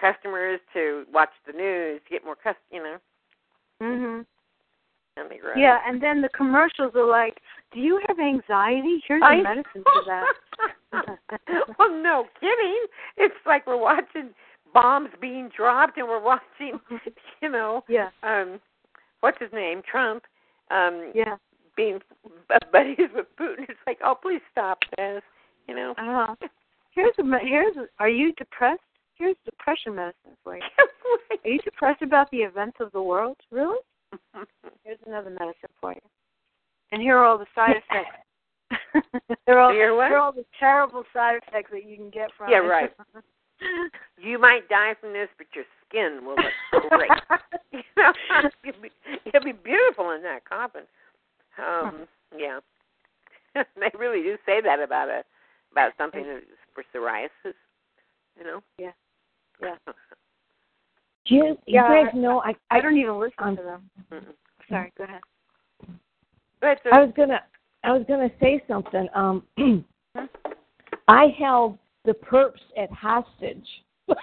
customers to watch the news to get more cus you know Mhm. and they grow Yeah, and then the commercials are like, "Do you have anxiety? Here's I- a medicine for that." well no kidding it's like we're watching bombs being dropped and we're watching you know yeah. um what's his name trump um Yeah. being buddies with putin it's like oh please stop this you know Uh-huh. Here's a here's a, are you depressed? Here's depression medicine for you. Are you depressed about the events of the world? Really? Here's another medicine for you. And here are all the side effects. are all, Here what? here are all the terrible side effects that you can get from Yeah, it. right. you might die from this but your skin will look great you know you'll be, you'll be beautiful in that coffin um yeah they really do say that about a about something that is for psoriasis you know yeah yeah Do you, you guys know I I don't even listen um, to them. Mm-mm. Sorry, go ahead. But I was gonna I was gonna say something. Um I held the perps at hostage.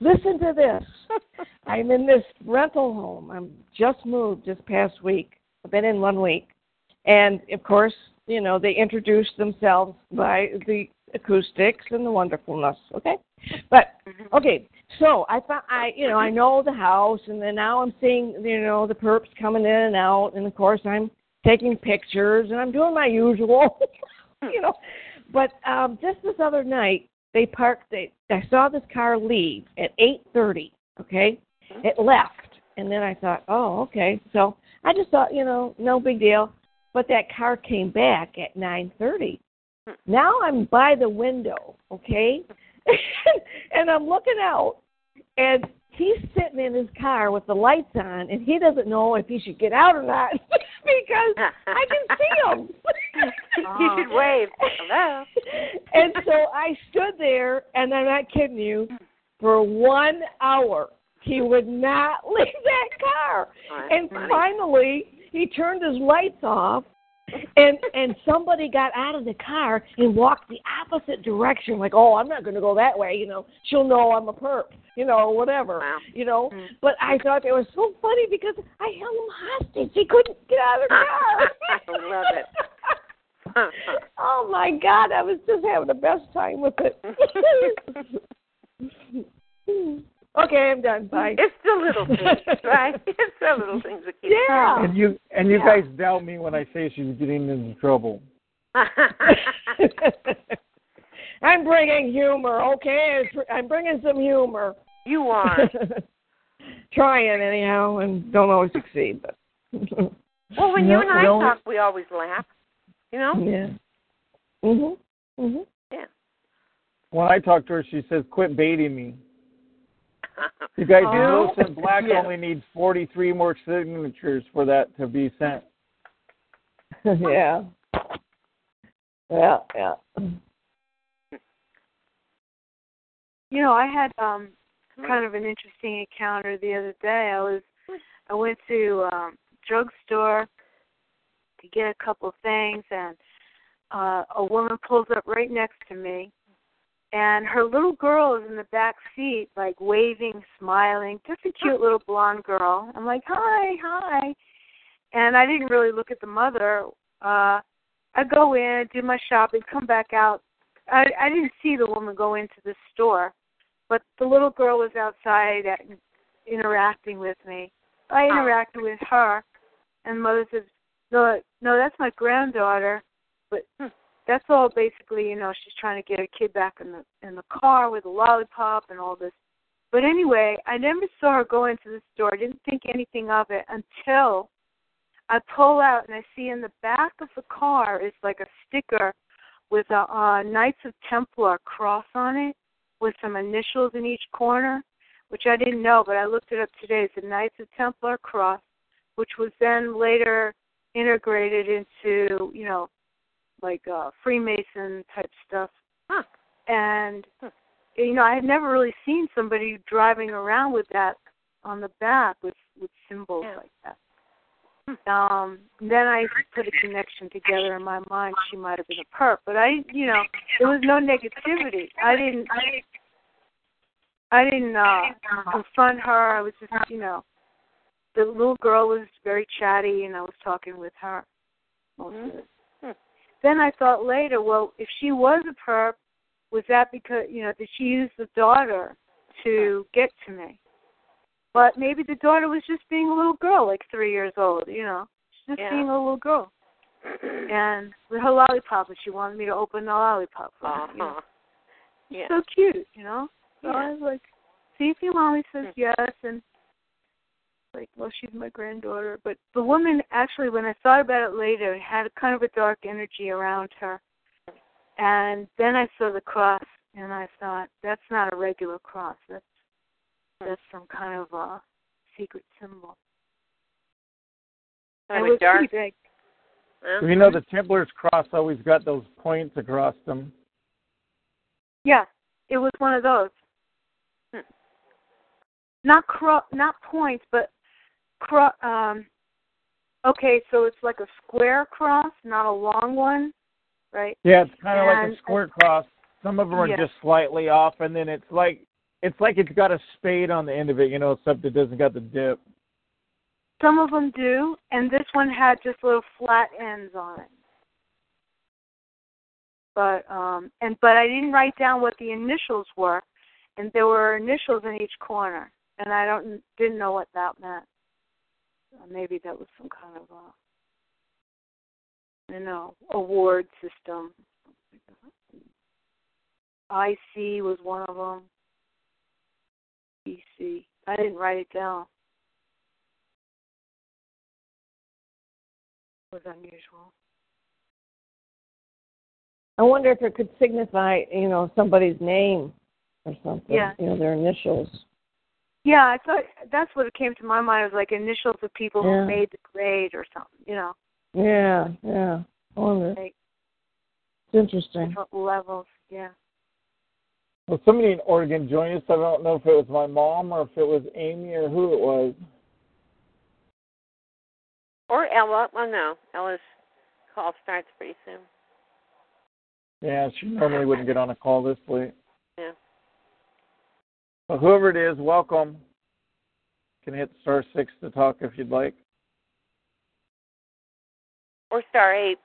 Listen to this. I'm in this rental home. I'm just moved this past week. I've been in one week. And of course, you know, they introduced themselves by the acoustics and the wonderfulness, okay? But mm-hmm. okay, so I thought I you know, I mm-hmm. know the house and then now I'm seeing, you know, the perps coming in and out and of course I'm taking pictures and I'm doing my usual you know. But um just this other night they parked they I saw this car leave at eight thirty, okay? Mm-hmm. It left and then I thought, Oh, okay. So I just thought, you know, no big deal. But that car came back at nine thirty. Now I'm by the window, okay? and I'm looking out and he's sitting in his car with the lights on and he doesn't know if he should get out or not because I can see him. you should wave hello and so I stood there, and I'm not kidding you, for one hour. He would not leave that car. Oh, and funny. finally, he turned his lights off, and and somebody got out of the car and walked the opposite direction. Like, oh, I'm not going to go that way. You know, she'll know I'm a perp. You know, whatever. Wow. You know. Mm. But I thought it was so funny because I held him hostage. He couldn't get out of the car. I love it oh my God, I was just having the best time with it. okay, I'm done. Bye. It's the little things, right? It's the little things that keep Yeah. And you and you Yeah. guys doubt me when I say she's getting into trouble. I'm bringing humor, okay? I'm bringing some humor. You are. Trying anyhow, and don't always succeed, but. Well, when No, you and I no. talk, we always laugh. You know? yeah. Mhm. Mhm. Yeah. When I talk to her, she says, "Quit baiting me." You guys, Oh. Wilson Black Yeah. only needs 43 more signatures for that to be sent. yeah. Yeah, yeah. You know, I had um kind of an interesting encounter the other day. I was I went to um drugstore to get a couple of things, and uh, a woman pulls up right next to me, and her little girl is in the back seat, like waving, smiling, just a cute little blonde girl. I'm like, hi, hi, and I didn't really look at the mother. Uh, I go in, do my shopping, come back out. I I didn't see the woman go into the store, but the little girl was outside at, interacting with me. I interacted with her, and the mother says, "No, no, that's my granddaughter." But that's all basically, you know, she's trying to get her kid back in the in the car with a lollipop and all this. But anyway, I never saw her go into the store. I didn't think anything of it until I pull out and I see in the back of the car is like a sticker with a uh, Knights of Templar cross on it with some initials in each corner, which I didn't know, but I looked it up today. It's a Knights of Templar cross, which was then later integrated into, you know, like uh Freemason type stuff. Huh. And you know, I had never really seen somebody driving around with that on the back with with symbols Yeah. like that. Um, then I put a connection together in my mind. She might have been a perp, but I, you know, there was no negativity. I didn't, I didn't uh confront her. I was just, you know, the little girl was very chatty, and I was talking with her most of it. Then I thought later, well, if she was a perp, was that because, you know, did she use the daughter to get to me? But maybe the daughter was just being a little girl, like three years old, you know. She's just Yeah. being a little girl. and with her lollipop, and she wanted me to open the lollipop for her. You know? Uh-huh. Yeah. So cute, you know? So Yeah. I was like, see if your mommy says yes, and like, well, she's my granddaughter. But the woman, actually, when I thought about it later, had a kind of a dark energy around her. And then I saw the cross, and I thought, that's not a regular cross. That's that's some kind of a secret symbol. Kind it of was dark. pretty big. So you know the Templar's cross always got those points across them. Yeah, it was one of those. Hmm. Not cro- not points, but cro- um. Okay, so it's like a square cross, not a long one, right? Yeah, it's kind of like a square cross. Some of them are Yeah. just slightly off, and then it's like it's like it's got a spade on the end of it, you know, except it doesn't got the dip. Some of them do, and this one had just little flat ends on it. But um and but I didn't write down what the initials were, and there were initials in each corner, and I don't didn't know what that meant. Uh, maybe that was some kind of a you know award system. IC was one of them. EC. I didn't write it down. It was unusual. I wonder if it could signify, you know, somebody's name or something. Yeah. You know, their initials. Yeah, I thought that's what came to my mind. It was like initials of people Yeah. who made the grade or something. You know, Yeah, yeah. I wonder. like It's interesting. different levels. Yeah. Well, somebody in Oregon joined us. I don't know if it was my mom or if it was Amy or who it was. Or Ella. Oh no, Ella's call starts pretty soon. Yeah, she normally wouldn't get on a call this late. Yeah. Well, whoever it is, welcome. You can hit star six to talk if you'd like. Or star eight.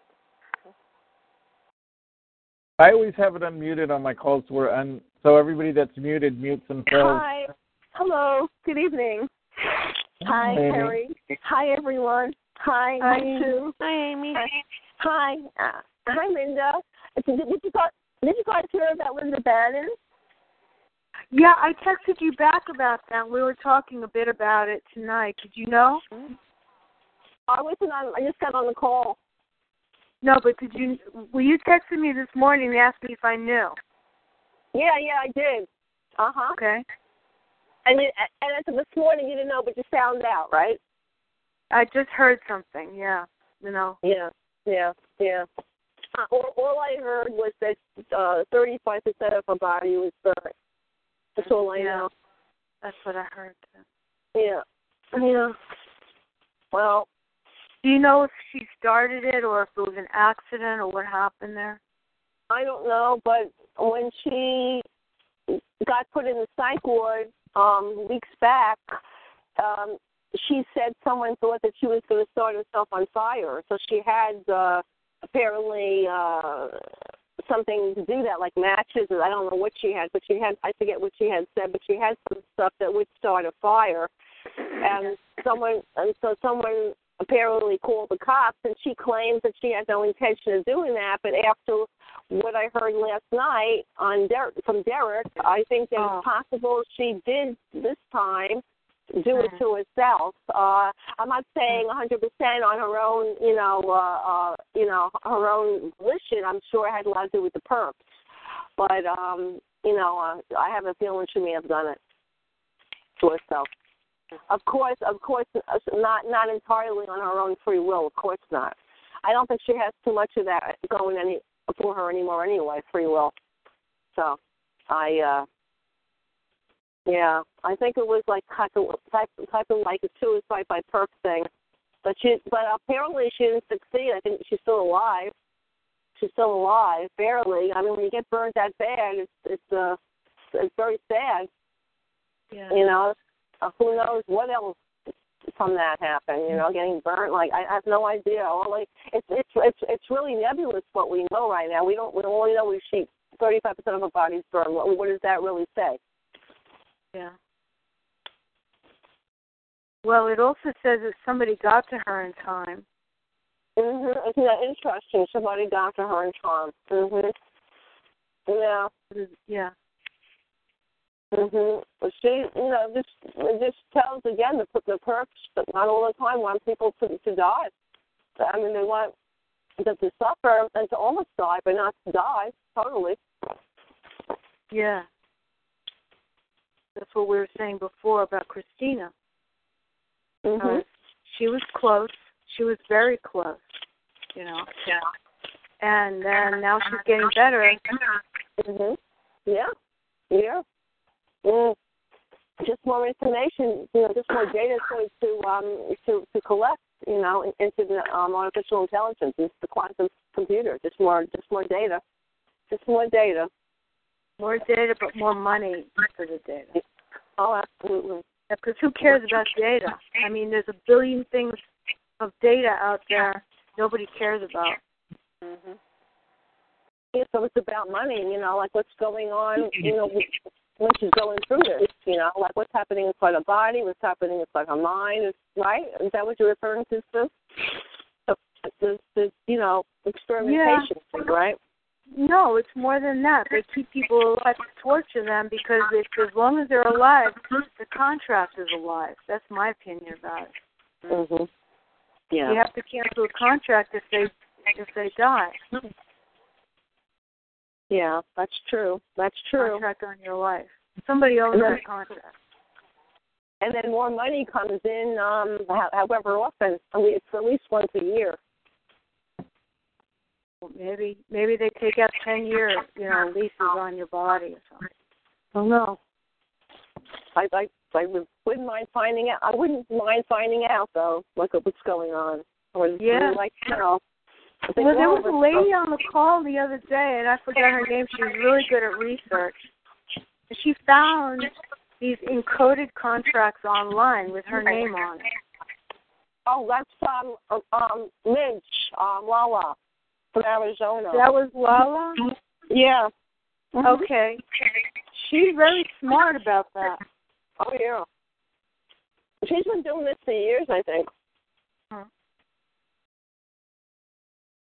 I always have it unmuted on my calls where un- so everybody that's muted mutes themselves. Hi. Hello. Good evening. Hi, Amy. Harry. Hi, everyone. Hi, Hi. Sue. Hi, Amy. Hi. Uh, hi, Linda. Did, did you guys, did you guys hear about Linda Bannon? Yeah, I texted you back about that. We were talking a bit about it tonight. Did you know? I wasn't on. I just got on the call. No, but did you? Well, you texted me this morning and asked me if I knew. Yeah, yeah, I did. Uh huh. Okay. And it, and as of this morning, you didn't know, but you found out, right? I just heard something. Yeah. You know. Yeah, yeah, yeah. Uh, all, all I heard was that uh, 35% of her body was burnt. That's all I Yeah. know. That's what I heard. Yeah. Yeah. Well, Do you know if she started it or if it was an accident or what happened there? I don't know, but when she got put in the psych ward um weeks back, um she said someone thought that she was going to start herself on fire. So she had uh apparently uh something to do that, like matches, or I don't know what she had, but she had I forget what she had said, but she had some stuff that would start a fire. Mm-hmm. And someone and so someone apparently called the cops and she claims that she had no intention of doing that, but after what I heard last night on Der- from Derek, I think that it's oh. possible she did this time do it to herself. Uh I'm not saying 100% on her own, you know, uh, uh you know, her own volition. I'm sure it had a lot to do with the perps. But um, you know, uh, I have a feeling she may have done it to herself. Of course, of course, uh, not not entirely on her own free will. Of course not. I don't think she has too much of that going any for her anymore anyway. Free will. So, I uh yeah, I think it was like type of type, type of like a suicide by perp thing. But she, but apparently she didn't succeed. I think she's still alive. She's still alive, barely. I mean, when you get burned that bad, it's it's uh it's very sad. Yeah. You know, uh, who knows what else from that happened? You know, getting burnt. Like I, I have no idea. Only it's it's it's it's really nebulous what we know right now. We don't we only know we she thirty five percent of her body's burned. What, what does that really say? Yeah. Well, it also says that somebody got to her in time. Mhm. Isn't that interesting? Somebody got to her in time. Mhm. Yeah. Yeah. Mhm. But she, you know, this it just tells again the the perps, but not all the time want people to to die. I mean, they want them to suffer and to almost die, but not to die totally. Yeah. That's what we were saying before about Christina. Mhm. Uh, she was close. She was very close. You know. Yeah. And then now she's getting better. Mhm. Yeah. Yeah. Mm. Just more information, you know, just more data to to um to to collect, you know, into the um, artificial intelligence, into the quantum computer. Just more, just more data, just more data. More data, but more money for the data. Oh, absolutely. Because who cares about data? I mean, there's a billion things of data out there nobody cares about. Mm-hmm. Yeah, so it's about money, you know, like what's going on, you know, when she's going through this, you know, like what's happening inside her body, what's happening inside her mind, is right? Is that what you're referring to, Sue? So this, this, you know, experimentation thing, right? No, it's more than that. They keep people alive to torture them because if, as long as they're alive, the contract is alive. That's my opinion about it. Mhm. Yeah. You have to cancel the contract if they if they die. Yeah, that's true. That's true. Contract on your life. Somebody owns that contract. And then more money comes in, um, however often. I mean, it's at least once a year. Well, maybe maybe they take out ten years, you know leases on your body or something. Oh no. I I I would, wouldn't mind finding out. I wouldn't mind finding out though, like what's going on. I would Yeah. like know. Think Well, there was a lady on the call the other day, and I forgot her name. She was really good at research. And she found these encoded contracts online with her name on it. Oh, that's um um, um Midge, um Lala from Arizona. That was Lala. Yeah. Mhm. Okay. She's very smart about that. Oh yeah. She's been doing this for years, I think. Huh.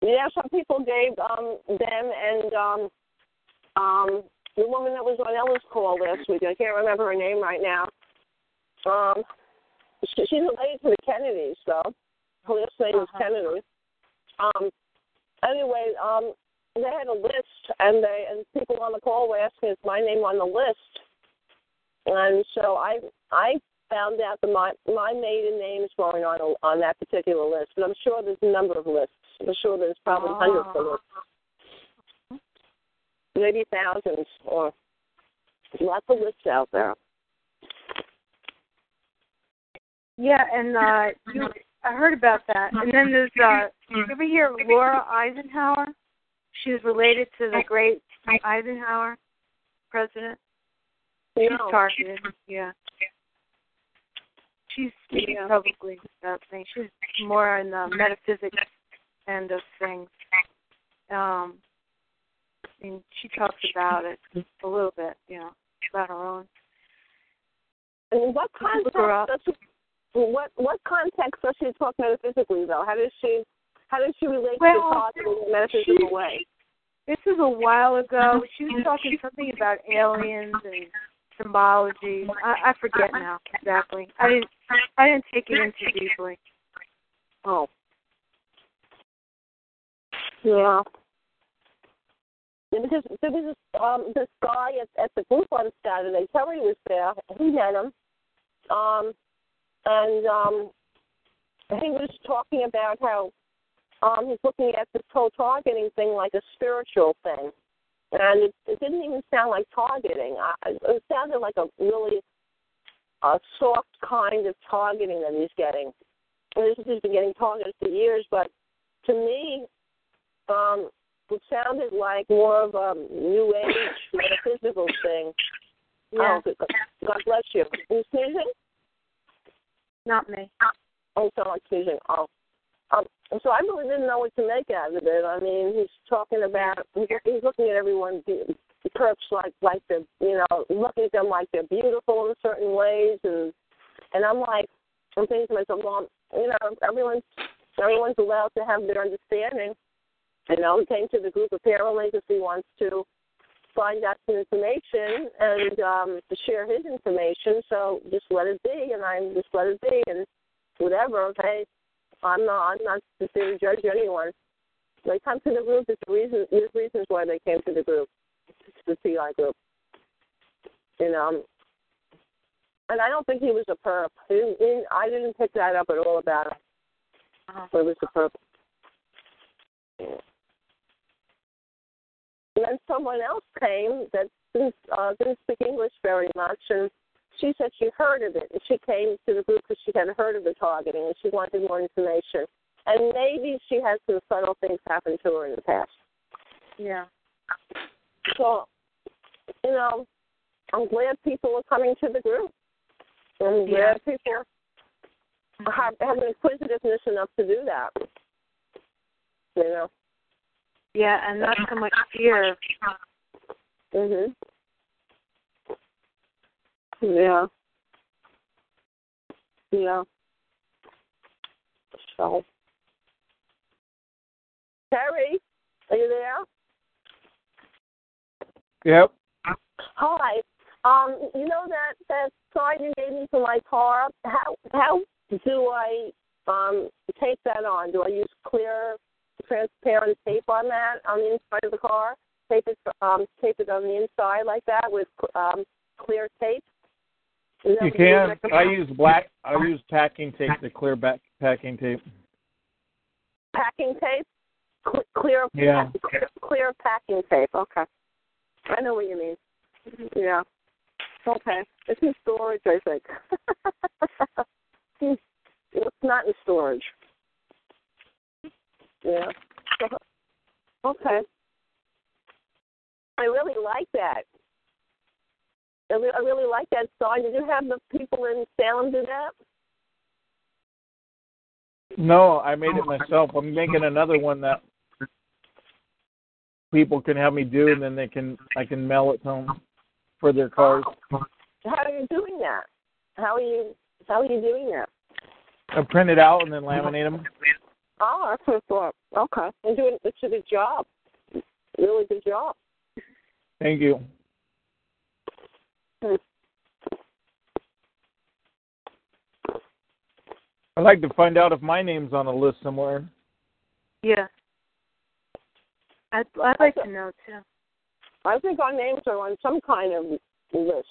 Yeah, some people gave um them and um um the woman that was on Ella's call last week. I can't remember her name right now. Um, she, she's related to the Kennedys, though. Her last name is Kennedy. Um, anyway, um, they had a list, and they and people on the call were asking, "Is my name on the list?" And so I I found out that my my maiden names weren't on a, on that particular list, but I'm sure there's a number of lists. I'm sure there's probably hundreds of lists maybe thousands or lots of lists out there. Yeah, and uh you I heard about that. And then there's uh you ever hear Laura Eisenhower? She was related to the great Eisenhower president. She's No. targeted. Yeah. She's speaking Yeah. publicly about things. She's more in the metaphysics end of things. Um and she talks about it a little bit, you know, about her own. And what You can look her up. context does she, what what context does she talk metaphysically though? How does she how does she relate Well, to talking in a metaphysical she- way? This is a while ago. She was talking something about aliens and symbology. I, I forget now exactly. I didn't I didn't take it in too deeply. Oh. Yeah. Yeah, because there was this um this guy at at the group on Saturday. Terry was there. He met him. Um and um he was talking about how um he's looking at this whole targeting thing like a spiritual thing. And it, it didn't even sound like targeting. I, it sounded like a really a soft kind of targeting that he's getting. And this has been getting targeted for years, but to me, um, it sounded like more of a new age metaphysical thing. Yeah. Oh, God bless you. Are you sneezing? Not me. Oh, sound like sneezing. Oh. Um, so I really didn't know what to make out of it. I mean, he's talking about he's looking at everyone perps like like they're you know looking at them like they're beautiful in certain ways, and and I'm like I'm thinking to myself, well, you know, everyone's everyone's allowed to have their understanding. You know, he came to the group apparently because he wants to find out some information and um to share his information. So just let it be, and I'm just let it be, and whatever. Okay, I'm not I'm not here to judge or anyone. They come to the group. There's a reason. There's reasons why they came to the group, to the TI group. You know, and I don't think he was a perp. He, he, I didn't pick that up at all about him. But it was a perp. Yeah. And then someone else came that didn't, uh, didn't speak English very much, and she said she heard of it. And she came to the group because she had heard of the targeting, and she wanted more information. And maybe she had some subtle things happen to her in the past. Yeah. So, you know, I'm glad people are coming to the group. I'm Yeah. glad people have, have an inquisitiveness enough to do that. You know. Yeah, and not so much fear. Mhm. Yeah. Yeah. So. Terry, are you there? Yep. Hi. Um, you know that that sign you gave me for my car? How how do I um tape that on? Do I use clear transparent tape on that on the inside of the car? Tape it um tape it on the inside like that with um clear tape? You can. I use black. I use packing tape, the clear back packing tape. packing tape. Cl- clear, Yeah. clear, clear packing tape. Okay, I know what you mean. Yeah. Okay, it's in storage, I think. it's not in storage. Yeah. Okay. I really like that. I, re- I really like that song. Did you have the people in Salem do that? No, I made it myself. I'm making another one that people can have me do, and then they can I can mail it home for their cars. How are you doing that? How are you? How are you doing that? I print it out and then laminate them. Oh, that's what I thought. Okay, you're doing it's a good job. Really good job. Thank you. Hmm. I'd like to find out if my name's on a list somewhere. Yeah. I'd I'd like to know too. I think our names are on some kind of list.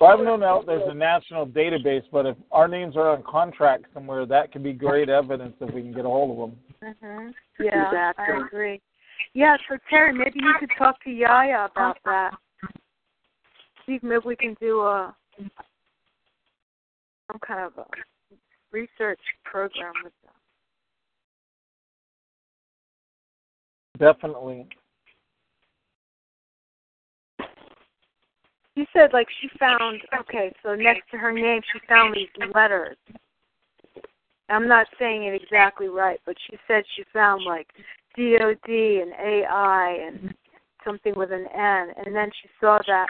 Well, I've known out there's a national database, but if our names are on contract somewhere, that could be great evidence if we can get a hold of them. Mhm. Yeah, Exactly. I agree. Yeah, so Terry, maybe you could talk to Yaya about that. See if maybe we can do a some kind of a research program with them. Definitely. She said like she found okay, so next to her name she found these letters. I'm not saying it exactly right, but she said she found like D O D and A I and something with an N, and then she saw that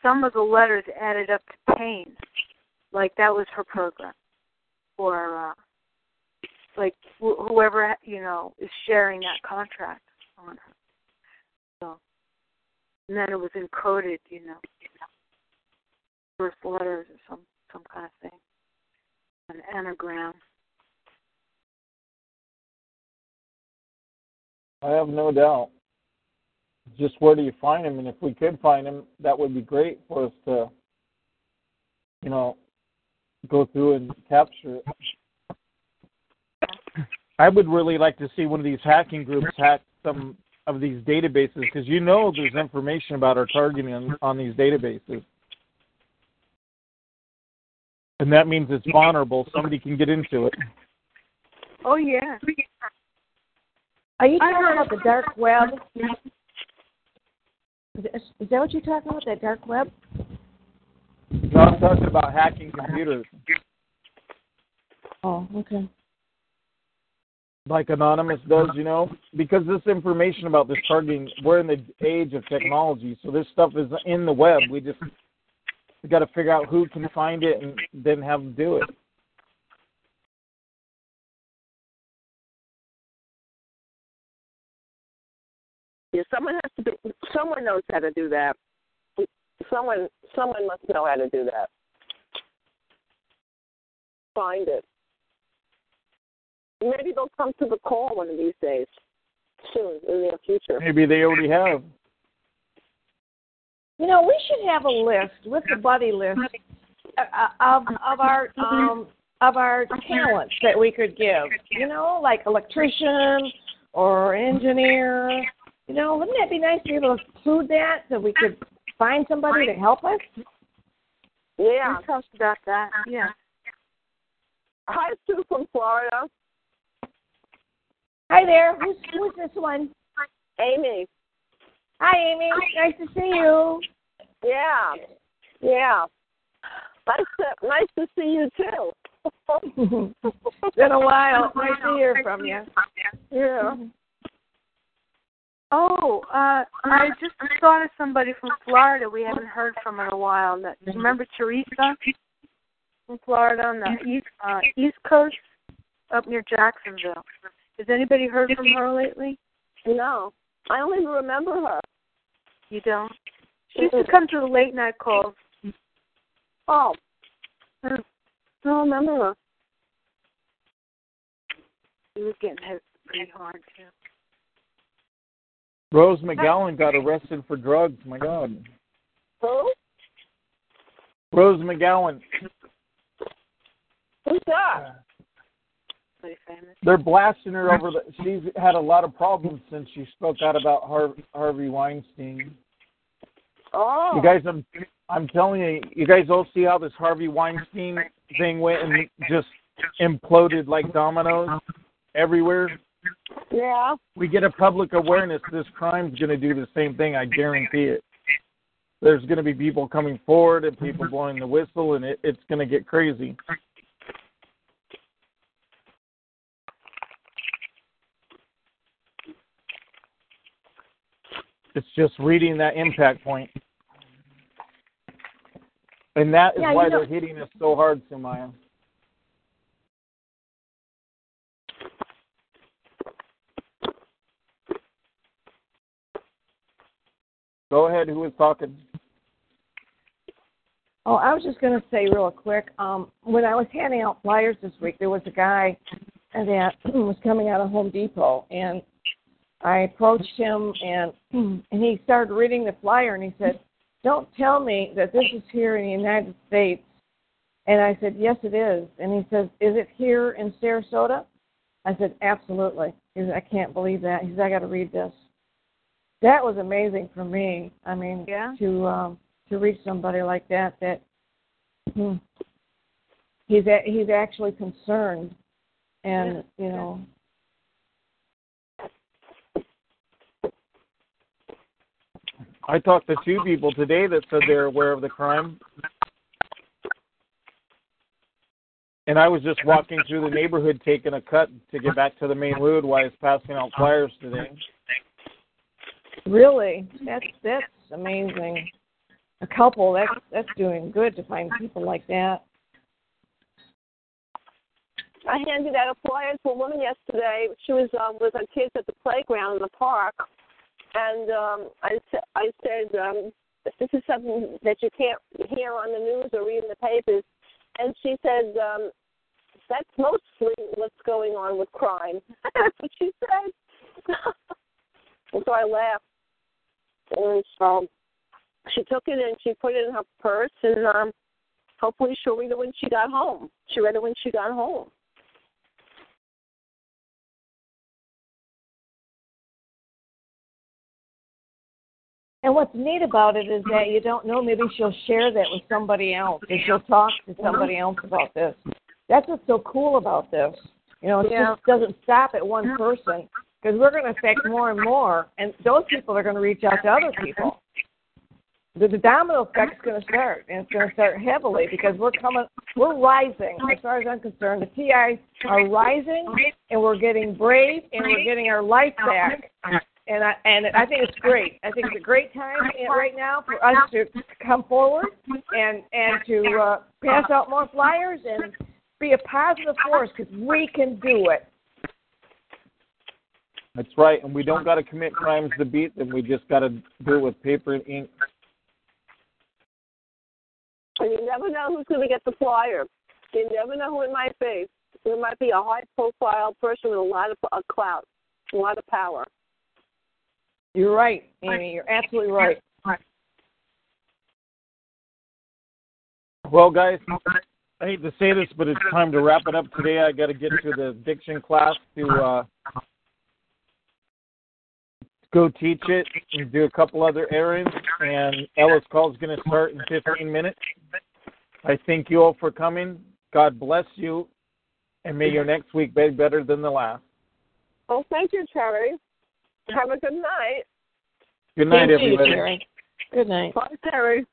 some of the letters added up to pain, like that was her program, or uh, like wh- whoever you know is sharing that contract on her. So, and then it was encoded, you know, first letters or some some kind of thing, an anagram. I have no doubt. Just where do you find him? And if we could find him, that would be great for us to, you know, go through and capture it. I would really like to see one of these hacking groups hack some of these databases because you know there's information about our targeting on, on these databases. And that means it's vulnerable. Somebody can get into it. Oh yeah. Are you I talking heard- about the dark web? Is that what you're talking about, that dark web? No, I'm talking about hacking computers. Oh, okay. Like Anonymous does, you know, because this information about this targeting, we're in the age of technology, so this stuff is in the web. We just we got to figure out who can find it and then have them do it. Yeah, someone has to be. Someone knows how to do that. Someone, someone must know how to do that. Find it. Maybe they'll come to the call one of these days, soon in the near future. Maybe they already have. You know, we should have a list with the buddy list uh, of of our um of our talents that we could give. You know, like electrician or engineer. You know, wouldn't that be nice to be able to include that so we could find somebody to help us? Yeah. We talked about that. Yeah. Hi, Sue from Florida. Hi there. Who's who's this one? Amy. Hi, Amy. Nice to see you. Yeah. Yeah. Nice to, nice to see you too. it's been a while. Nice to hear from you. Yeah. Oh, uh, I just thought of somebody from Florida we haven't heard from in a while. That remember Teresa from Florida on the east uh, East Coast, up near Jacksonville. Has anybody heard from her lately? No, I only remember her. You don't. She used to come to the late night calls. Oh, hmm. I don't remember her. She was getting hit pretty hard too. Rose McGowan got arrested for drugs. My God. Who? Rose McGowan. Who's that? Famous. They're blasting her over the. She's had a lot of problems since she spoke out about Har- Harvey Weinstein. Oh. You guys, I'm I'm telling you, you guys all see how this Harvey Weinstein thing went and just imploded like dominoes everywhere. Yeah. We get a public awareness. This crime's going to do the same thing. I guarantee it. There's going to be people coming forward and people blowing the whistle, and it, it's going to get crazy. It's just reading that impact point. And that is Yeah, you why know- they're hitting us so hard, Sumaya. Go ahead. Who was talking? Oh, I was just going to say real quick. Um, when I was handing out flyers this week, there was a guy that was coming out of Home Depot, and I approached him, and and he started reading the flyer, and he said, "Don't tell me that this is here in the United States." And I said, "Yes, it is." And he says, "Is it here in Sarasota?" I said, "Absolutely." He said, "I can't believe that." He said, "I got to read this." That was amazing for me. I mean, Yeah. to um, to reach somebody like that that hmm, he's a, he's actually concerned, and you know. I talked to two people today that said they're aware of the crime. And I was just walking through the neighborhood taking a cut to get back to the main road while I was passing out flyers today. Really, that's that's amazing. A couple that's that's doing good to find people like that. I handed out a flyer to a woman yesterday. She was um, with her kids at the playground in the park, and um, I I said um, this is something that you can't hear on the news or read in the papers. And she said um, that's mostly what's going on with crime. that's what she said. and so I laughed. And so she took it and she put it in her purse, and um, hopefully she'll read it when she got home. She read it when she got home. And what's neat about it is that you don't know. Maybe she'll share that with somebody else, or she'll talk to somebody else about this. That's what's so cool about this. You know, it Yeah. just doesn't stop at one person because we're going to affect more and more, and those people are going to reach out to other people. The, the domino effect is going to start, and it's going to start heavily because we're coming, we're rising. As far as I'm concerned, the TIs are rising, and we're getting brave, and we're getting our life back and I and I think it's great. I think it's a great time right now for us to come forward and and to uh, pass out more flyers and be a positive force because we can do it. That's right, and we don't got to commit crimes to beat them. We just got to do it with paper and ink. And you never know who's going to get the flyer. You never know who it might be. It might be a high-profile person with a lot of uh, clout, a lot of power. You're right, Amy. You're absolutely right. Well, guys, I hate to say this, but it's time to wrap it up today. I got to get to the diction class to uh, go teach it and do a couple other errands. And Ellis call is going to start in 15 minutes. I thank you all for coming. God bless you, and may your next week be better than the last. Oh, thank you, Terry. Have a good night. Good night, Thank you, everybody. Terry. Good night. Bye, Terry.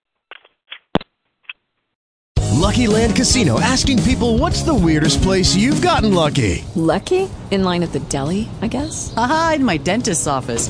Lucky Land Casino asking people what's the weirdest place you've gotten lucky? Lucky? In line at the deli, I guess? Aha, in my dentist's office.